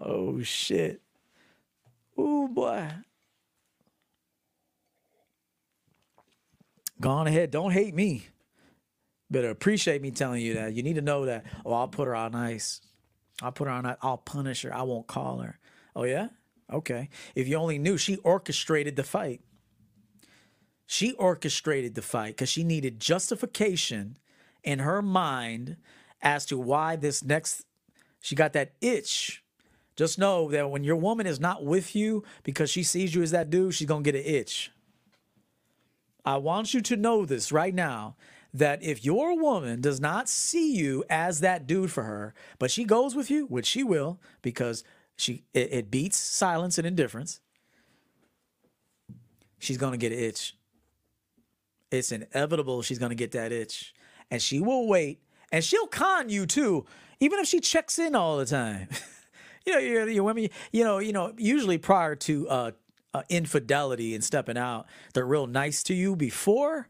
Speaker 1: oh, shit. Oh, boy. Go on ahead. Don't hate me. Better appreciate me telling you that. You need to know that. Oh, I'll put her on ice. I'll put her on ice. I'll punish her. I won't call her. Oh, yeah? Okay. If you only knew, she orchestrated the fight. She orchestrated the fight because she needed justification in her mind as to why this next, she got that itch. Just know that when your woman is not with you because she sees you as that dude, she's going to get an itch. I want you to know this right now that if your woman does not see you as that dude for her, but she goes with you, which she will, because she it, it beats silence and indifference, she's gonna get an itch. It's inevitable she's gonna get that itch. And she will wait and she'll con you too, even if she checks in all the time. you know, your, your women, you know, you know, usually prior to uh, uh, infidelity and stepping out, they're real nice to you before.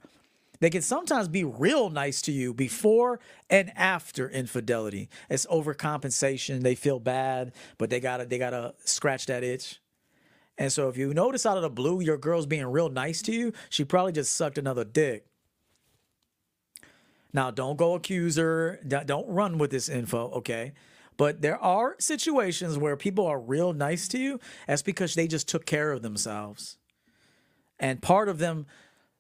Speaker 1: They can sometimes be real nice to you before and after infidelity. It's overcompensation. They feel bad, but they gotta they gotta scratch that itch. And so if you notice out of the blue your girl's being real nice to you, she probably just sucked another dick. Now don't go accuse her. Don't run with this info, okay? But there are situations where people are real nice to you. That's because they just took care of themselves. And part of them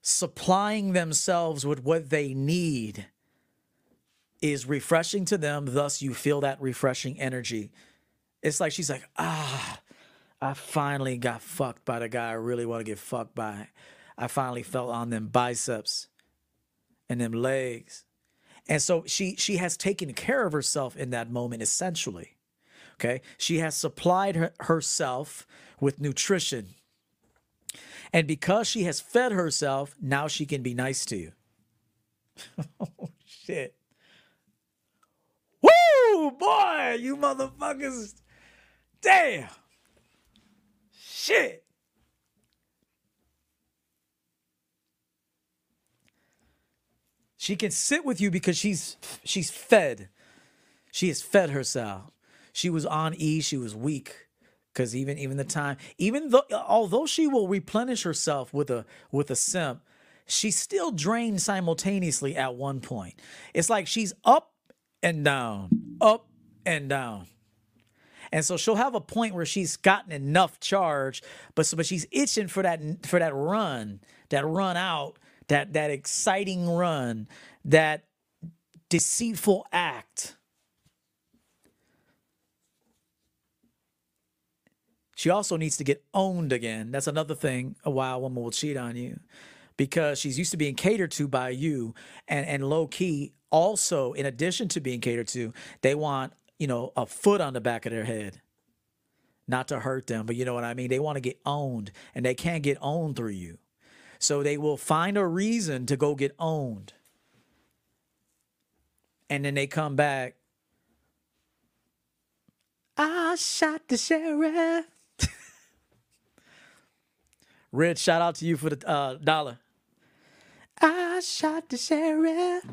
Speaker 1: supplying themselves with what they need is refreshing to them. Thus, you feel that refreshing energy. It's like she's like, ah, I finally got fucked by the guy I really want to get fucked by. I finally felt on them biceps and them legs. And so she she has taken care of herself in that moment essentially. Okay? She has supplied her, herself with nutrition and because she has fed herself, now she can be nice to you. oh, shit. Woo, boy, you motherfuckers. Damn. Shit. She can sit with you because she's she's fed. She has fed herself. She was on E, she was weak because even even the time even though although she will replenish herself with a with a simp she's still drained simultaneously at one point it's like she's up and down up and down and so she'll have a point where she's gotten enough charge but but she's itching for that for that run that run out that that exciting run that deceitful act She also needs to get owned again. That's another thing a wild woman will cheat on you because she's used to being catered to by you and and low key also in addition to being catered to, they want, you know, a foot on the back of their head. Not to hurt them, but you know what I mean? They want to get owned and they can't get owned through you. So they will find a reason to go get owned. And then they come back. I shot the sheriff. Rich, shout out to you for the uh, dollar. I shot the sheriff.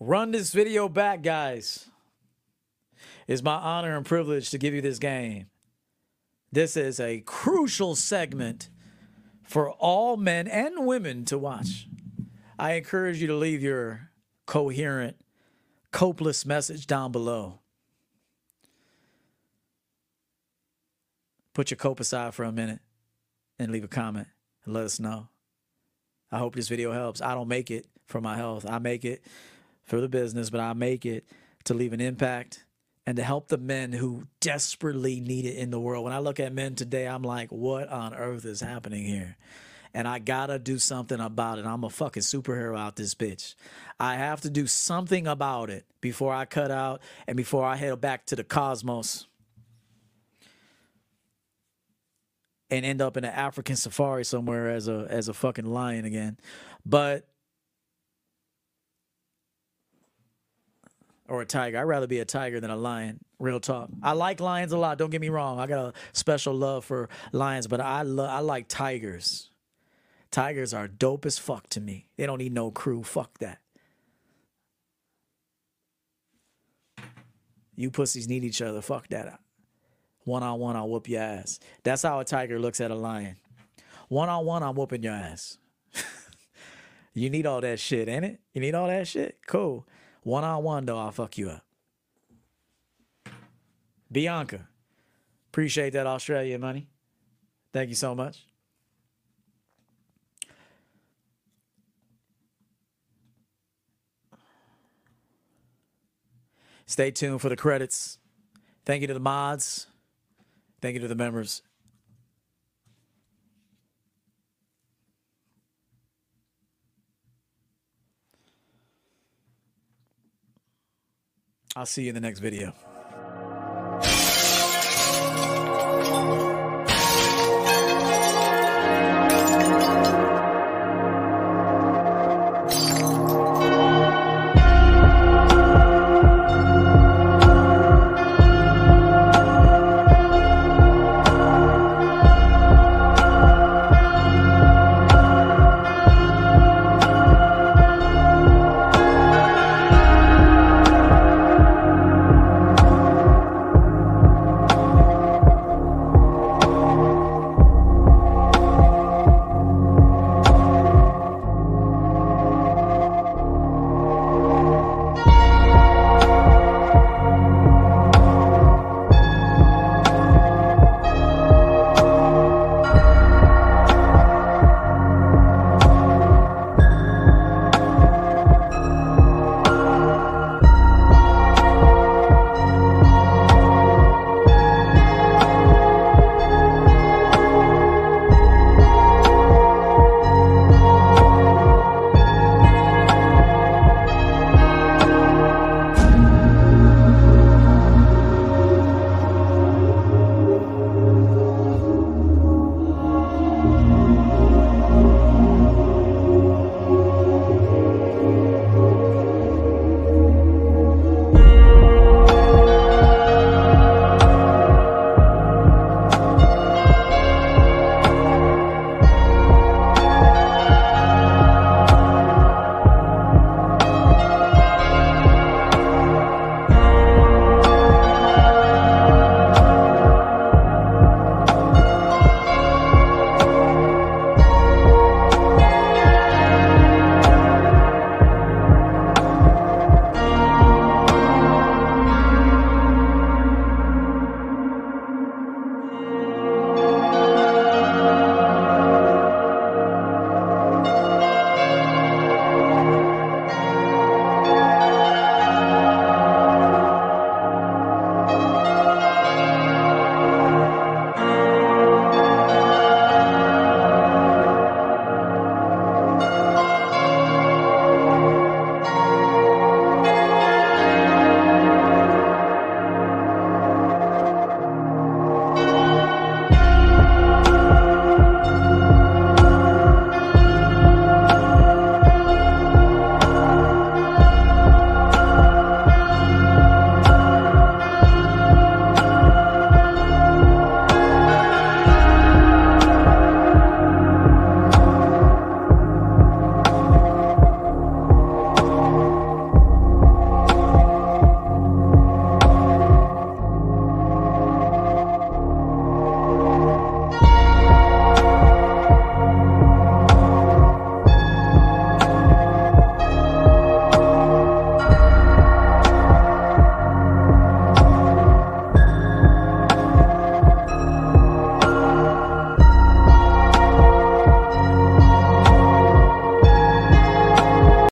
Speaker 1: Run this video back, guys. It's my honor and privilege to give you this game. This is a crucial segment for all men and women to watch. I encourage you to leave your coherent, copeless message down below. put your cope aside for a minute and leave a comment and let us know. I hope this video helps. I don't make it for my health. I make it for the business, but I make it to leave an impact and to help the men who desperately need it in the world. When I look at men today, I'm like, what on earth is happening here? And I gotta do something about it. I'm a fucking superhero out this bitch. I have to do something about it before I cut out and before I head back to the cosmos. and end up in an African safari somewhere as a as a fucking lion again. But or a tiger. I'd rather be a tiger than a lion. Real talk. I like lions a lot. Don't get me wrong. I got a special love for lions, but I love I like tigers. Tigers are dope as fuck to me. They don't need no crew. Fuck that. You pussies need each other. Fuck that one on one, I'll whoop your ass. That's how a tiger looks at a lion. One on one, I'm whooping your ass. you need all that shit, ain't it? You need all that shit? Cool. One on one, though, I'll fuck you up. Bianca, appreciate that Australia money. Thank you so much. Stay tuned for the credits. Thank you to the mods. Thank you to the members. I'll see you in the next video.